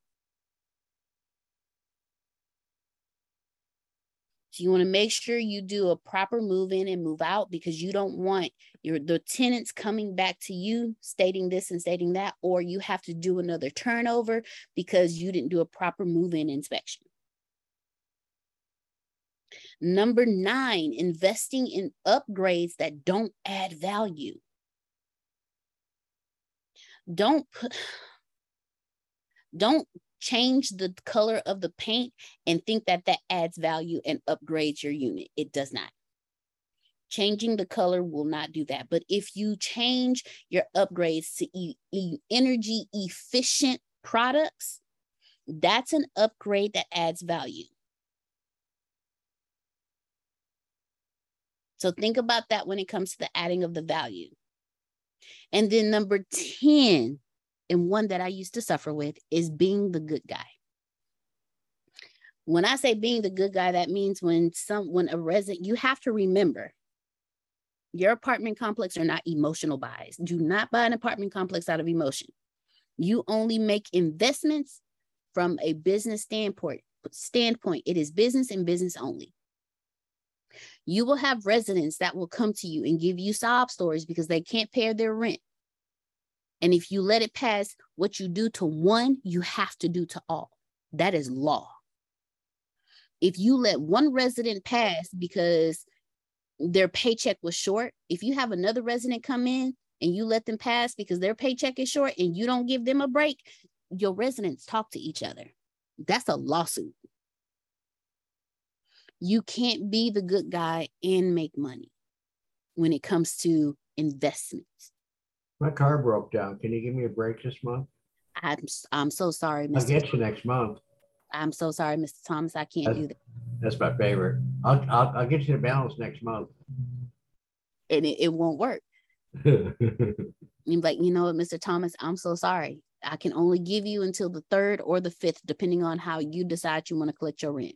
So you want to make sure you do a proper move in and move out because you don't want your the tenants coming back to you stating this and stating that, or you have to do another turnover because you didn't do a proper move in inspection. Number nine, investing in upgrades that don't add value. Don't put don't change the color of the paint and think that that adds value and upgrades your unit. It does not. Changing the color will not do that. But if you change your upgrades to e e energy efficient products, that's an upgrade that adds value. So think about that when it comes to the adding of the value. And then number 10, and one that I used to suffer with is being the good guy. When I say being the good guy, that means when some when a resident, you have to remember your apartment complex are not emotional buys. Do not buy an apartment complex out of emotion. You only make investments from a business standpoint. Standpoint, it is business and business only. You will have residents that will come to you and give you sob stories because they can't pay their rent. And if you let it pass, what you do to one, you have to do to all. That is law. If you let one resident pass because their paycheck was short, if you have another resident come in and you let them pass because their paycheck is short and you don't give them a break, your residents talk to each other. That's a lawsuit. You can't be the good guy and make money when it comes to investments. My car broke down. Can you give me a break this month? I'm I'm so sorry, Mr. I'll get you next month. I'm so sorry, Mr. Thomas. I can't do that. That's my favorite. I'll, I'll, I'll get you the balance next month. And it, it won't work. You're like, you know what, Mr. Thomas, I'm so sorry. I can only give you until the third or the fifth, depending on how you decide you want to collect your rent.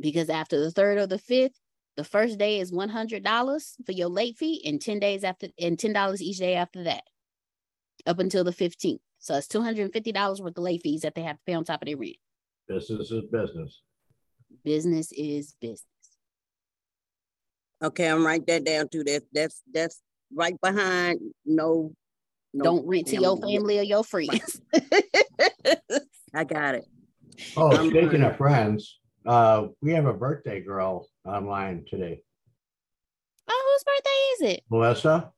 Because after the third or the fifth, the first day is one hundred dollars for your late fee, and ten days after, and ten dollars each day after that, up until the fifteenth. So it's two hundred and fifty dollars worth of late fees that they have to pay on top of their rent. Business is business. Business is business. Okay, I'm write that down too. That's that's that's right behind no. no Don't rent to your family or your friends. I got it. Oh, I'm speaking fine. of friends, uh, we have a birthday girl online today. Oh, whose birthday is it? Melissa,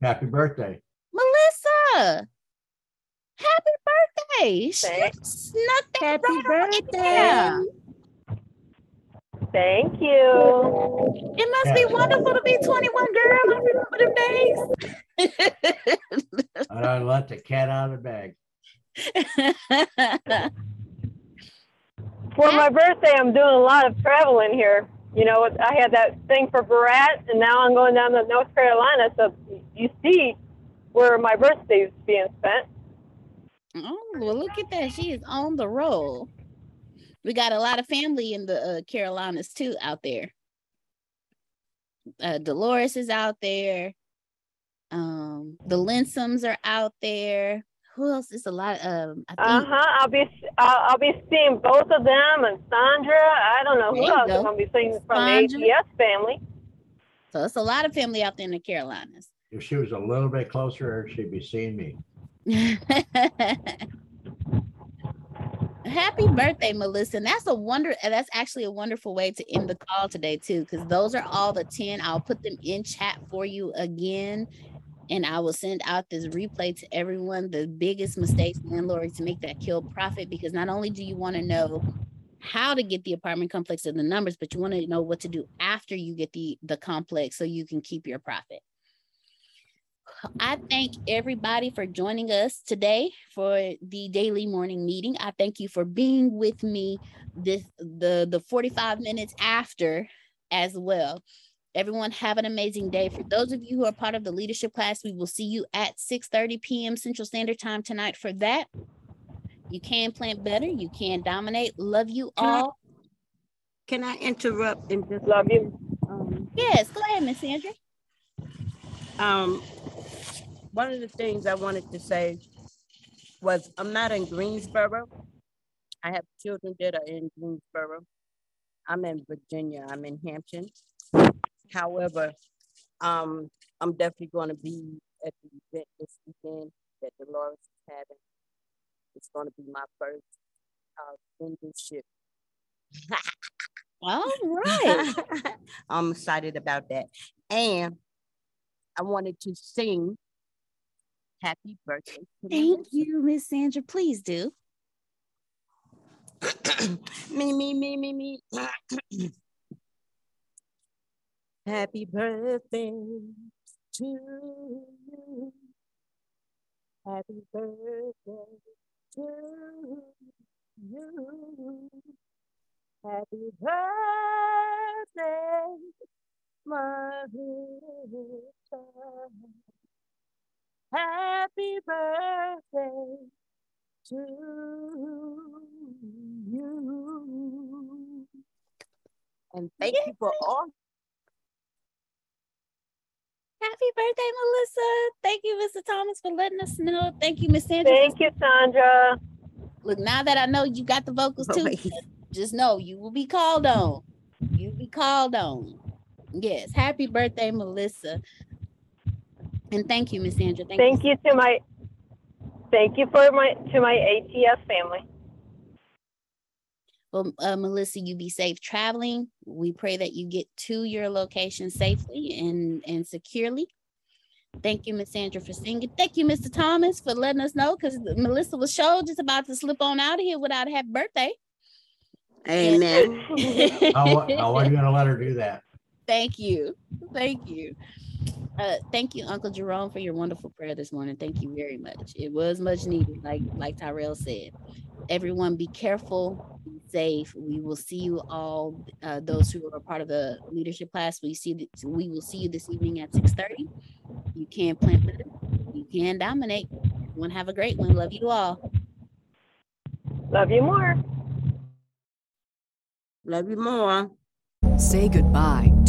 happy birthday. Melissa. Happy birthday. She snuck that Happy right birthday. there. Thank you. It must be wonderful to be 21, girl. I remember them days. And I let the cat out of the bag. For my birthday, I'm doing a lot of traveling here. You know, I had that thing for Barat, and now I'm going down to North Carolina. So you see where my birthday is being spent. Oh, well, look at that. She is on the roll. We got a lot of family in the uh, Carolinas too out there. Uh, Dolores is out there. Um, the Linsoms are out there. Who else is a lot? Um, I Uh think huh. I'll be I'll, I'll be seeing both of them and Sandra. I don't know There who else go. I'm gonna be seeing from Sandra. the ATS family. so. It's a lot of family out there in the Carolinas. If she was a little bit closer, she'd be seeing me. Happy birthday, Melissa. And that's a wonder. and That's actually a wonderful way to end the call today, too, because those are all the 10. I'll put them in chat for you again. And I will send out this replay to everyone. The biggest mistakes landlords to make that kill profit because not only do you want to know how to get the apartment complex and the numbers, but you want to know what to do after you get the the complex so you can keep your profit. I thank everybody for joining us today for the daily morning meeting. I thank you for being with me this the the 45 minutes after as well. Everyone have an amazing day. For those of you who are part of the leadership class, we will see you at 6:30 p.m. Central Standard Time tonight for that. You can plant better, you can dominate. Love you Can I- all. Can I interrupt and just love you? Um, Yes, go ahead, Miss Sandra. um, one of the things I wanted to say was I'm not in Greensboro. I have children that are in Greensboro. I'm in Virginia. I'm in Hampton. However, um, I'm definitely going to be at the event this weekend that Dolores is having. It's going to be my first uh, membership. All right. I'm excited about that. And I wanted to sing happy birthday. to Thank you, Miss Sandra. Please do. me, me, me, me, me. Happy birthday to you. Happy birthday to you. Happy birthday, Marita. Happy birthday to you. And thank you for all. Happy birthday, Melissa. Thank you, Mr. Thomas, for letting us know. Thank you, Miss Sandra. Thank you, Sandra. Look, now that I know you got the vocals too, just know you will be called on. You'll be called on. Yes. Happy birthday, Melissa. And thank you, Miss Sandra. Thank, Thank you to my thank you for my to my ATS family. Well, uh, Melissa, you be safe traveling. We pray that you get to your location safely and, and securely. Thank you, Miss Sandra, for singing. Thank you, Mr. Thomas, for letting us know because Melissa was sure just about to slip on out of here without a happy birthday. Amen. How, how are you going to let her do that? Thank you. Thank you. Uh, thank you, Uncle Jerome, for your wonderful prayer this morning. Thank you very much. It was much needed, like like Tyrell said. Everyone, be careful, be safe. We will see you all. Uh, those who are part of the leadership class, we see. th- We will see you this evening at six thirty. You can plant better. You can dominate. Everyone, have a great one. Love you all. Love you more. Love you more. Say goodbye